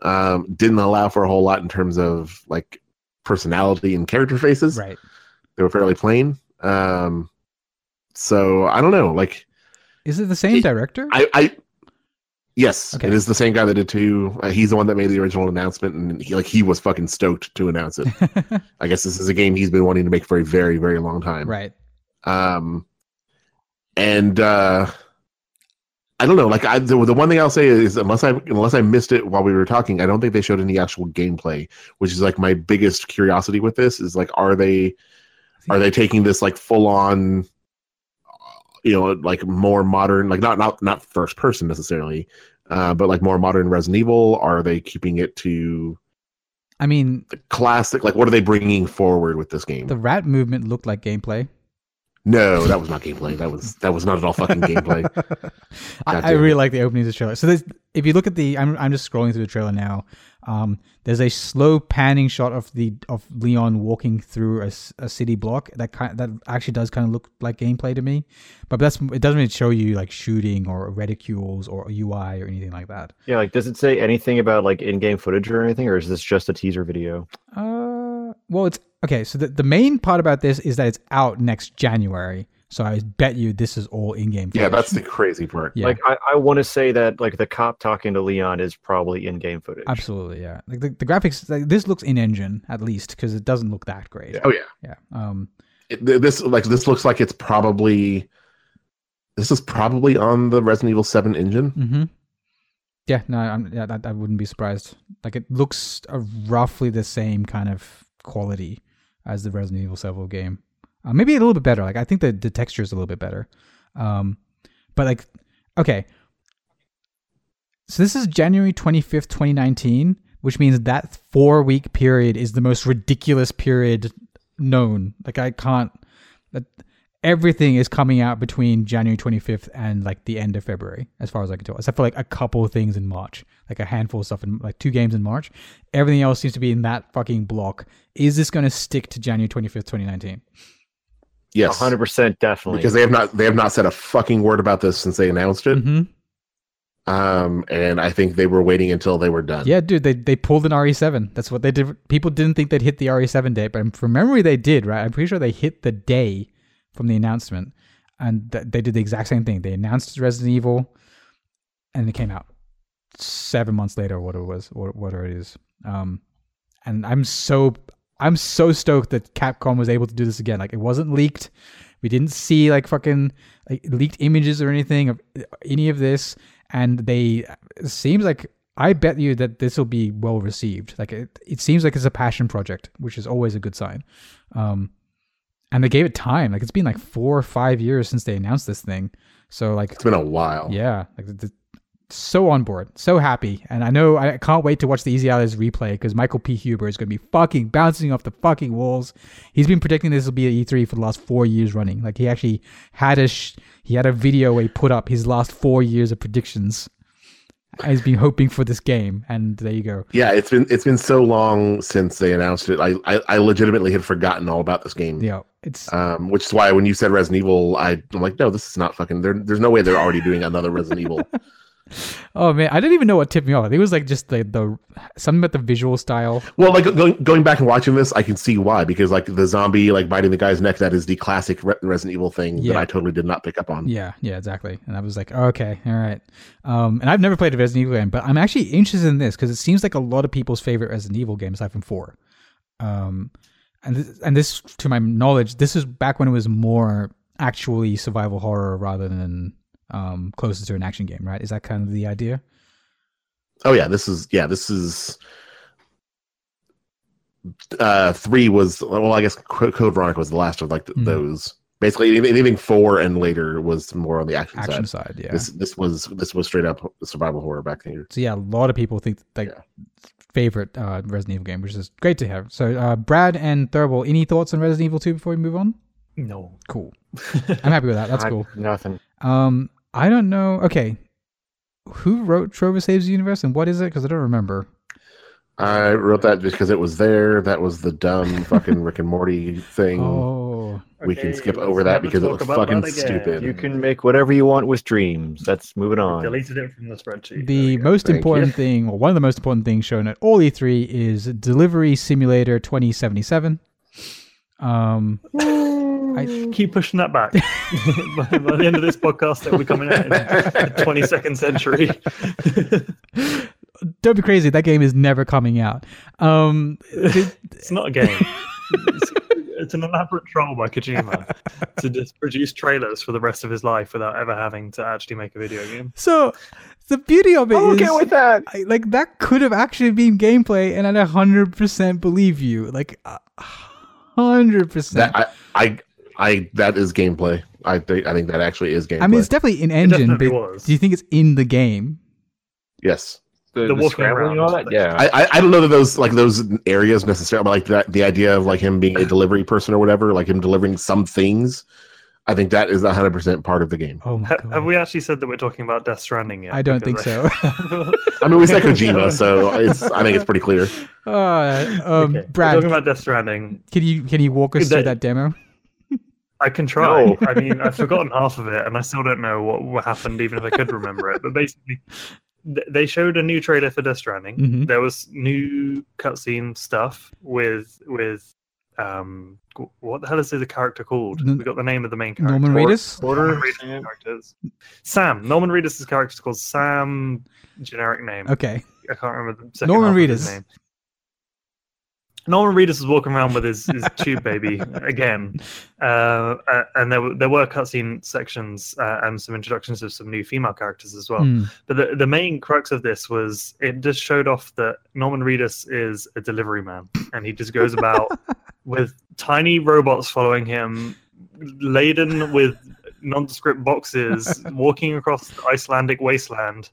um, didn't allow for a whole lot in terms of like personality and character faces right. they were fairly plain. Um, so I don't know. Like Is it the same director? I, I yes, Okay. it is the same guy that did two. Uh, he's the one that made the original announcement, and he like he was fucking stoked to announce it. (laughs) I guess this is a game he's been wanting to make for a very very long time. right. Um, and uh, I don't know. Like I, the, the one thing I'll say is unless I unless I missed it while we were talking, I don't think they showed any actual gameplay, which is like my biggest curiosity with this. Is like, are they are they taking this like full on you know like more modern like not not not first person necessarily uh but like more modern resident evil are they keeping it to I mean, the classic like what are they bringing forward with this game the rat movement looked like gameplay. no that was not gameplay that was that was not at all fucking gameplay (laughs) I, I really like the opening of the trailer. So if you look at the, I'm, I'm just scrolling through the trailer now. Um, there's a slow panning shot of the of Leon walking through a city block that kind that actually does kind of look like gameplay to me, but that's it doesn't really show you like shooting or reticules or UI or anything like that. Yeah, like does it say anything about like in-game footage or anything, or is this just a teaser video? Uh, well, it's okay. So the, the main part about this is that it's out next January. So I bet you this is all in-game. yeah that's the crazy part yeah. Like I, I want to say that like the cop talking to Leon is probably in-game footage. Absolutely, yeah. Like the, the graphics, like, this looks in engine at least because it doesn't look that great. oh yeah Yeah. Um. it, this like this looks like it's probably this is probably on the resident evil 7 engine hmm Yeah. No. I'm. Yeah. That, I wouldn't be surprised. Like it looks uh, roughly the same kind of quality as the Resident Evil 7 game. Uh, maybe a little bit better. Like I think the the texture is a little bit better. Um. But like, okay. So this is January twenty fifth, twenty nineteen, which means that four week period is the most ridiculous period known. Like I can't. That everything is coming out between January 25th and like the end of February, as far as I can tell, except for like a couple things in March, like a handful of stuff in like two games in March. Everything else seems to be in that fucking block. Is this going to stick to January 25th, 2019? Yes hundred percent, definitely. because they have not they have not said a fucking word about this since they announced it hmm um and i think they were waiting until they were done Yeah, dude, they they pulled an RE7. That's what they did. People didn't think they'd hit the RE7 date, but from memory they did, right? I'm pretty sure they hit the day from the announcement, and th- they did the exact same thing. They announced Resident Evil, and it came out seven months later, or what it was, or whatever it is. Um, and I'm so I'm so stoked that Capcom was able to do this again. Like it wasn't leaked. We didn't see like fucking like leaked images or anything of any of this. and they it seems like I bet you that this will be well received. Like it, it seems like it's a passion project, which is always a good sign. Um, and they gave it time. Like it's been like four or five years since they announced this thing. So like It's been a while. yeah, like th- th- so on board, so happy, and I know I can't wait to watch the Easy Allies replay because Michael P. Huber is going to be fucking bouncing off the fucking walls. He's been predicting this will be at E3 for the last four years running. Like he actually had a sh- he had a video where he put up his last four years of predictions. He's been hoping for this game, and there you go. Yeah, it's been it's been so long since they announced it. I I, I legitimately had forgotten all about this game. Yeah, it's Um, which is why when you said Resident Evil, I, I'm like, no, this is not fucking. There, there's no way they're already doing another Resident Evil. (laughs) (laughs) oh man, I didn't even know what tipped me off. I think it was like just the the something about the visual style. Well, like going going back and watching this, I can see why because like the zombie like biting the guy's neck, that is the classic Re- Resident Evil thing Yeah. that I totally did not pick up on. Yeah, yeah, exactly. And I was like, okay, all right. Um, and I've never played a Resident Evil game, but I'm actually interested in this because it seems like a lot of people's favorite Resident Evil game aside from four. Um, and this, and this, to my knowledge, this is back when it was more actually survival horror rather than um closer to an action game, right? Is that kind of the idea? Oh yeah, this is yeah, this is. Uh, three was well, I guess Code Veronica was the last of like th- Mhm. those. Basically, anything, anything four and later was more on the action, Action side. side, yeah. This this was this was straight up survival horror back then. So yeah, a lot of people think like Yeah. favorite uh, Resident Evil game, which is great to hear. So uh, Brad and Thurble, any thoughts on Resident Evil Two before we move on? No. Cool. I'm happy with that. That's (laughs) I- cool. Nothing. Um, I don't know. Okay, who wrote Trover Saves the Universe and what is it? Because I don't remember. I wrote that because it was there. That was the dumb (laughs) fucking Rick and Morty thing. Oh, we can skip over that because it was fucking stupid. You can make whatever you want with dreams. That's moving on. Deleted it from the spreadsheet. The most Thank important you. thing, or one of the most important things shown at all E3 is Delivery Simulator 2077. Um, I, keep pushing that back. (laughs) by, by the end of this podcast, that will be coming out in (laughs) the 22nd century. (laughs) don't be crazy. That game is never coming out. Um, the- It's not a game. It's, it's an elaborate troll by Kojima to just produce trailers for the rest of his life without ever having to actually make a video game. so the beauty of it I'm is, okay with that. I, like that could have actually been gameplay, and I'd hundred percent believe you. Like hundred percent. That I, I, I, that is gameplay. I think, I think that actually is gameplay. I mean, it's definitely in engine, definitely but was. do you think it's in the game? yes. The, The the walking scrambling and all that. Yeah. I, I, I don't know that those like those areas necessarily, but like that the idea of like him being a delivery person or whatever, like him delivering some things. I think that is hundred percent part of the game. Oh my Ha- god! have we actually said that we're talking about Death Stranding yet? I don't think Because so. (laughs) I mean, we said Kojima, so it's I think it's pretty clear. (laughs) Uh, um, Okay, we're Brad, talking about Death Stranding. can you can you walk us through That- that demo? I can try. No. I mean, I've forgotten half of it, and I still don't know what, what happened, even if I could remember it. But basically, th- they showed a new trailer for Death Stranding. Mhm. There was new cutscene stuff with with um, what the hell is the character called? N- We got the name of the main character. Norman Reedus. Norman Order. Reedus' characters. Sam. Norman Reedus' character is called Sam. Generic name. Okay. I can't remember the second Norman half of his Reedus. name. Norman Reedus was walking around with his, his (laughs) tube baby again, uh, uh, and there were there were cutscene sections uh, and some introductions of some new female characters as well. Hmm. But the, the main crux of this was it just showed off that Norman Reedus is a delivery man, and he just goes about (laughs) with tiny robots following him, laden with nondescript boxes, walking across the Icelandic wasteland,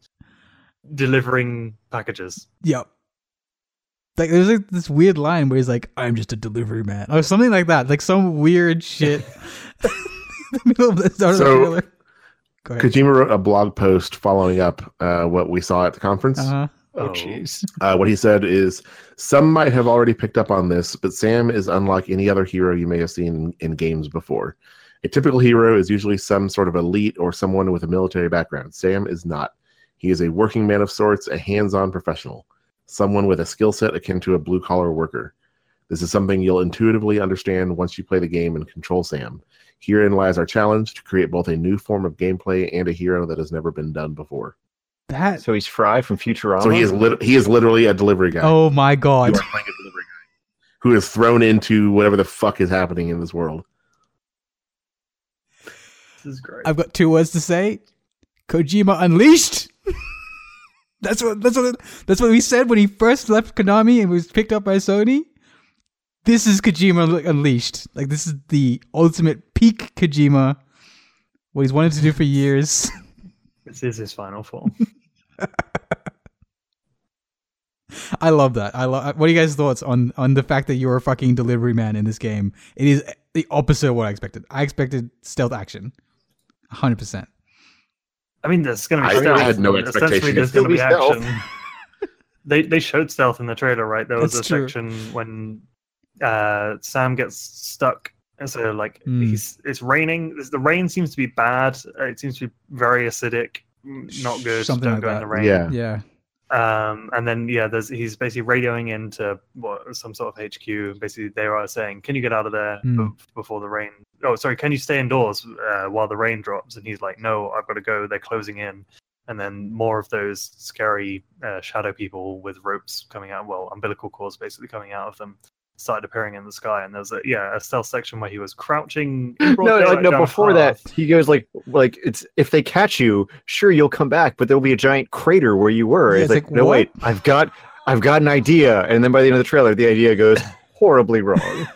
delivering packages. Yep. Like there's like this weird line where he's like, "I'm just a delivery man," or something like that. Like some weird shit. in (laughs) (laughs) the middle of the start of the So- trailer. Kojima wrote a blog post following up uh, what we saw at the conference. Uh-huh. Oh. Oh, jeez. Uh, what he said is, some might have already picked up on this, but Sam is unlike any other hero you may have seen in, in games before. A typical hero is usually some sort of elite or someone with a military background. Sam is not. He is a working man of sorts, a hands on professional, someone with a skill set akin to a blue collar worker. This is something you'll intuitively understand once you play the game and control Sam. Herein lies our challenge to create both a new form of gameplay and a hero that has never been done before. That. So he's Fry from Futurama. So he is lit- he is literally a delivery guy. Oh my god. are a delivery guy who is thrown into whatever the fuck is happening in this world. This is great. I've got two words to say. Kojima unleashed. That's what that's what that's what we said when he first left Konami and was picked up by Sony. This is Kojima unleashed. Like this is the ultimate peak Kojima. What he's wanted to do for years. (laughs) This is his final form. (laughs) I love that. I love. What are you guys' thoughts on on the fact that you're a fucking delivery man in this game? It is the opposite of what I expected. I expected stealth action, hundred percent. I mean, there's going to be I- stealth. I had no Essentially, expectation there's going to be be stealth. action. (laughs) they they showed stealth in the trailer, right? There was That's a true. section when uh, Sam gets stuck. and So like Hmm. he's it's raining. The rain seems to be bad. Uh, It seems to be very acidic. mm, Not good. Something Don't like go in the rain. Yeah. Yeah. Um, and then yeah, there's he's basically radioing into what some sort of HQ. Basically, they are saying, "Can you get out of there be- before the rain?" Oh, sorry, can you stay indoors uh, while the rain drops? And he's like, "No, I've got to go. They're closing in." And then more of those scary uh, shadow people with ropes coming out, well, umbilical cords basically coming out of them, started appearing in the sky. And there's a yeah a stealth section where he was crouching. in (clears throat) No, like no. down a Before that, he goes like, like it's if they catch you, sure you'll come back, but there'll be a giant crater where you were. Yeah, it's it's like, like, no, what? wait, I've got, I've got an idea, and then by the end of the trailer, the idea goes (laughs) horribly wrong.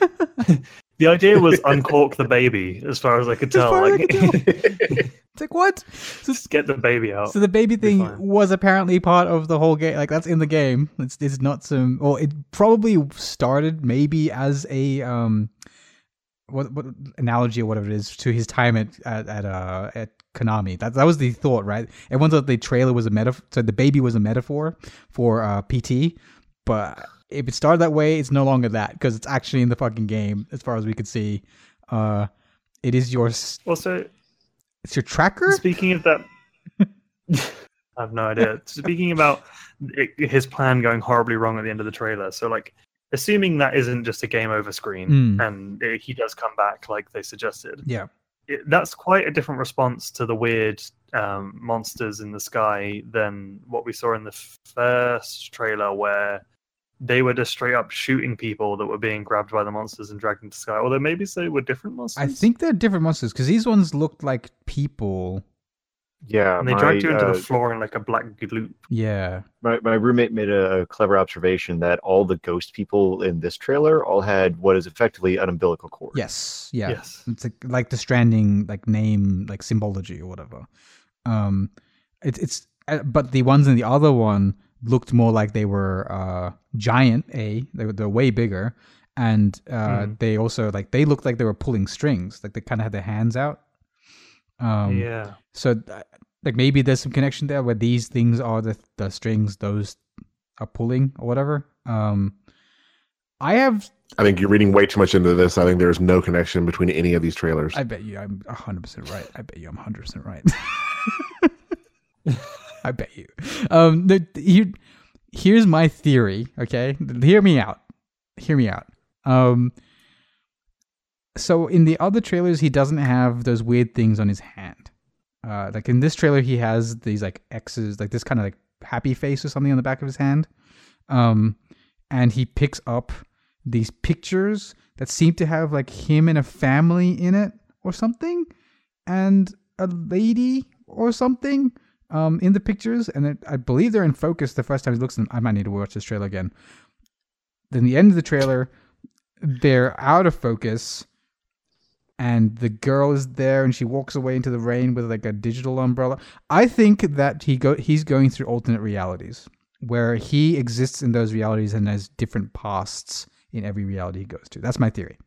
(laughs) the idea was uncork the baby, as far as I could (laughs) tell. as I Like, could (laughs) It's like what? So, just get the baby out. so the baby thing was apparently part of the whole game. Like that's in the game. It's it's not some. Or it probably started maybe as a um, what what analogy or whatever it is to his time at at at uh at Konami. That that was the thought, right? Everyone thought the trailer was a metaphor. So the baby was a metaphor for uh PT, but if it started that way, it's no longer that because it's actually in the fucking game as far as we could see. Uh, it is your Also, it's your tracker. Speaking of that, (laughs) I have no idea. Speaking about i his plan going horribly wrong at the end of the trailer, so like, assuming that isn't just a game over screen Mm. and uh, he does come back like they suggested, Yeah. it, that's quite a different response to the weird um, monsters in the sky than what we saw in the first trailer, where they were just straight up shooting people that were being grabbed by the monsters and dragged into the sky. Although maybe they were different monsters. I think they're different monsters because these ones looked like people. yeah, And they my, dragged you into uh, the floor in like a black gloop. Yeah. my, my roommate made a clever observation that all the ghost people in this trailer all had what is effectively an umbilical cord. Yes. Yeah. Yes. It's like, like the stranding like name like symbology or whatever. Um, it's it's uh, but the ones in the other one looked more like they were uh giant. A they were they're way bigger, and uh Mhm. they also like they looked like they were pulling strings. Like they kind of had their hands out. Um, yeah. So, uh, like maybe there's some connection there where these things are the the strings those are pulling or whatever. Um, I have. I think you're reading way too much into this. I think there's no connection between any of these trailers. I bet you I'm hundred percent right. I bet you I'm hundred percent right. (laughs) (laughs) I bet you. Um, the, here, here's my theory. Okay, hear me out. Hear me out. Um, so in the other trailers, he doesn't have those weird things on his hand. Uh, like in this trailer, he has these like X's, like this kind of like happy face or something on the back of his hand. Um, and he picks up these pictures that seem to have like him and a family in it or something, and a lady or something um, in the pictures. And it, I believe they're in focus the first time he looks at them. I might need to watch this trailer again. Then the end of the trailer, they're out of focus and the girl is there and she walks away into the rain with like a digital umbrella. I think that he go he's going through alternate realities where he exists in those realities and has different pasts in every reality he goes to. That's my theory.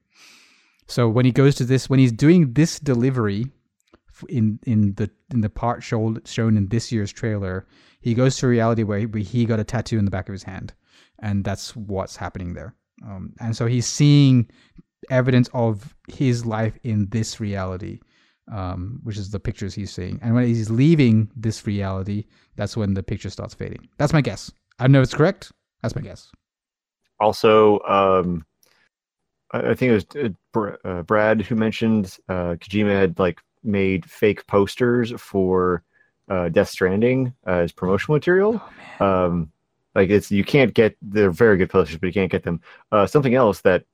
So when he goes to this when he's doing this delivery in in the in the part shown shown in this year's trailer, he goes to reality where he, where he got a tattoo in the back of his hand and that's what's happening there. Um, and so he's seeing evidence of his life in this reality, um, which is the pictures he's seeing. And when he's leaving this reality, that's when the picture starts fading. That's my guess. I don't know if it's correct. That's my guess. Also, um, I, think it was uh, uh, Brad who mentioned uh, Kojima had like made fake posters for uh, Death Stranding uh, as promotional material. Oh. Um, like it's you can't get they're very good posters, but you can't get them. Uh, something else that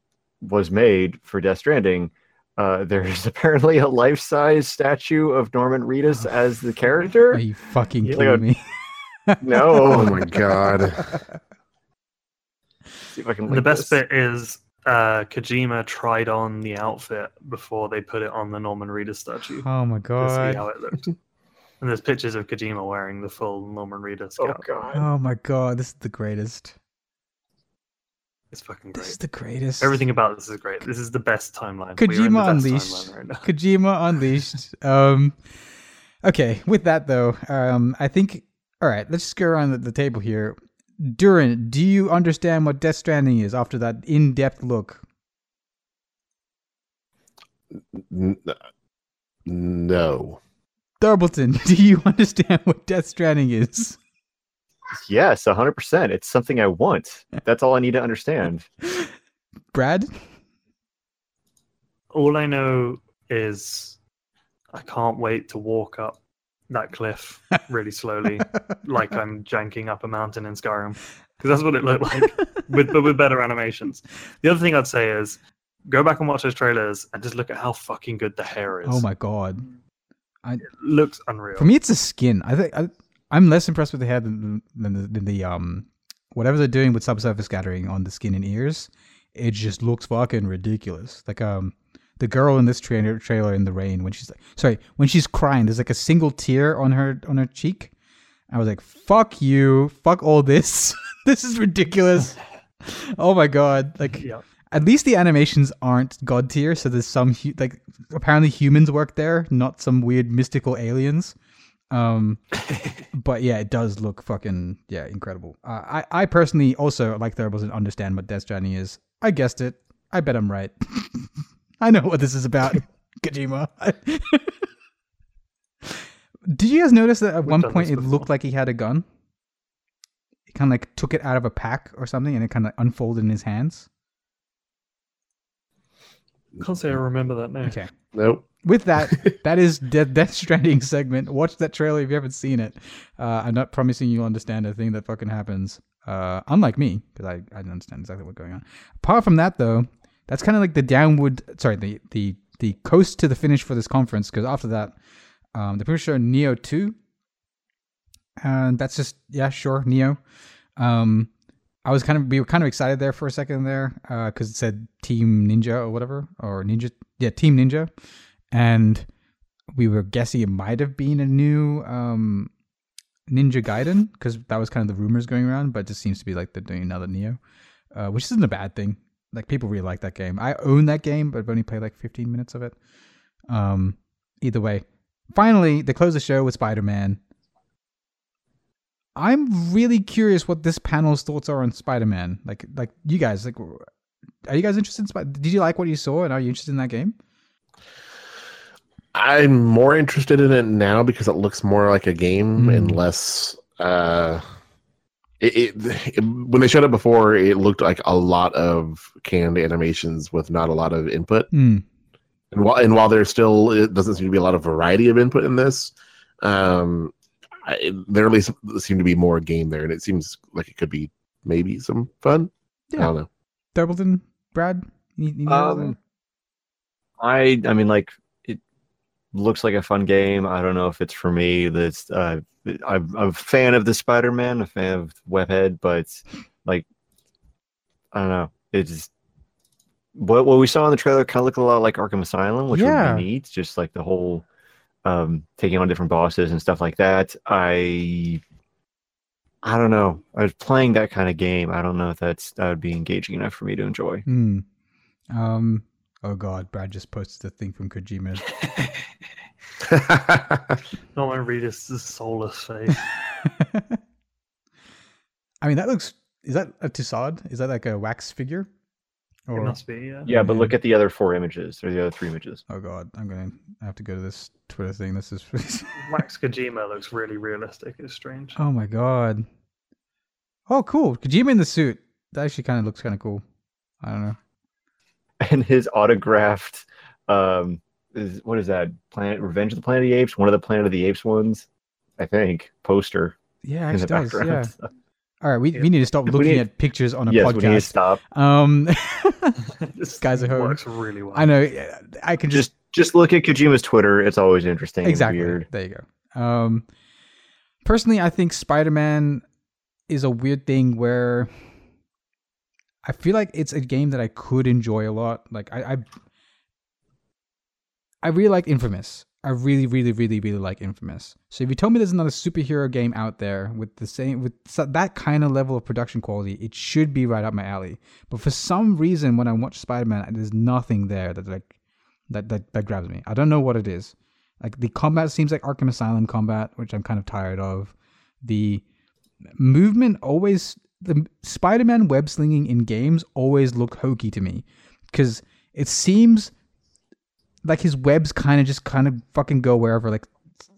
was made for Death Stranding. Uh, there's (laughs) apparently a life-size statue of Norman Reedus as the character. Are you fucking Yeah. kidding me? (laughs) No. Oh my god. (laughs) See if I can. The best this. bit is uh, Kojima tried on the outfit before they put it on the Norman Reedus statue Oh my to see god. how it looked. (laughs) And there's pictures of Kojima wearing the full Norman Reedus. Oh god. Oh my god, this is the greatest. It's fucking This is the greatest. Everything about this is great. This is the best timeline. We are in the Kojima best Unleashed. timeline right now. Kojima Unleashed. (laughs) Um, okay, with that though, um, I think. All right, let's just go around the, the table here. Duran, do you understand what Death Stranding is after that in-depth look? No. Darbleton, (laughs) do you understand what Death Stranding is? Yes, hundred percent. It's something I want. That's all I need to understand. (laughs) Brad? All I know is I can't wait to walk up that cliff (laughs) really slowly, like I'm janking up a mountain in Skyrim, because that's what it looked like, (laughs) with but with better animations. The other thing I'd say is go back and watch those trailers and just look at how fucking good the hair is. Oh my god. It looks unreal. For me, it's the skin. I think I, I'm less impressed with the hair than, than, the, than the um whatever they're doing with subsurface scattering on the skin and ears. It just looks fucking ridiculous. Like um the girl in this trailer trailer in the rain when she's like sorry when she's crying, there's like a single tear on her on her cheek. I was like, "Fuck you! Fuck all this! (laughs) this is ridiculous!" (laughs) oh my god! Like yeah. at least the animations aren't god tier so there's some hu- like apparently humans work there not some weird mystical aliens um (laughs) but yeah it does look fucking yeah incredible uh, i i personally also like there wasn't understand what death stranding is i guessed it i bet i'm right (laughs) i know what this is about (laughs) kojima (laughs) did you guys notice that at We've one point it looked like he had a gun he kind of like took it out of a pack or something and it kind of unfolded in his hands Can't say I remember that now. okay Nope. with that, that is Death, Death Stranding segment. Watch that trailer if you haven't seen it. Uh, I'm not promising you'll understand a thing that fucking happens. Uh, unlike me, because I, I don't understand exactly what's going on. Apart from that, though, that's kind of like the downward, sorry, the the the coast to the finish for this conference. Because after that, um, the people show Nioh Two, and that's just yeah, sure, Nioh. Um, I was kind of we were kind of excited there for a second there because it said Team Ninja or whatever or Ninja yeah Team Ninja, and we were guessing it might have been a new um, Ninja Gaiden because that was kind of the rumors going around, but it just seems to be like they're doing another Nioh, uh, which isn't a bad thing. Like people really like that game. I own that game, but I've only played like 15 minutes of it. Um, either way, finally they close the show with Spider Man. I'm really curious what this panel's thoughts are on Spider-Man. Like, like you guys, like, are you guys interested in Spider? Did you like what you saw, and are you interested in that game? I'm more interested in it now because it looks more like a game Hmm. and less. Uh, it, it, it- when they showed it before, it looked like a lot of canned animations with not a lot of input. Hmm. And while and while there's still it doesn't seem to be a lot of variety of input in this, um, I, there at least seem to be more game there, and it seems like it could be maybe some fun. Yeah. I Yeah. don't know. Doubleton, Brad. You, you know Um, I I mean like it looks like a fun game. I don't know if it's for me. That's uh, I'm, I'm a fan of the Spider-Man, a fan of Webhead, but like I don't know. It's what what we saw in the trailer kind of looked a lot like Arkham Asylum, which Yeah. would be neat. Just like the whole um, taking on different bosses and stuff like that. I I don't know. I was playing that kind of game. I don't know if that's that would be engaging enough for me to enjoy. Hmm. Um. Oh God, Brad just posted a thing from Kojima. Norman Reedus' soulless face. (laughs) I mean, that looks. Is that a Tussauds? Is that like a wax figure? it must be, yeah. Yeah, but look at the other four images or the other three images. oh God, I'm gonna have to go to this Twitter thing. This is. (laughs) Max Kojima looks really realistic. It's strange. oh my God. Oh, cool. Kojima in the suit. That actually kind of looks kind of cool. I don't know. (laughs) And his autographed, um, is what is that? Planet Revenge of the Planet of the Apes, one of the Planet of the Apes ones, I think. Poster Yeah, it does. Yeah. (laughs) All right, we, Yeah. we need to stop (laughs) looking need- at pictures on a yes, we need to podcast. stop. Um, this Guys at home. works really well. I know. I can just, Just just look at Kojima's Twitter. It's always interesting. exactly. And weird. There you go. Um, personally, I think Spider Man is a weird thing where I feel like it's a game that I could enjoy a lot. Like I, I, I really like Infamous. I really, really, really, really like Infamous. So if you told me there's another superhero game out there with the same with that kind of level of production quality, it should be right up my alley. But for some reason, when I watch Spider Man, there's nothing there that like that, that that grabs me. I don't know what it is. Like the combat seems like Arkham Asylum combat, which I'm kind of tired of. The movement always the Spider-Man web slinging in games always look hokey to me because it seems like his webs kind of just kind of fucking go wherever. Like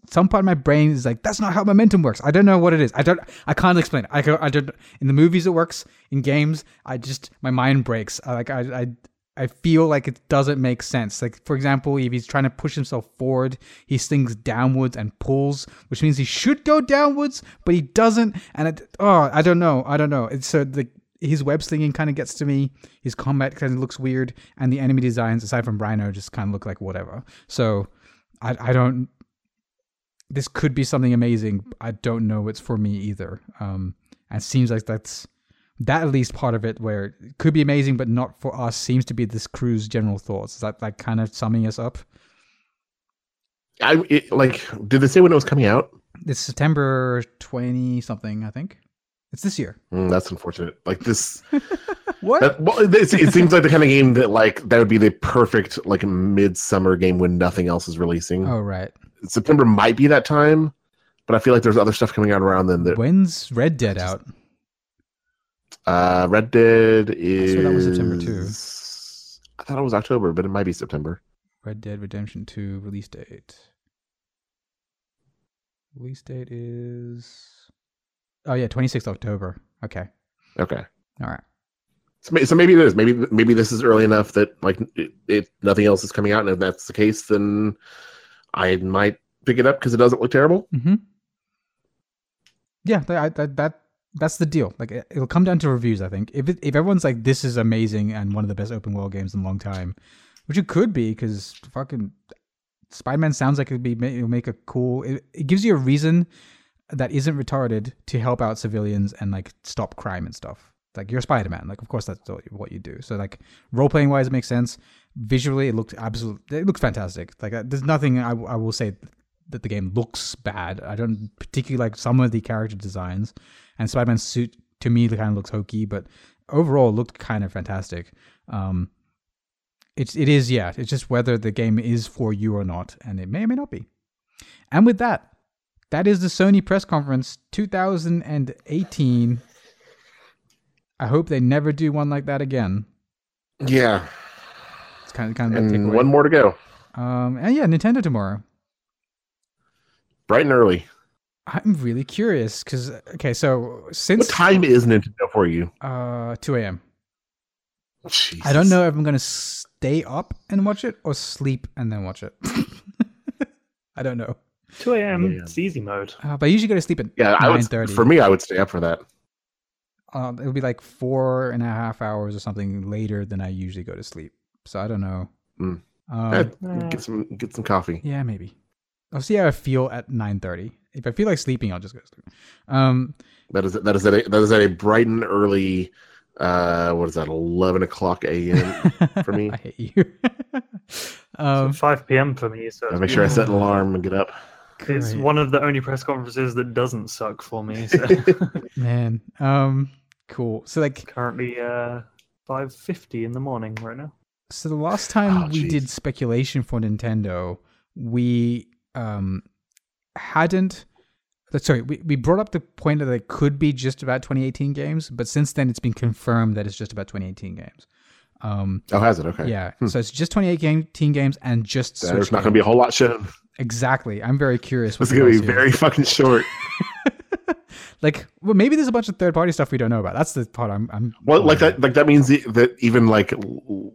some part of my brain is like, that's not how momentum works. I don't know what it is. I don't. I can't explain it. I, I don't. In the movies, it works. In games, I just my mind breaks. I, like I, I I feel like it doesn't make sense. Like for example, if he's trying to push himself forward, he slings downwards and pulls, which means he should go downwards, but he doesn't. And it, oh, I don't know. I don't know. It's so the his web slinging kind of gets to me. His combat kind of looks weird, and the enemy designs, aside from Rhino, just kind of look like whatever. So I I don't. This could be something amazing. I don't know. It's for me either. Um, and it seems like that's that at least part of it where it could be amazing but not for us seems to be this crew's general thoughts is that like kind of summing us up I it, like. Did they say when it was coming out? it's september 20 something i think it's this year Mm, that's unfortunate. Like this. (laughs) what That, well, it, it seems like the kind of game that like that would be the perfect like midsummer game when nothing else is releasing. oh right September might be that time, but I feel like there's other stuff coming out around then. That when's red dead Just- out uh, Red Dead is. swear that was September too. I thought it was October, but it might be September. red dead redemption 2 release date release date is oh yeah 26th october okay Okay, all right so, so maybe it is. Maybe maybe this is early enough that like it, it nothing else is coming out, and if that's the case, then I might pick it up because it doesn't look terrible. Mm-hmm. Yeah, that, that that that's the deal. Like it, it'll come down to reviews. I think if it, if everyone's like this is amazing and one of the best open world games in a long time, which it could be because fucking Spider Man sounds like it'd be it'll make a cool. It, it gives you a reason that isn't retarded to help out civilians and like stop crime and stuff. Like you're Spider Man. Like of course that's what you- do. So like role playing wise, it makes sense. Visually, it looked absolutely. It looks fantastic. Like uh, there's nothing I, I will say that the game looks bad. I don't particularly like some of the character designs, and Spider Man's suit to me kind of looks hokey, but overall it looked kind of fantastic. Um, it's it is yeah. It's just whether the game is for you or not, and it may or may not be. And with that, that is the Sony press conference 2018. I hope they never do one like that again. Yeah, It's kind of kind of and one more to go. Um, and yeah, Nintendo tomorrow. Bright and early. I'm really curious because okay, so since What time is Nintendo for you? uh 2 a.m. I don't know if I'm gonna stay up and watch it or sleep and then watch it. (laughs) I don't know, 2 a.m. Yeah. It's easy mode. uh, but I usually go to sleep at Yeah, I would. For me, I would stay up for that. uh, it'll be like four and a half hours or something later than I usually go to sleep. So I don't know. Mm. Um, Eh, get some get some coffee. yeah, maybe. I'll see how I feel at 9:30. If I feel like sleeping, I'll just go to sleep. Um, That is that is at a, that is at a bright and early. Uh, what is that? Eleven o'clock a.m. (laughs) For me. I hate you. (laughs) um, 5 p.m. for me. So I make sure I set an alarm and get up. it's great. one of the only press conferences that doesn't suck for me. So (laughs) man. Um, cool. So like, currently uh, 5:50 in the morning right now. so the last time Oh, we jeez. did speculation for Nintendo, we um hadn't. uh, Sorry, we, we brought up the point that it could be just about 2018 games, but since then it's been confirmed that it's just about 2018 games. Um, Oh, has it? Okay. yeah, Hmm. so it's just 2018 games and just There's Switch not going to be a whole lot shown. exactly. I'm very curious. It's going to be do. very fucking short. (laughs) like well maybe there's a bunch of third party stuff we don't know about that's the part i'm i'm Well, like wondering. that, like that means that even like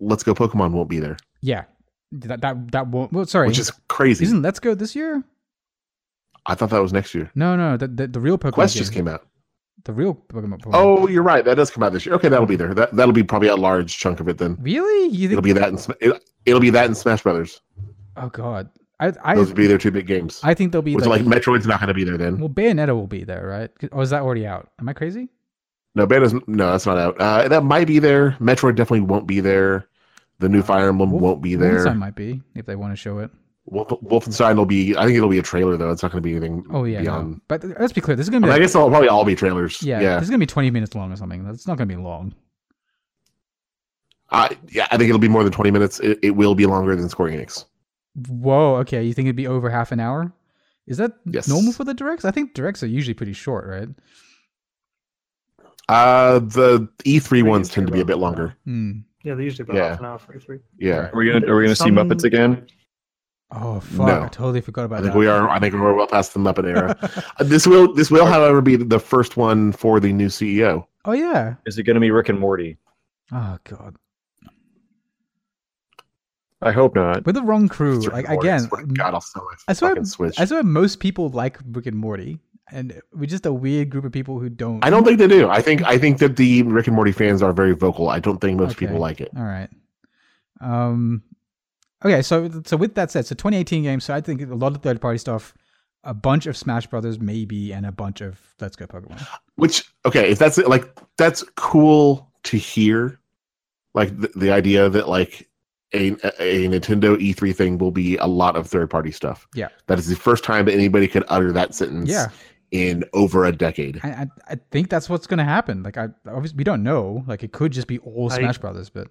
Let's Go Pokemon won't be there, yeah that that that won't well sorry which is crazy. isn't let's go this year I thought that was next year. no no the the, the real pokemon Quest game, just came out. the real pokemon, pokemon. Oh, you're right. That does come out this year. Okay, that'll be there. That that'll be probably a large chunk of it then. really you think It'll be that. In, it, it'll be that in Smash Brothers. oh god I I, Those would be their two big games. I think they'll be like, like Metroid's not going to be there then. well, Bayonetta will be there, right? Or is that already out? Am I crazy? No, Bayonetta's no, that's not out. Uh, that might be there. Metroid definitely won't be there. The new Fire Emblem Wolf- won't be there. Wolfenstein might be if they want to show it. Wolf, Wolfenstein will be. I think it'll be a trailer though. It's not going to be anything. Oh yeah, no. but let's be clear. This is gonna I, be mean, I guess they'll probably all be trailers. yeah, yeah, This is gonna be twenty minutes long or something. That's not gonna be long. I, yeah. I think it'll be more than twenty minutes. It, it will be longer than Square Enix. Whoa. Okay, you think it'd be over half an hour? Is that Yes. normal for the directs? I think directs are usually pretty short, right? Uh, the E3 Three ones is tend to be a bit longer. Hmm. Yeah, they usually about Yeah. half an hour for E3. Yeah, Are we gonna are we gonna see Muppets again? Oh fuck! No. I totally forgot about that. I think that. we are. I think we're well past the Muppet era. (laughs) Uh, this will. This will, however, be the first one for the new CEO. oh yeah. Is it gonna be Rick and Morty? Oh god. I hope not. With the wrong crew. Like Morty. again, Swear God, I'll sell my I swear, fucking Switch. I swear most people like Rick and Morty, and we're just a weird group of people who don't. I don't think they do. I think I think that the Rick and Morty fans are very vocal. I don't think most Okay. people like it. All right. Um. Okay, so so with that said, so 2018 games. So I think a lot of third party stuff, a bunch of Smash Brothers maybe, and a bunch of Let's Go Pokemon. Which okay, if that's like that's cool to hear, like the, the idea that like a, a Nintendo E3 thing will be a lot of third party stuff. Yeah. that is the first time that anybody could utter that sentence. Yeah. in over a decade. I, I I think that's what's gonna happen. Like I obviously we don't know. Like it could just be all I- Smash Brothers, but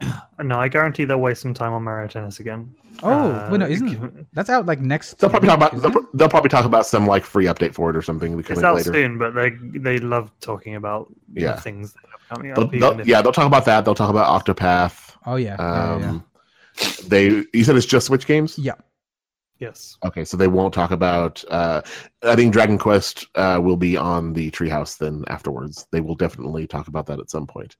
(coughs) No, I guarantee they'll waste some time on Mario Tennis again. oh Uh, wait, no, isn't that's out like next? They'll probably talk about isn't they'll, they'll probably talk about some like free update for it or something It's coming out later. soon, but they they love talking about the Yeah. things that are coming They'll, up. they'll- yeah, they'll talk about that. They'll talk about Octopath. Oh yeah, yeah, yeah, yeah. Um, They you said it's just Switch games. yeah. Yes. Okay, so they won't talk about. Uh, I think Dragon Quest uh, will be on the Treehouse then afterwards. They will definitely talk about that at some point.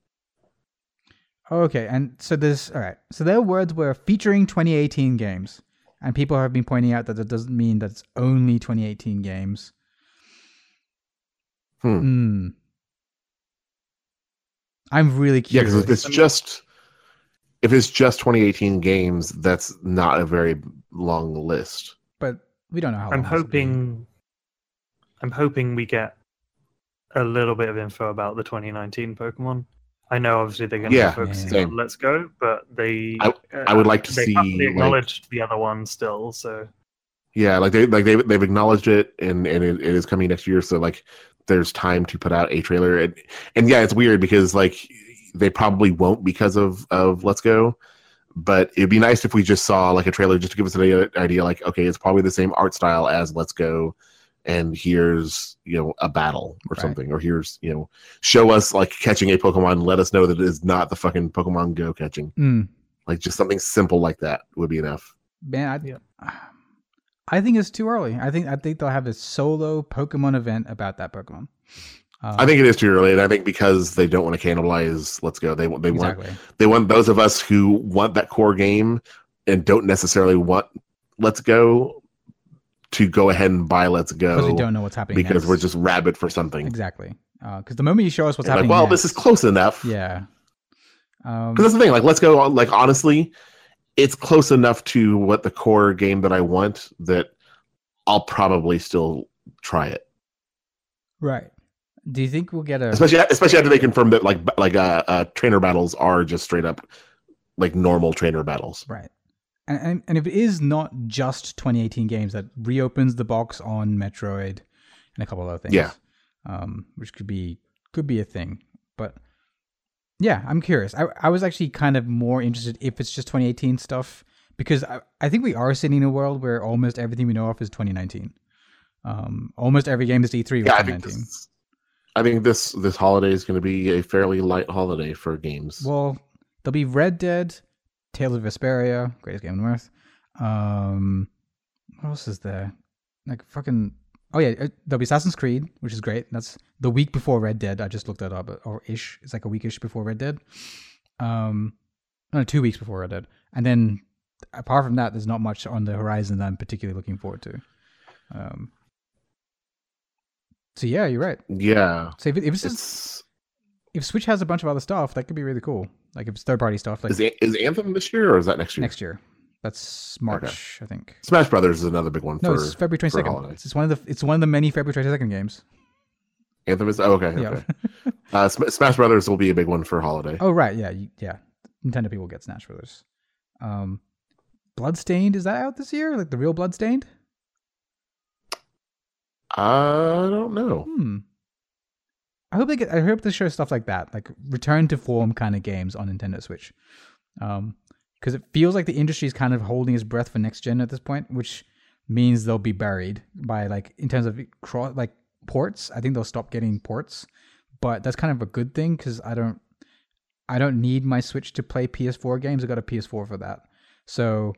Okay, and so there's all right. So their words were featuring 2018 games, and people have been pointing out that that doesn't mean that it's only 2018 games. Hmm. Hmm. I'm really curious. Yeah, because if it's just if it's just 2018 games, that's not a very long list. but we don't know how. I'm long this will be. hoping. I'm hoping we get a little bit of info about the 2019 Pokemon. I know obviously they're going to Yeah, be focusing same. on Let's Go, but they. I- I uh, would like to they see, like- acknowledged the other one still. So Yeah, like they like they they've acknowledged it and and it, it is coming next year. So like there's time to put out a trailer and and yeah, it's weird because like they probably won't because of of Let's Go. But it'd be nice if we just saw like a trailer just to give us an idea, idea like okay, it's probably the same art style as Let's Go, and here's you know a battle or Right. something, or here's you know show us like catching a Pokemon, let us know that it is not the fucking Pokemon Go catching, Hmm. like just something simple like that would be enough. Man, I, Yeah. (sighs) I think it's too early. I think I think they'll have a solo Pokemon event about that Pokemon. Um, I think it is too early, and I think because they don't want to cannibalize Let's Go, they want they want they want those of us who want that core game and don't necessarily want Let's Go to go ahead and buy Let's Go Because we don't know what's happening because we're just rabid for something. exactly. Because the moment you show us what's And like, happening, well, next, this is close enough. yeah. Um, Because that's the thing. Like, Let's Go. Like, honestly, it's close enough to what the core game that I want that I'll probably still try it. right. Do you think we'll get a? Especially, especially after they confirm that like like uh, uh trainer battles are just straight up like normal trainer battles. Right. And, and and if it is not just 2018 games, that reopens the box on Metroid and a couple other things. Yeah. Um, which could be could be a thing, but yeah, I'm curious. I I was actually kind of more interested if it's just 2018 stuff because I I think we are sitting in a world where almost everything we know of is 2019. Um, almost every game is E3 was Yeah, I think 2019. this, I think this this holiday is going to be a fairly light holiday for games. Well, there'll be Red Dead, Tales of Vesperia, greatest game on earth. Um, what else is there? Like fucking. Oh yeah, uh, there'll be Assassin's Creed, which is great. That's the week before Red Dead. I just looked that up, or ish. It's like a weekish before Red Dead. Um, no, two weeks before Red Dead, and then apart from that, there's not much on the horizon that I'm particularly looking forward to. Um. So yeah, you're right. yeah, So if, it- if it's just, it's if Switch has a bunch of other stuff, that could be really cool. Like if it's third party stuff, like is, Anthem this year or is that next year? next year. That's March, I think. Smash Brothers is another big one No, for it's February twenty second. it's one of the it's one of the many February twenty second games. Anthem is oh, okay. Yeah. okay. uh, Smash Brothers will be a big one for holiday. oh right, yeah, yeah. Nintendo people get Smash Brothers. Um, Bloodstained is that out this year? Like the real Bloodstained? I don't know. Hmm. I hope they get. I hope they show stuff like that, like return to form kind of games on Nintendo Switch. Um, because it feels like the industry is kind of holding its breath for next gen at this point, which means they'll be buried by like in terms of cross like ports. I think they'll stop getting ports, but that's kind of a good thing because I don't, I don't need my Switch to play PS4 games. I got a PS4 for that, so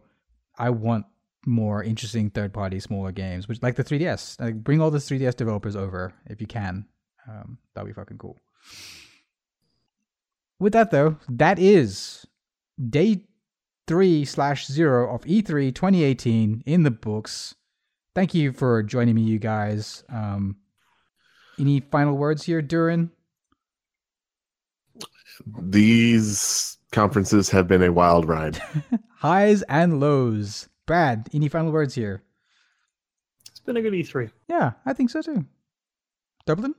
I want more interesting third party smaller games, which like the 3DS. Like bring all the 3DS developers over if you can. Um, that'd be fucking cool. With that though, that is day three slash zero of E E3 2018 in the books. Thank you for joining me, you guys. Um, any final words here, Durin? These conferences have been a wild ride. (laughs) Highs and lows. Brad, any final words here? It's been a good E E3. Yeah, I think so too. Dublin?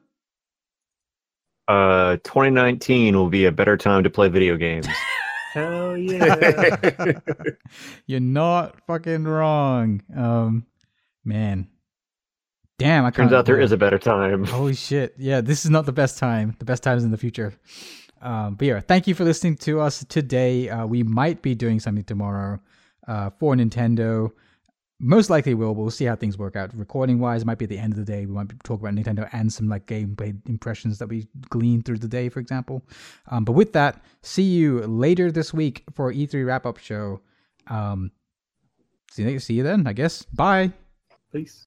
Uh, 2019 will be a better time to play video games. (laughs) Hell (laughs) yeah! You're not fucking wrong. Um, man. Damn, I Turns out there is a better time. Holy shit. Yeah, this is not the best time. The best time is in the future. Um, but yeah, thank you for listening to us today. Uh, we might be doing something tomorrow uh, for Nintendo. Most likely will. We'll see how things work out. Recording wise, might be at the end of the day. We might talk about Nintendo and some like gameplay impressions that we gleaned through the day, for example. Um, but with that, see you later this week for E3 wrap up show. Um, see, you- see you then, I guess. Bye. Peace.